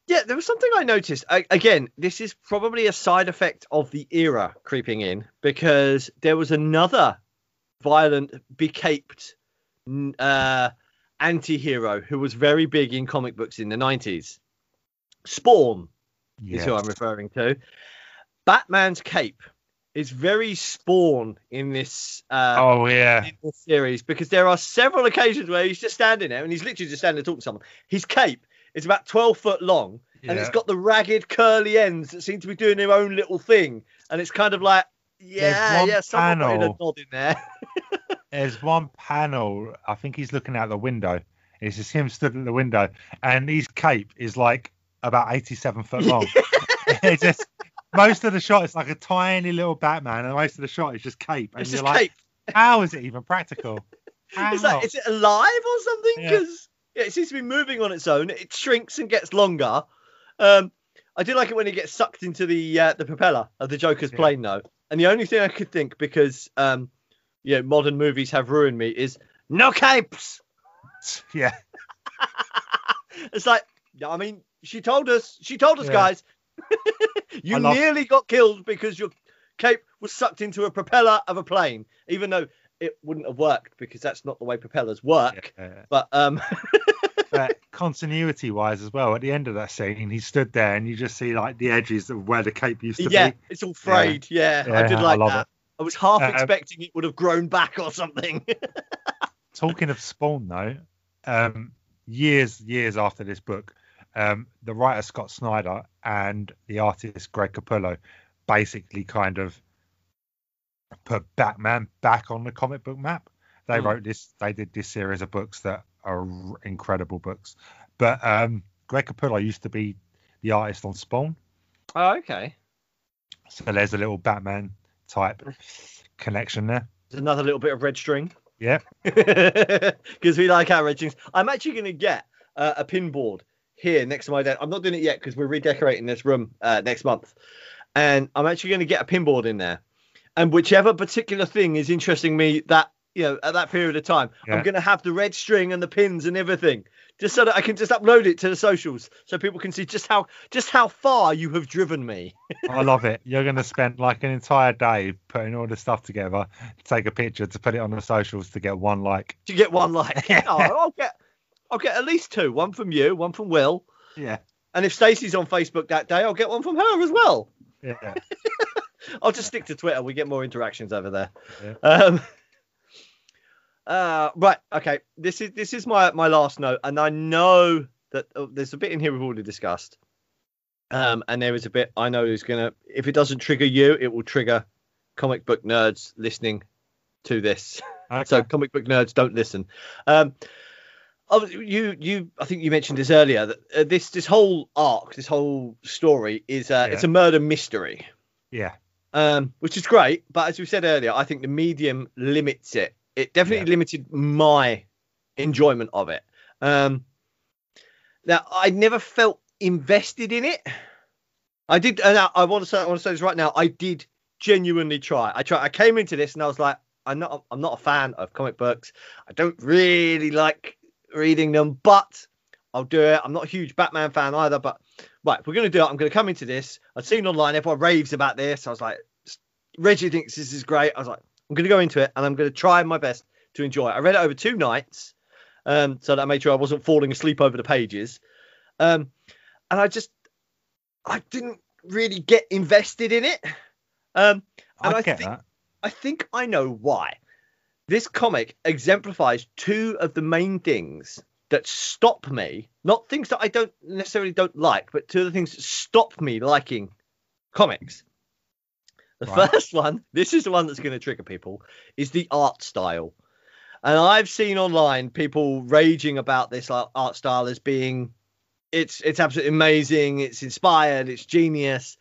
yeah, there was something I noticed. I, again, this is probably a side effect of the era creeping in because there was another violent, becaped uh, anti-hero who was very big in comic books in the 90s. Spawn is who I'm referring to. Batman's cape is very Spawn in this uh, oh yeah, in this series because there are several occasions where he's just standing there and he's literally just standing there talking to someone. His cape is about 12 foot long and it's got the ragged curly ends that seem to be doing their own little thing. And it's kind of like, yeah, one yeah, someone put in a panel. nod in there. <laughs> There's one panel. I think he's looking out the window. It's just him stood at the window, and his cape is like about 87 foot long. <laughs> <laughs> it's just most of the shot is like a tiny little Batman, and most of the shot is just cape. And It's you're just like, cape. how is it even practical? <laughs> It's like, is it alive or something? Yeah. Because yeah, it seems to be moving on its own. It shrinks and gets longer. Um, I do like it when it gets sucked into the uh, the propeller of the Joker's Yeah. plane, though. And the only thing I could think, because um, you know, modern movies have ruined me, is no capes. <laughs> yeah, <laughs> It's like, I mean, she told us, she told us, Yeah. guys, <laughs> you love- nearly got killed because your cape was sucked into a propeller of a plane, even though it wouldn't have worked because that's not the way propellers work. yeah. But um, <laughs> But continuity wise as well, at the end of that scene, he stood there, and you just see like the edges of where the cape used to yeah, be. Yeah it's all frayed. Yeah, I Yeah, did I like love that. it. I was half Um, expecting it would have grown back or something. <laughs> Talking of Spawn, though, um, years years after this book, um, the writer Scott Snyder and the artist Greg Capullo basically kind of put Batman back on the comic book map. They Mm. wrote this, they did this series of books that are incredible books. But um, Greg Capullo used to be the artist on Spawn, oh, okay. so there's a little Batman type connection there. There's another little bit of red string. Yeah, <laughs> because we like our red strings. I'm actually going to get uh, a pin board here next to my desk. I'm not doing it yet because we're redecorating this room uh, next month, and I'm actually going to get a pinboard in there. And whichever particular thing is interesting me that you know at that period of time, I'm going to have the red string and the pins and everything, just so that I can just upload it to the socials, so people can see just how just how far you have driven me. I love it. You're going to spend like an entire day putting all this stuff together, take a picture to put it on the socials to get one like. to get one like. <laughs> oh, I'll get I'll get at least two. One from you, one from Will. Yeah. And if Stacey's on Facebook that day, I'll get one from her as well. Yeah. <laughs> I'll just stick to Twitter. We get more interactions over there. Yeah. Um, uh, right. Okay. This is this is my my last note, and I know that uh, there's a bit in here we've already discussed. Um, and there is a bit I know is gonna. If it doesn't trigger you, it will trigger comic book nerds listening to this. <laughs> Okay. So comic book nerds don't listen. Um, you you I think you mentioned this earlier that uh, this this whole arc, this whole story is uh, Yeah. it's a murder mystery, yeah. um, which is great. But as we said earlier, I think the medium limits it. It definitely limited my enjoyment of it. Um, now I never felt invested in it. I did, and I, I want to say I want to say this right now. I did genuinely try. I tried. I came into this and I was like, I'm not. I'm not a fan of comic books. I don't really like reading them, but I'll do it. I'm not a huge Batman fan either, but right, we're going to do it. I'm going to come into this. I've seen online everyone raves about this. I was like, Reggie thinks this is great. I was like, I'm going to go into it and I'm going to try my best to enjoy it. I read it over two nights, um, so that I made sure I wasn't falling asleep over the pages. Um, and I just, I didn't really get invested in it. Um, and I, I think, that. I think I know why. This comic exemplifies two of the main things that stop me, not things that I don't necessarily don't like, but two of the things that stop me liking comics. The Right. first one, this is the one that's going to trigger people, is the art style. And I've seen online people raging about this art art style as being it's it's absolutely amazing, it's inspired, it's genius.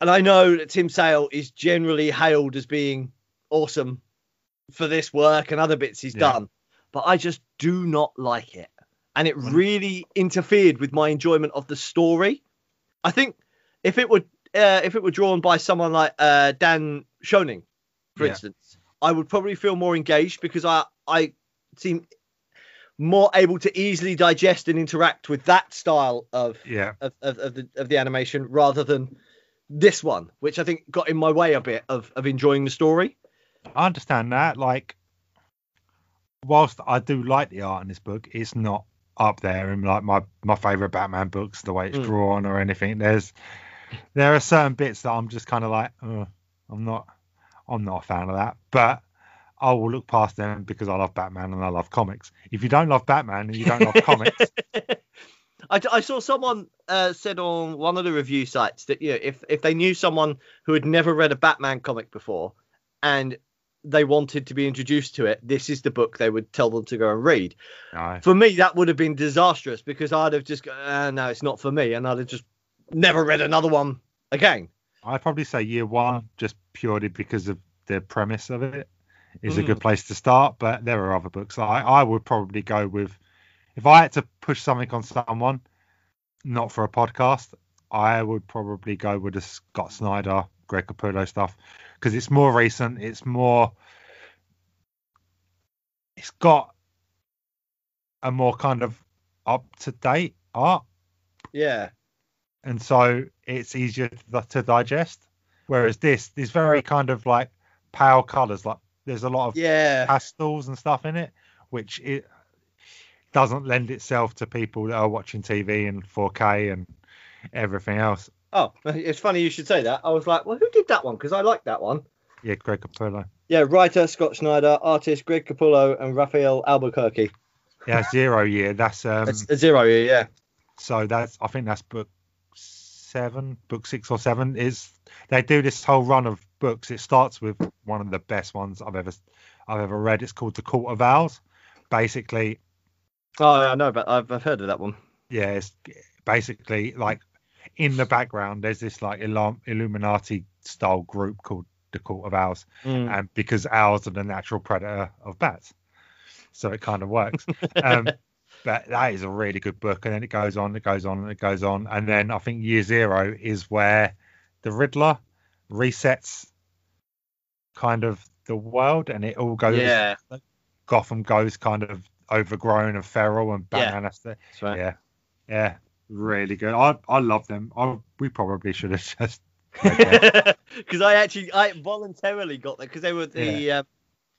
And I know that Tim Sale is generally hailed as being awesome for this work and other bits he's Yeah. done, but I just do not like it. And it really interfered with my enjoyment of the story. I think if it were uh, if it were drawn by someone like uh, Dan Schoening, for Yeah. instance, I would probably feel more engaged because I I seem more able to easily digest and interact with that style of Yeah. of, of, of the of the animation rather than this one, which I think got in my way a bit of of enjoying the story. I understand that. Like, whilst I do like the art in this book, it's not up there in like my my favorite Batman books, the way it's Mm. drawn or anything. There's there are certain bits that I'm just kind of like, "Ugh, I'm not I'm not a fan of that, but. I will look past them because I love Batman and I love comics. If you don't love Batman and you don't love comics, <laughs> I, I saw someone uh, said on one of the review sites that you know, if if they knew someone who had never read a Batman comic before and they wanted to be introduced to it, this is the book they would tell them to go and read. For me, that would have been disastrous because I'd have just uh, no, it's not for me, and I'd have just never read another one again. I'd probably say year one just purely because of the premise of it is a Mm. good place to start. But there are other books. I, I would probably go with if I had to push something on someone, not for a podcast, I would probably go with the Scott Snyder, Greg Capullo stuff because it's more recent. It's more. It's got a more kind of up to date art Yeah, and so it's easier to, to digest. Whereas this, is very kind of like pale colors. Like there's a lot of yeah. pastels and stuff in it, which it doesn't lend itself to people that are watching TV and 4K and everything else. Oh, <laughs> it's funny you should say that. I was like, well, who did that one? Because I like that one. Yeah, Greg Capullo. Yeah, writer Scott Snyder, artist Greg Capullo, and Rafael Albuquerque. Yeah, zero year. That's um. It's a zero year, yeah. So that's I think that's book seven, book six or seven. Is they do this whole run of books. It starts with one of the best ones I've ever I've ever read. It's called The Court of Owls. Basically, Oh, yeah, I know, but I've, I've heard of that one. yeah, it's basically like in the background there's this like Illum- Illuminati style group called the Court of Owls, Mm. and because owls are the natural predator of bats, so it kind of works. <laughs> um, but that is a really good book, and then it goes on, it goes on, and it goes on, and then I think Year Zero is where the Riddler resets kind of the world, and it all goes. yeah, Gotham goes kind of overgrown and feral, and Yeah. To. that's right. Yeah, yeah, really good. I I love them. I, we probably should have just. <laughs> Because I actually, I voluntarily got them because they were the, uh,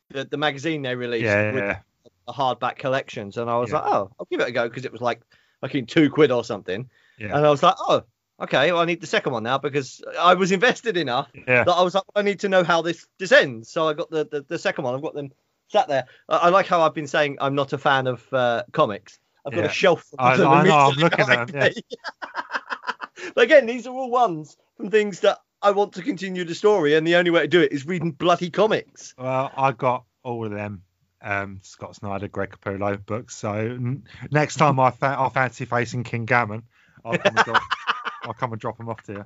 the the magazine they released yeah, with yeah, the hardback collections, and I was Yeah. like, oh, I'll give it a go because it was like fucking two quid or something, yeah, and I was like, oh, okay, well, I need the second one now because I was invested enough yeah. that I was like, I need to know how this this ends. So I got the the, the second one. I've got them sat there. I, I like how I've been saying I'm not a fan of uh, comics. I've got Yeah. a shelf. of I- them I know, I'm looking at them, <laughs> but again, these are all ones from things that I want to continue the story, and the only way to do it is reading bloody comics. Well, I got all of them. Um, Scott Snyder, Greg Capullo books. So n- next time I, fa- I fancy facing King Gammon, I'll come and drop, <laughs> I'll come and drop them off to you.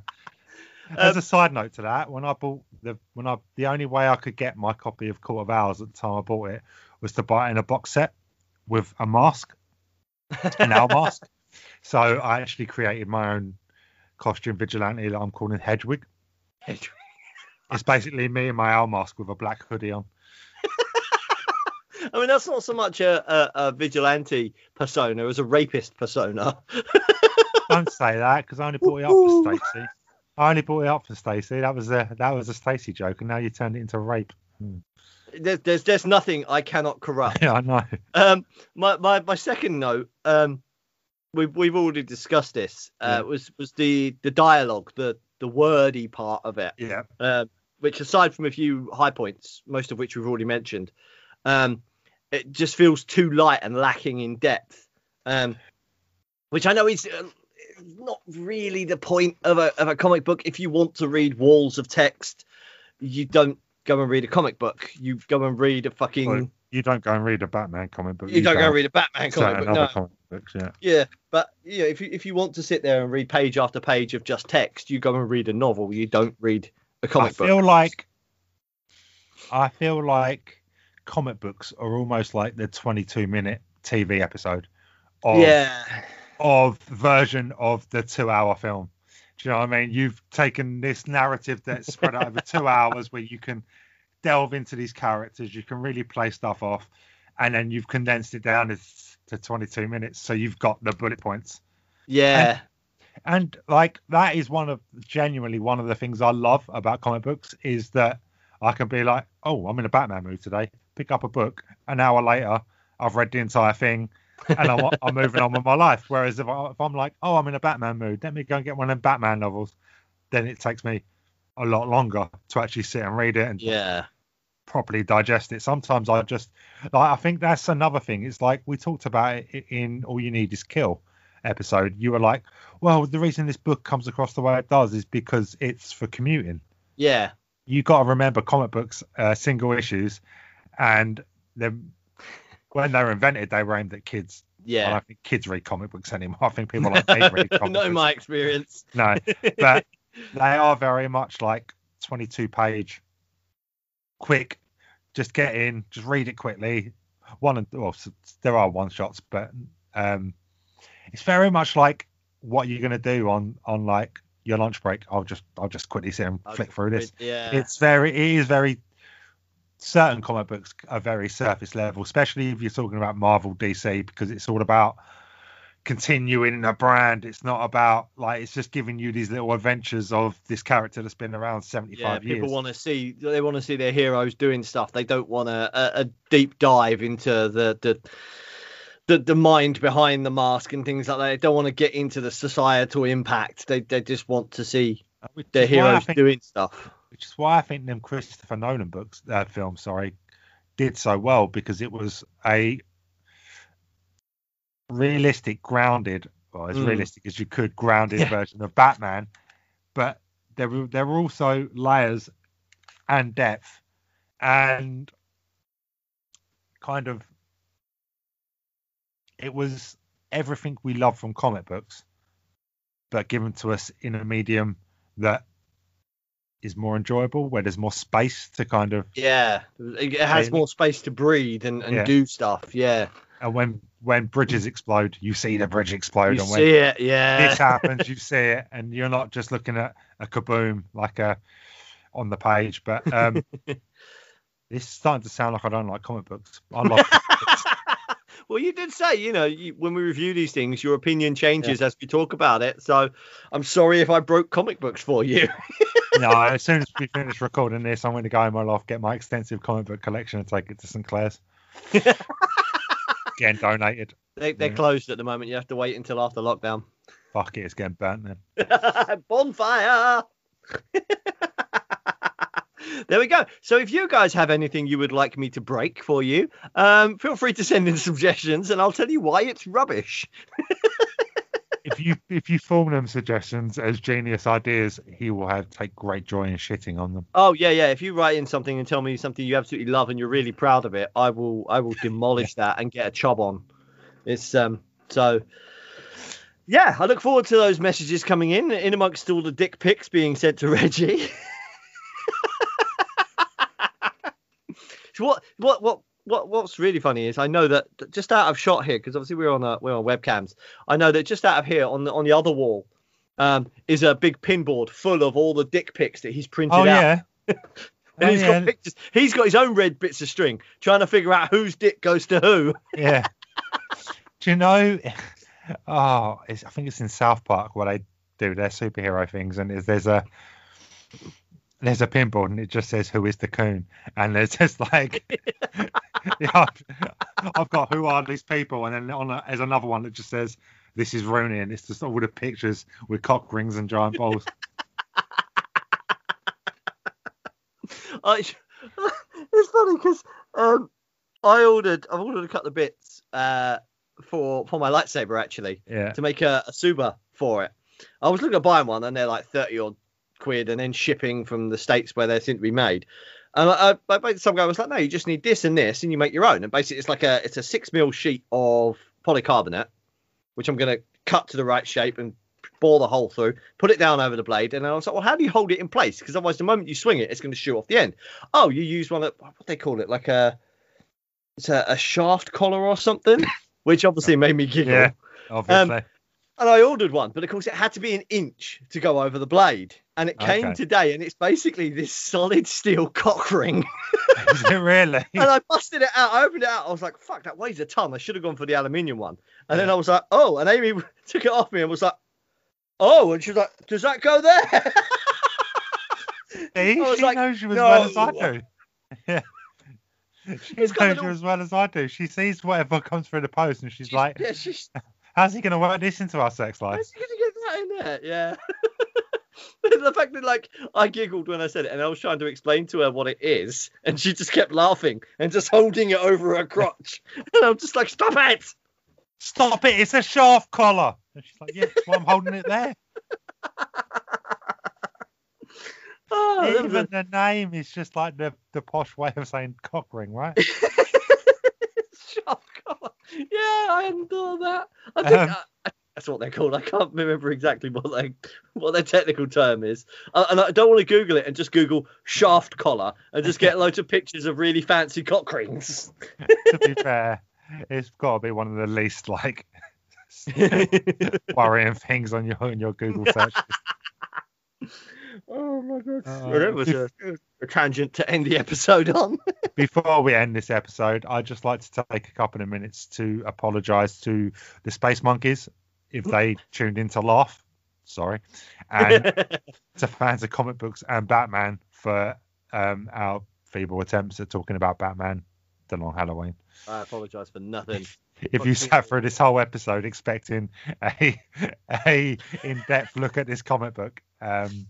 As Um, a side note to that, when I bought the when I the only way I could get my copy of Court of Owls at the time I bought it was to buy it in a box set with a mask, an owl mask. So I actually created my own costume vigilante that I'm calling Hedwig. It's basically me in my owl mask with a black hoodie on. I mean, that's not so much a, a, a vigilante persona as a rapist persona. <laughs> Don't say that because I only brought it up for Stacey. I only brought it up for Stacey. That was a that was a Stacey joke, and now you turned it into rape. Hmm. There's, there's there's nothing I cannot corrupt. <laughs> Yeah, I know. Um, my, my, my second note, um, we've we've already discussed this. Uh, Yeah. was was the the dialogue, the the wordy part of it. Yeah. uh, which aside from a few high points, most of which we've already mentioned, um, it just feels too light and lacking in depth. Um, which I know is uh, not really the point of a of a comic book. If you want to read walls of text, you don't go and read a comic book. You go and read a fucking. Well, You don't go and read a Batman comic book. you don't go and and read a Batman comic book. No. comic books. Yeah. Yeah, but yeah, if you if you want to sit there and read page after page of just text, you go and read a novel. You don't read a comic I book. I feel like I feel like comic books are almost like the 22 minute TV episode of yeah, of version of the two hour film. Do you know what I mean? You've taken this narrative that's spread out over two hours where you can delve into these characters, you can really play stuff off, and then you've condensed it down to, to 22 minutes. So you've got the bullet points. yeah. and like that is one of genuinely one of the things I love about comic books is that I can be like, oh, I'm in a Batman mood today. Pick up a book. An hour later, I've read the entire thing, and I'm, I'm moving on with my life. Whereas if, I, if I'm like, oh, I'm in a Batman mood, let me go and get one of them Batman novels, then it takes me a lot longer to actually sit and read it and Yeah. properly digest it. Sometimes I just like I think that's another thing. It's like we talked about it in All You Need Is Kill episode. You were like, well, the reason this book comes across the way it does is because it's for commuting. Yeah. You got to remember comic books, uh, single issues, and then when they were invented, they were aimed at kids. Yeah. I don't think kids read comic books anymore. I think people like me read <laughs> comic Not in my experience. <laughs> No, but they are very much like 22 page quick just get in just read it quickly one and well there are one shots but um it's very much like what you're going to do on on like your lunch break i'll just i'll just quickly sit and I'll flick through this Yeah. it's very it is very certain comic books are very surface level especially if you're talking about marvel dc because it's all about continuing a brand it's not about like it's just giving you these little adventures of this character that's been around 75 yeah, years people want to see they want to see their heroes doing stuff. They don't want a, a, a deep dive into the, the the the mind behind the mask and things like that. They don't want to get into the societal impact. They they just want to see uh, which their is why I heroes doing stuff. Which is why I think them Christopher Nolan books, uh, films, sorry, did so well because it was a realistic, grounded, or as Mm. realistic as you could, grounded Yeah. version of Batman. But there were there were also layers and depth and kind of it was everything we love from comic books, but given to us in a medium that is more enjoyable, where there's more space to kind of Yeah, it has more space to breathe and, and Yeah. do stuff. Yeah, and when when bridges explode, you see the bridge explode, you and when see it. Yeah, this <laughs> happens, you see it, and you're not just looking at a kaboom like a on the page. But um, <laughs> this is starting to sound like I don't like comic books. I books. <laughs> Well, you did say, you know, you, when we review these things, your opinion changes as we talk about it. So I'm sorry if I broke comic books for you. <laughs> no, as soon as we finish <laughs> recording this, I'm going to go in my loft, get my extensive comic book collection, and take it to St Clair's. <laughs> Getting donated. they, they're Yeah. closed at the moment. You have to wait until after lockdown. Fuck it, it's getting burnt then. Bonfire. There we go. So if you guys have anything you would like me to break for you, um, feel free to send in <laughs> suggestions, and I'll tell you why it's rubbish. <laughs> if you if you form them suggestions as genius ideas, he will have take great joy in shitting on them. Oh yeah, yeah. If you write in something and tell me something you absolutely love and you're really proud of it, I will I will demolish <laughs> that and get a chob on. It's um so yeah, I look forward to those messages coming in, in amongst all the dick pics being sent to Reggie. So what what what what what's really funny is I know that just out of shot here, because obviously we're on a, we're on webcams. I know that just out of here on the on the other wall um, is a big pinboard full of all the dick pics that he's printed Oh out yeah, <laughs> And Oh, he's yeah. got pictures. He's got his own red bits of string, trying to figure out whose dick goes to who. <laughs> Yeah. Do you know? <laughs> Oh, it's, I think it's in South Park where they do their superhero things, and there's a there's a pinboard, and it just says who is the coon, and it's just like, <laughs> yeah, I've, I've got who are these people, and then on a, there's another one that just says this is Rooney, and it's just all the pictures with cock rings and giant balls. <laughs> I, <laughs> it's funny because um, I ordered. I've ordered a couple of bits uh, for for my lightsaber actually Yeah. to make a, a tsuba for it. I was looking at buying one, and they're like thirty odd quid, and then shipping from the states where they seem to be made. And I, I, I some guy was like, "No, you just need this and this, and you make your own." And basically, it's like a it's a six mil sheet of polycarbonate, which I'm going to cut to the right shape and bore the hole through, put it down over the blade, and I was like, "Well, how do you hold it in place? Because otherwise, the moment you swing it, it's going to shoot off the end." Oh, you use one of what they call it, like a it's a, a shaft collar or something, <laughs> which obviously made me giggle. Yeah. Um, obviously. And I ordered one, but of course it had to be an inch to go over the blade. And it came Okay. today, and it's basically this solid steel cock ring. <laughs> is it really? and I busted it out. I opened it out. I was like, fuck, that weighs a ton. I should have gone for the aluminium one. And then I was like, oh. And Amy <laughs> took it off me and was like, oh. And she was like, does that go there? <laughs> See, she like, knows you as well as I do. Yeah. She It's knows you as well as I do. She sees whatever comes through the post and she's like, yeah, she's how's he going to work this into our sex life? How's he gonna get that in there? Yeah. <laughs> the fact that like I giggled when I said it, and I was trying to explain to her what it is, and she just kept laughing and just holding it over her crotch, <laughs> and I'm just like, "Stop it!" Stop it, it's a shaft collar. And she's like, yeah, that's why I'm holding it there. <laughs> Oh, was Even the name is just like the, the posh way of saying cock ring, right? shock collar. Yeah, I hadn't thought that. I think Um, uh, that's what they're called. I can't remember exactly what they what their technical term is, uh, and I don't want to Google it and just Google shaft collar and just get loads of pictures of really fancy cock rings. <laughs> to be fair, it's got to be one of the least like worrying things on your on your Google search. Oh my god! Uh, well, that was a, a tangent to end the episode on. <laughs> Before we end this episode, I'd just like to take a couple of minutes to apologise to the Space Monkeys if they tuned in to laugh. Sorry. And <laughs> to fans of comic books and Batman for um, our feeble attempts at talking about Batman, The Long Halloween. I apologise for nothing. <laughs> If you sat through this whole episode expecting a <laughs> a in-depth look at this comic book, um,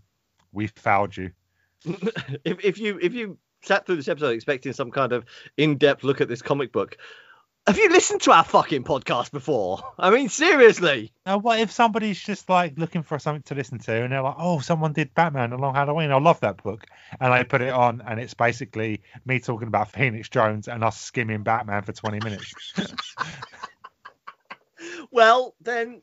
we fouled you. if, if you if you sat through this episode expecting some kind of in-depth look at this comic book, have you listened to our fucking podcast before? I mean, seriously. Now, what if somebody's just like looking for something to listen to and they're like, oh, someone did Batman along Halloween. I love that book. And I put it on and it's basically me talking about <laughs> Phoenix Jones and us skimming Batman for 20 minutes. <laughs> Well, then,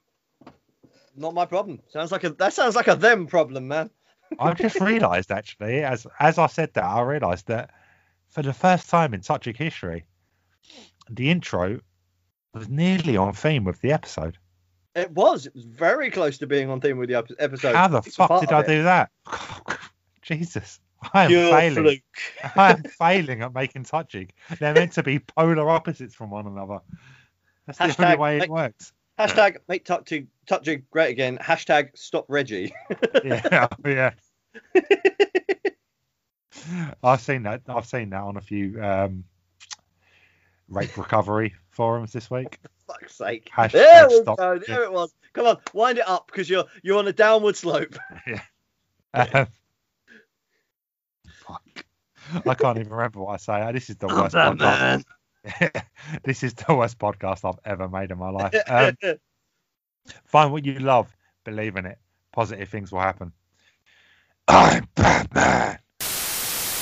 not my problem. Sounds like a that sounds like a them problem, man. <laughs> I've just realised actually, as as I said that, I realised that for the first time in Touching history, the intro was nearly on theme with the episode. It was. It was very close to being on theme with the episode. How the It's fuck did I it. do that? <laughs> Jesus, I am failing. <laughs> I am failing at making touching. They're meant to be polar opposites from one another. That's the only Hashtag way it works. Hashtag make touching touching great again. Hashtag stop Reggie. <laughs> Yeah, yeah. I've seen that. I've seen that on a few um, rape recovery forums this week. <laughs> Fuck's sake. Hashtag there we stop go. Reggie. There it was. Come on, wind it up because you're you're on a downward slope. <laughs> Um, fuck. I can't even remember what I say. This is the Oh, worst that podcast. man. <laughs> this is the worst podcast I've ever made in my life. Um, find what you love, believe in it. Positive things will happen. I'm Batman.